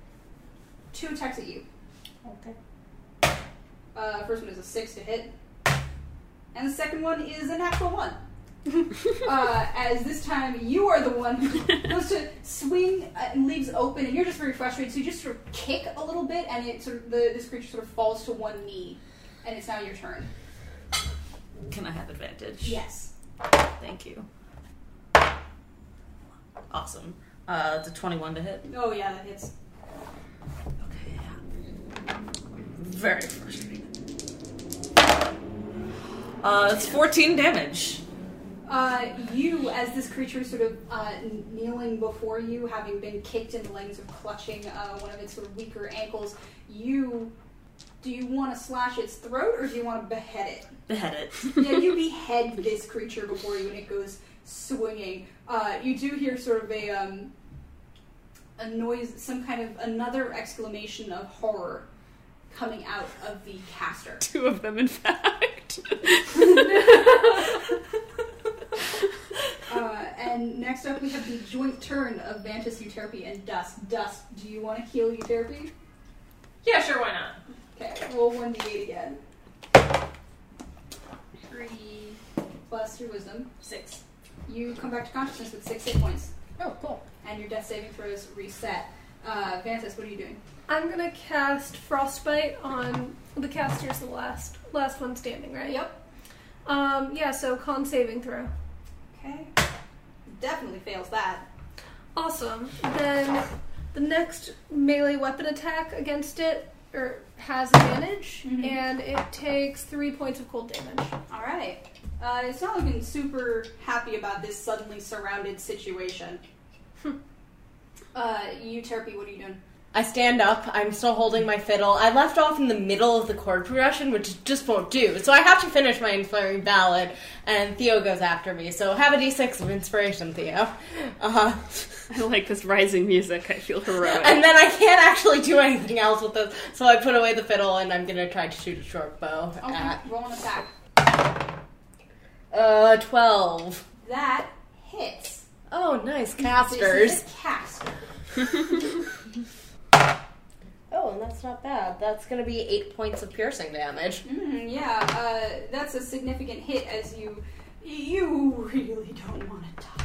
A: two attacks at you.
B: Okay.
A: Uh, first one is a six to hit, and the second one is a natural one. uh, as this time you are the one who goes to swing uh, and leaves open, and you're just very frustrated. So you just sort of kick a little bit, and it sort of the, this creature sort of falls to one knee, and it's now your turn.
F: Can I have advantage?
A: Yes.
F: Thank you. Awesome. Uh, it's a 21 to hit.
A: Oh yeah, that hits.
F: Okay. Yeah. Very frustrating. Uh, it's 14 damage.
A: Uh, you, as this creature sort of uh, kneeling before you, having been kicked in the legs or clutching uh, one of its sort of weaker ankles, you do you want to slash its throat or do you want to behead it?
F: Behead it.
A: yeah, you behead this creature before you, and it goes swinging. Uh, you do hear sort of a um, a noise, some kind of another exclamation of horror coming out of the caster.
E: Two of them, in fact.
A: Uh, and next up, we have the joint turn of Vantus, Euterpe, and Dust. Dust, do you want to heal Euterpe?
G: Yeah, sure, why not?
A: Okay, roll 1d8 again.
G: Three,
A: Plus your wisdom.
G: six.
A: You come back to consciousness with 6 hit points,
B: Oh, cool.
A: and your death saving throws reset. Uh, Vantus, what are you doing?
D: I'm gonna cast Frostbite on the caster's the last last one standing, right?
A: Yep.
D: Um, yeah, so con saving throw.
A: Okay. Definitely fails that.
D: Awesome. Then the next melee weapon attack against it or has advantage,
A: Mhm.
D: and it takes three points of cold damage.
A: All right. Uh, it's not looking super happy about this suddenly surrounded situation. uh, Euterpe, what are you doing?
B: I stand up. I'm still holding my fiddle. I left off in the middle of the chord progression, which just won't do. So I have to finish my inspiring ballad, and Theo goes after me. So have a d6 of inspiration, Theo. Uh-huh.
E: I like this rising music. I feel heroic.
B: and then I can't actually do anything else with this, so I put away the fiddle, and I'm gonna try to shoot a short bow
A: Okay,
B: at
A: roll an attack.
B: uh twelve.
A: That hits.
B: Oh, nice
A: This
B: casters.
A: is a caster.
B: Oh, and that's not bad. That's gonna be eight points of piercing damage.
A: Mm, yeah, uh, that's a significant hit as you you really don't want to die.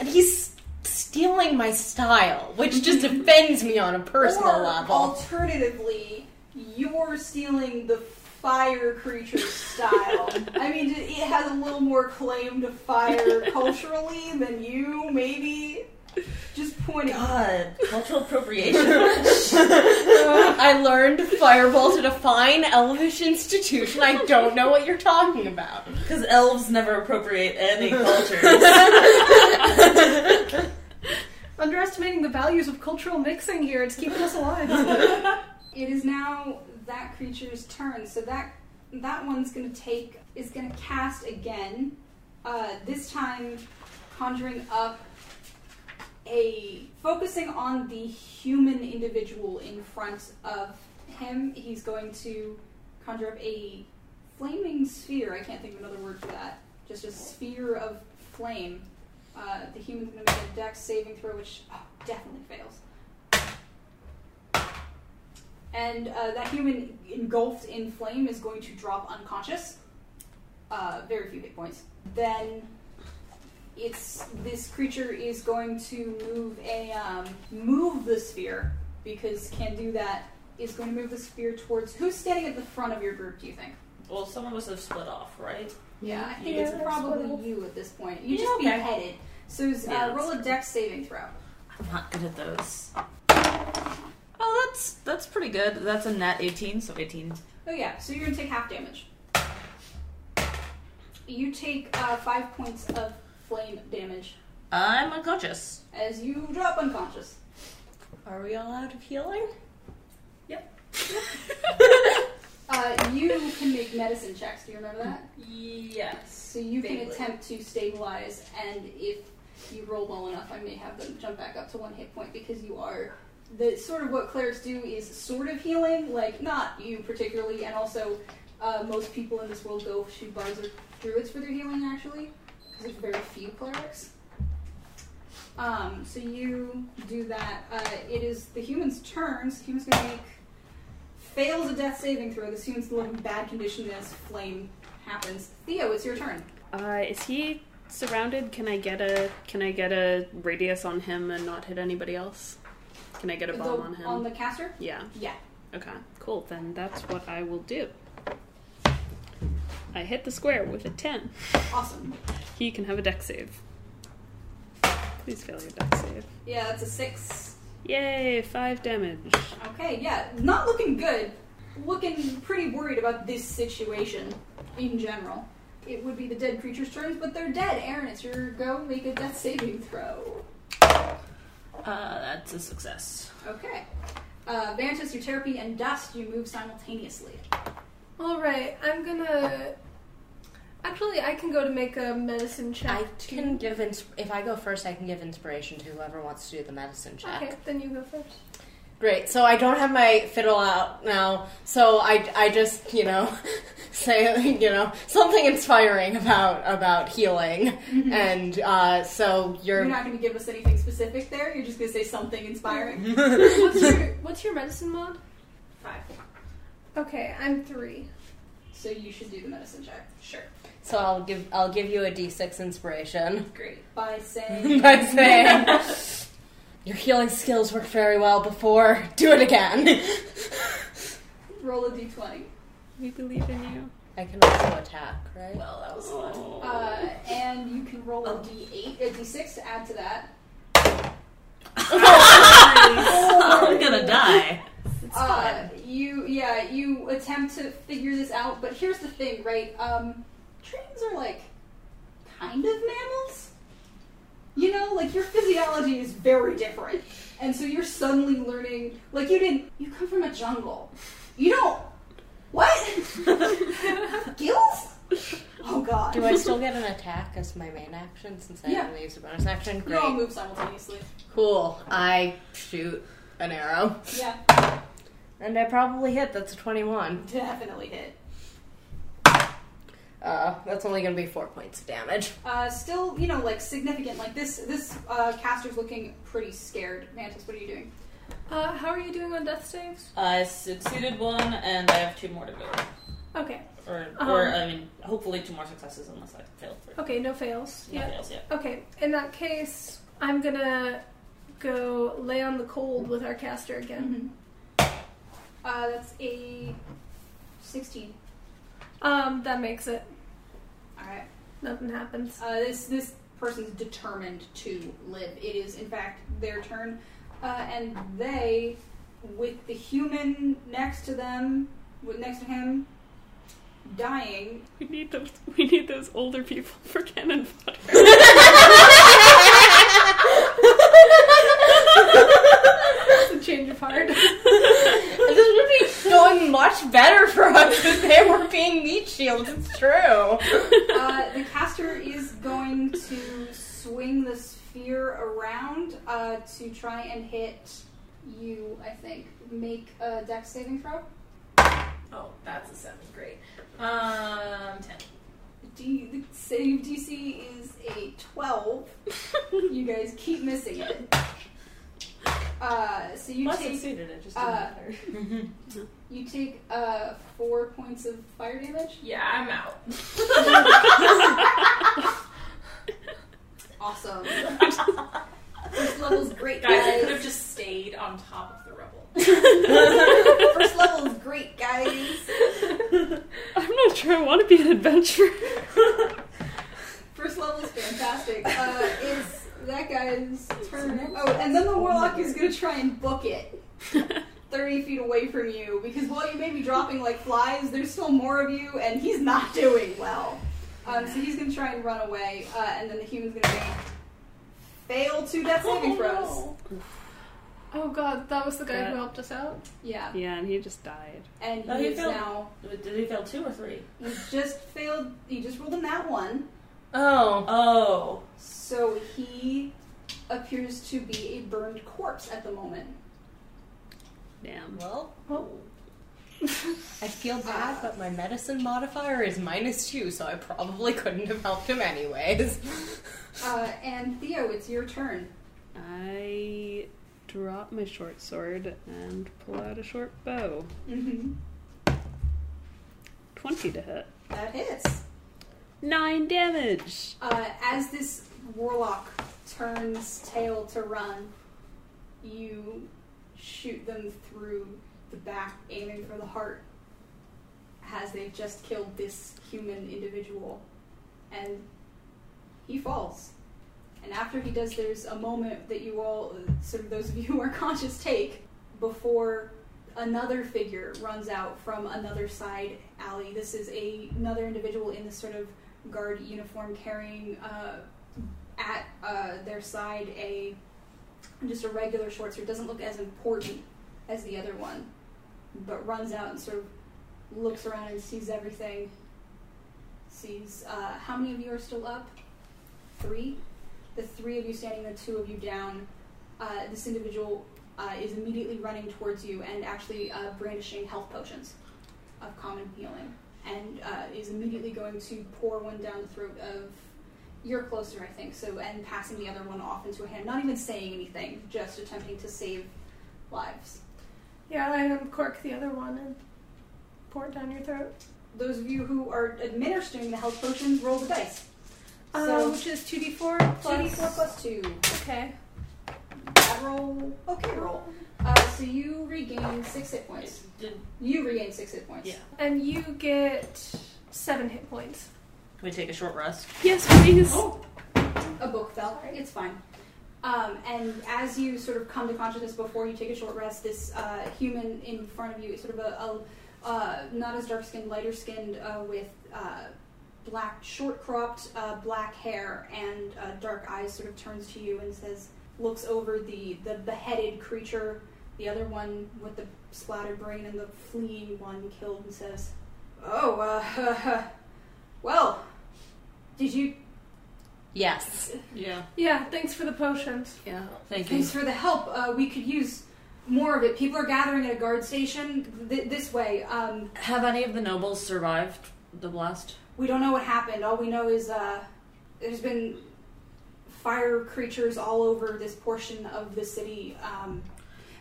B: And he's stealing my style, which just offends me on a personal
A: or
B: level.
A: alternatively, you're stealing the fire creature style. I mean, it has a little more claim to fire culturally than you, maybe. Just pointing.
F: God, cultural appropriation.
B: I learned Fireball at a fine elvish institution. I don't know what you're talking about.
F: Because elves never appropriate any cultures.
D: Underestimating the values of cultural mixing here, it's keeping us alive.
A: It is now that creature's turn, so that that one's gonna take is gonna cast again. Uh, this time, conjuring up a focusing on the human individual in front of him. He's going to conjure up a flaming sphere. I can't think of another word for that. Just a sphere of flame. Uh, the human's gonna make a dex saving throw, which oh, definitely fails. and uh, that human engulfed in flame is going to drop unconscious. Uh, very few hit points. Then it's this creature is going to move a um, move the sphere because can do that is going to move the sphere towards who's standing at the front of your group. Do you think?
F: well, some of us have split off, right?
A: Yeah, I think
D: Yeah,
A: it's probably you at this point. You
F: Yeah,
A: just
F: okay.
A: beheaded. So uh,
F: Yeah,
A: roll a dex saving throw.
F: I'm not good at those. Oh, that's that's pretty good. That's a net 18, so 18.
A: Oh yeah, so you're gonna take half damage. You take uh, five points of flame damage
F: I'm unconscious.
A: as you drop unconscious.
B: Are we all out of healing? Yep.
A: uh, you can make medicine checks. Do you remember that?
G: Yes.
A: So you can attempt to stabilize, and if you roll well enough, I may have them jump back up to one hit point because you are the sort of what clerics do is sort of healing, like not you particularly, and also uh, most people in this world go to bards or druids for their healing actually, there's very few clerics. Um, so you do that. Uh, it is the human's turns. The human's gonna make fails a death saving throw. This human's in bad condition as flame happens. Theo, it's your turn.
E: Uh, is he surrounded? Can I get a Can I get a radius on him and not hit anybody else? Can I get a
A: The-
E: bomb on him?
A: on the caster.
E: yeah.
A: Yeah.
E: Okay. Cool. Then that's what I will do. I hit the square with a ten.
A: Awesome.
E: He can have a dex save. Please fail your dex save.
A: Yeah, that's a six.
E: Yay! Five damage.
A: Okay, yeah, not looking good. Looking pretty worried about this situation in general. It would be the dead creature's turns, but they're dead. Aaron, it's your go. Make a death saving throw.
F: Uh, that's a success.
A: Okay. Uh, Vantus, Euterpe, and Dust, you move simultaneously.
D: All right, I'm gonna. Actually, I can go to make a medicine check.
B: I
D: too.
B: can give ins- if I go first, I can give inspiration to whoever wants to do the medicine check.
D: Okay, then you go first.
B: Great. So I don't have my fiddle out now. So I, I just you know say you know something inspiring about about healing, and uh, so
A: You're
B: you're.
A: not going to give us anything specific there. You're just going to say something inspiring.
D: What's your What's your medicine mod?
A: Five.
D: Okay, I'm three.
A: So you should do the medicine check.
F: Sure.
B: So I'll give I'll give you a d6 inspiration
F: Great.
A: By saying,
B: by saying your healing skills worked very well before. Do it again.
A: roll a d20.
E: We believe in you.
B: I can also attack, right?
F: Well, that was fun.
A: Uh, and you can roll a d8, a d6 to add to that.
F: I'm gonna die.
G: It's
A: Uh,
G: fine.
A: you yeah you attempt to figure this out but here's the thing right um trains are like kind of mammals you know like your physiology is very different and so you're suddenly learning like you didn't you come from a jungle you don't what gills oh god
B: Do I still get an attack as my main action since I
A: Yeah.
B: only use a bonus action?
A: you all move simultaneously
B: Cool. I shoot an arrow.
A: yeah
B: And I probably hit. That's a 21.
A: definitely hit
B: Uh, that's only going to be four points of damage.
A: uh, still, you know, like significant. Like this, this uh, caster's looking pretty scared. Vantus, what are you doing?
D: Uh, how are you doing on death saves?
F: I succeeded one, and I have two more to go.
D: Okay,
F: Or,
D: Um,
F: or I mean, hopefully two more successes unless I fail three.
D: okay, no fails.
F: No
D: Yeah.
F: fails, yeah.
D: Okay, in that case, I'm gonna go lay on the cold with our caster again.
A: Uh, that's a sixteen.
D: Um, that makes it.
A: All right.
D: Nothing happens.
A: Uh, this this person's determined to live. It is, in fact, their turn, uh, and they, with the human next to them, with next to him, dying.
E: We need those. We need those older people for cannon fodder.
D: That's a change of heart.
B: this would be going much better for us if they were being meat shields. It's true.
A: Uh, the caster is going to swing the sphere around uh, to try and hit you. I think make a dex saving throw.
G: Oh, that's a seven. Great. Um, ten.
A: D- the save DC is a 12. you guys keep missing it. Uh, so you
F: I
A: take
F: succeeded. It just
A: uh,
F: didn't matter.
A: you take uh, four points of fire damage.
G: Yeah, I'm out.
A: Awesome. First level's great,
G: Guys, I could have just stayed on top of the rubble.
A: First level is great, guys.
E: I'm not sure I want to be an adventurer.
A: First level is fantastic. Uh, it's that guy's turn. Oh, and then the warlock is gonna try and book it. 30 feet away from you because while you may be dropping like flies, there's still more of you, and he's not doing well. Um, so he's gonna try and run away, uh, and then the human's gonna make fail two death saving throws.
D: Oh god, that was the guy
E: Yeah.
D: who helped us out.
A: Yeah,
E: Yeah, and he just died.
A: and
F: Oh,
A: he
F: he
A: is
F: failed.
A: now.
F: Did he fail two or three?
A: He just failed. He just rolled in that one,
B: Oh.
F: Oh.
A: so he appears to be a burned corpse at the moment.
E: Damn.
B: Well,
D: Oh.
B: I feel bad, but my medicine modifier is minus two, so I probably couldn't have helped him anyways.
A: Uh, and Theo, it's your turn.
E: I drop my short sword and pull out a short bow.
A: Mm-hmm.
E: 20 to hit.
A: That hits.
E: 9 damage!
A: Uh, as this warlock turns tail to run, you shoot them through the back, aiming for the heart, as they've just killed this human individual. And he falls. And after he does, there's a moment that you all, sort of those of you who are conscious, take before another figure runs out from another side alley. This is a, another individual in this sort of guard uniform carrying uh, at uh, their side a just a regular short sword. Doesn't look as important as the other one, but runs out and sort of looks around and sees everything. Sees uh, how many of you are still up? Three. The three of you standing, the two of you down. Uh, this individual uh, is immediately running towards you and actually uh, brandishing health potions of common healing, and uh, is immediately going to pour one down the throat of. You're closer, I think. So, and passing the other one off into a hand, not even saying anything, just attempting to save lives.
D: Yeah, I uncork the other one and pour it down your throat.
A: Those of you who are administering the health potions, roll the dice.
D: Uh,
A: So-
D: which is 2d4
A: 2d4 plus 2.
D: Okay.
A: Bad roll. Okay, roll. Uh, so you regain 6 hit points.
F: Did,
A: You regain 6 hit points.
F: Yeah.
D: And you get 7 hit points.
F: can we take a short rest?
E: Yes, please!
A: Oh, a book fell. It's fine. Um, and as you sort of come to consciousness before you take a short rest, this uh, human in front of you, sort of a, a uh, not as dark skinned, lighter skinned, uh, with uh, black, short cropped uh, black hair and uh, dark eyes, sort of turns to you and says, looks over the, the beheaded creature, the other one with the splattered brain and the fleeing one killed, and says, Oh, uh, well, did you
B: Yes.
F: Yeah.
D: Yeah, thanks for the potions.
E: Yeah.
F: Thank you.
A: Thanks for the help. Uh, we could use more of it. People are gathering at a guard station th- this way. Um,
F: Have any of the nobles survived the blast?
A: we don't know what happened. All we know is uh, there's been fire creatures all over this portion of the city. Um,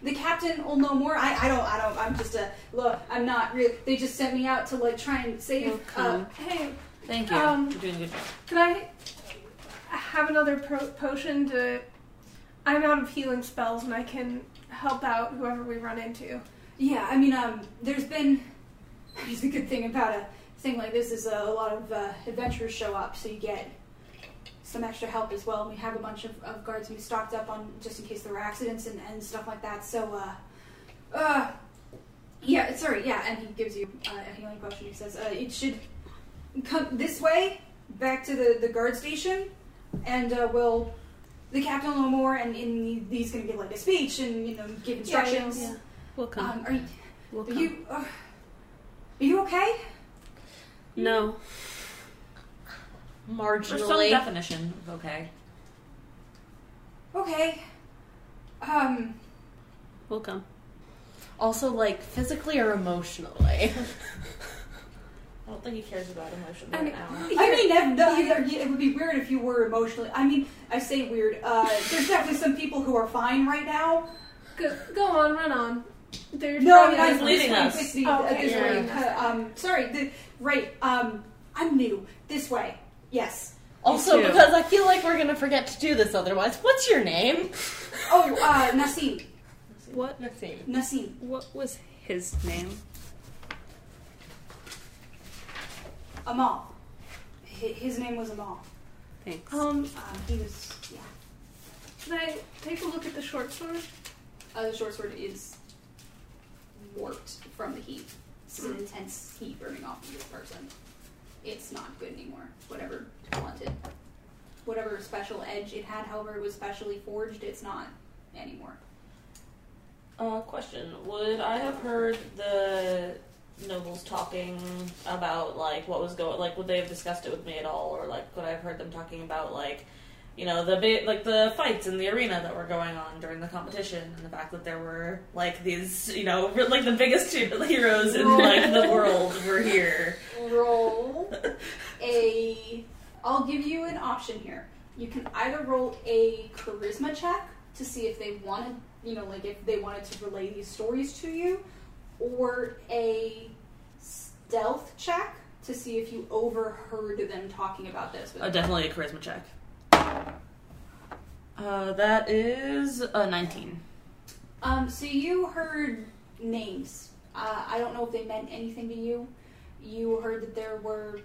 A: the captain will know more. I, I don't. I don't. I'm just a look. I'm not real. They just sent me out to like try and save. Uh,
D: Hey,
F: Thank you.
D: Um,
F: You're doing good job.
D: could I have another pro- potion to. I'm out of healing spells and I can help out whoever we run into.
A: Yeah, I mean, um, there's been. I mean, the good thing about a thing like this is uh, a lot of uh, adventurers show up, so you get some extra help as well. We have a bunch of, of guards we stocked up on just in case there were accidents and, and stuff like that. So, uh, uh, yeah, sorry, yeah, and he gives you uh, a healing potion. He says uh, it should come this way back to the, the guard station, and uh, we'll. The captain will know more, and, and he's going to give like a speech and you know give instructions.
D: yeah.
E: Welcome.
A: Um, are you? Are
E: Welcome.
A: you? Uh, are you okay?
E: no.
F: For some
B: Marginally.
F: definition of okay.
A: Okay. Um.
E: Welcome.
B: Also, like, physically or emotionally?
F: I don't think he cares about emotion
D: And-
F: right now.
A: I mean, ev- no, it would be weird if you were emotionally. I mean, I say weird. Uh, there's definitely some people who are fine right now.
D: Go, go on, run on. There's
A: No,
D: probably
A: I
F: He's leading
A: this way,
F: us.
A: this way,
D: Oh, okay, yeah, yeah.
A: Uh, um, sorry. The, right. Um, I'm new. This way. Yes.
B: Also,
E: too.
B: because I feel like we're gonna forget to do this otherwise. What's your name?
A: Oh, uh, Nassim.
E: What?
B: Nassim.
A: Nassim.
E: What was his name?
A: Amal. Hi- His name was Amal.
E: Thanks.
D: Um,
A: Um, he was. Yeah.
D: can I take a look at the short sword?
A: Uh, the short sword is warped from the heat. It's an intense heat burning off of this person. It's not good anymore. Whatever talented, whatever special edge it had, however it was specially forged, it's not anymore.
F: Uh, question: Would I have heard the nobles talking about like what was going? Like, would they have discussed it with me at all, or like would I have heard them talking about like you know the big like the fights in the arena that were going on during the competition, and the fact that there were like these you know like the biggest heroes in like the world were here.
A: roll a. I'll give you an option here. You can either roll a charisma check to see if they wanted, you know, like if they wanted to relay these stories to you, or a stealth check to see if you overheard them talking about this.
F: Uh, definitely a charisma check. Uh, that is a nineteen.
A: Um, so you heard names. Uh, I don't know if they meant anything to you. You heard that there were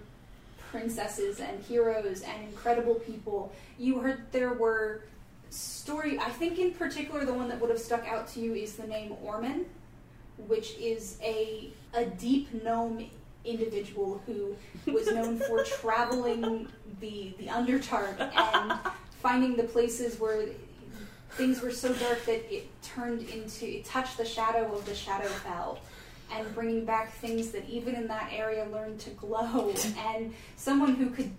A: princesses and heroes and incredible people. You heard there were story. I think in particular the one that would have stuck out to you is the name Orman, which is a a deep gnome individual who was known for traveling the the Underdark and finding the places where things were so dark that it turned into it touched the shadow of the Shadowfell and bringing back things that even in that area learned to glow and someone who could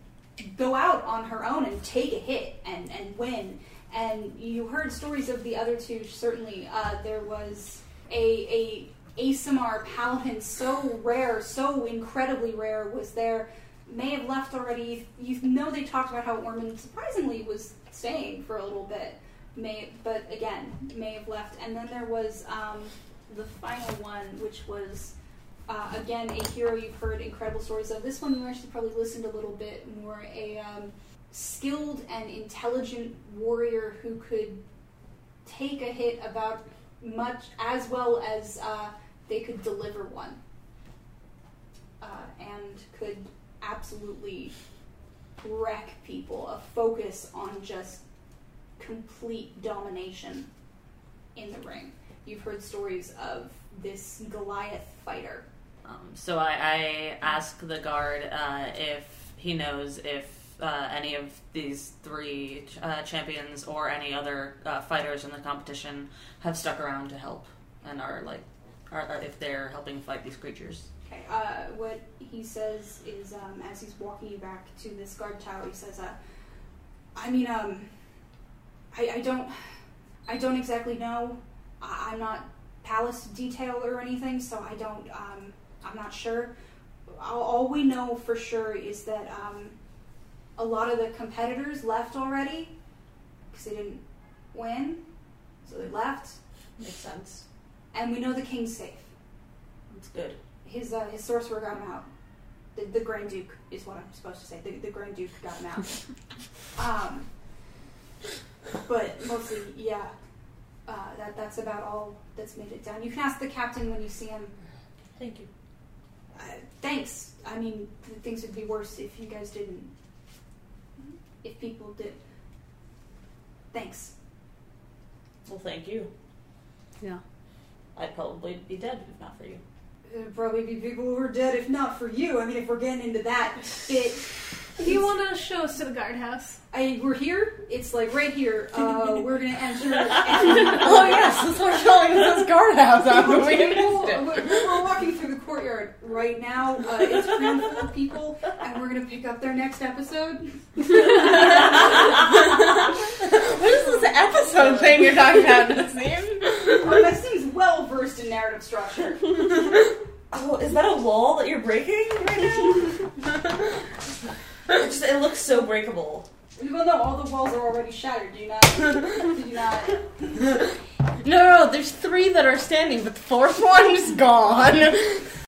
A: go out on her own and take a hit and, and win. And you heard stories of the other two certainly. Uh, there was a, a aasimar paladin so rare so incredibly rare was there. May have left already. You know they talked about how Ormond surprisingly was staying for a little bit. May but again may have left. And then there was um, the final one which was uh, again a hero you've heard incredible stories of this one you actually probably listened a little bit more a um, skilled and intelligent warrior who could take a hit about much as well as uh, they could deliver one uh, and could absolutely wreck people a focus on just complete domination in the ring. You've heard stories of this Goliath fighter.
F: Um, so I, I ask the guard uh, if he knows if uh, any of these three uh, champions or any other uh, fighters in the competition have stuck around to help and are like, are, are if they're helping fight these creatures.
A: Okay, uh, what he says is, um, as he's walking you back to this guard tower, he says, uh, "I mean, um, I, I don't, I don't exactly know. I'm not palace detail or anything, so I don't, um, I'm not sure. All, all we know for sure is that um, a lot of the competitors left already because they didn't win, so they left,
B: Makes sense.
A: and we know the king's safe."
F: That's good.
A: his uh, his sorcerer got him out. The, the Grand Duke is what I'm supposed to say. The, the Grand Duke got him out. um, but mostly, yeah. Uh, that that's about all that's made it down. You can ask the captain when you see him.
B: Thank you.
A: Uh, thanks. I mean, th- things would be worse if you guys didn't. If people did. Thanks.
F: Well, thank you.
E: Yeah.
F: I'd probably be dead if not for you.
A: There'd probably be people who are dead if not for you. I mean, if we're getting into that bit.
D: Do you want to show us to the guardhouse?
A: I, we're here. It's like right here. Uh, we're gonna enter. And,
B: Oh yes, this we're showing us this guardhouse. Haven't we missed it?
A: we're, we're walking through the courtyard right now. Uh, it's crammed full of people, and we're gonna pick up their next episode.
B: What is this episode thing you're talking about, Nassim?
A: Oh, that seems well versed in narrative structure.
F: Oh, is that a wall that you're breaking right now? it, just, it looks so breakable.
A: Well, no, all the walls are already shattered. Do you not? Do you not?
B: No, no, no, there's three that are standing, but the fourth one is gone.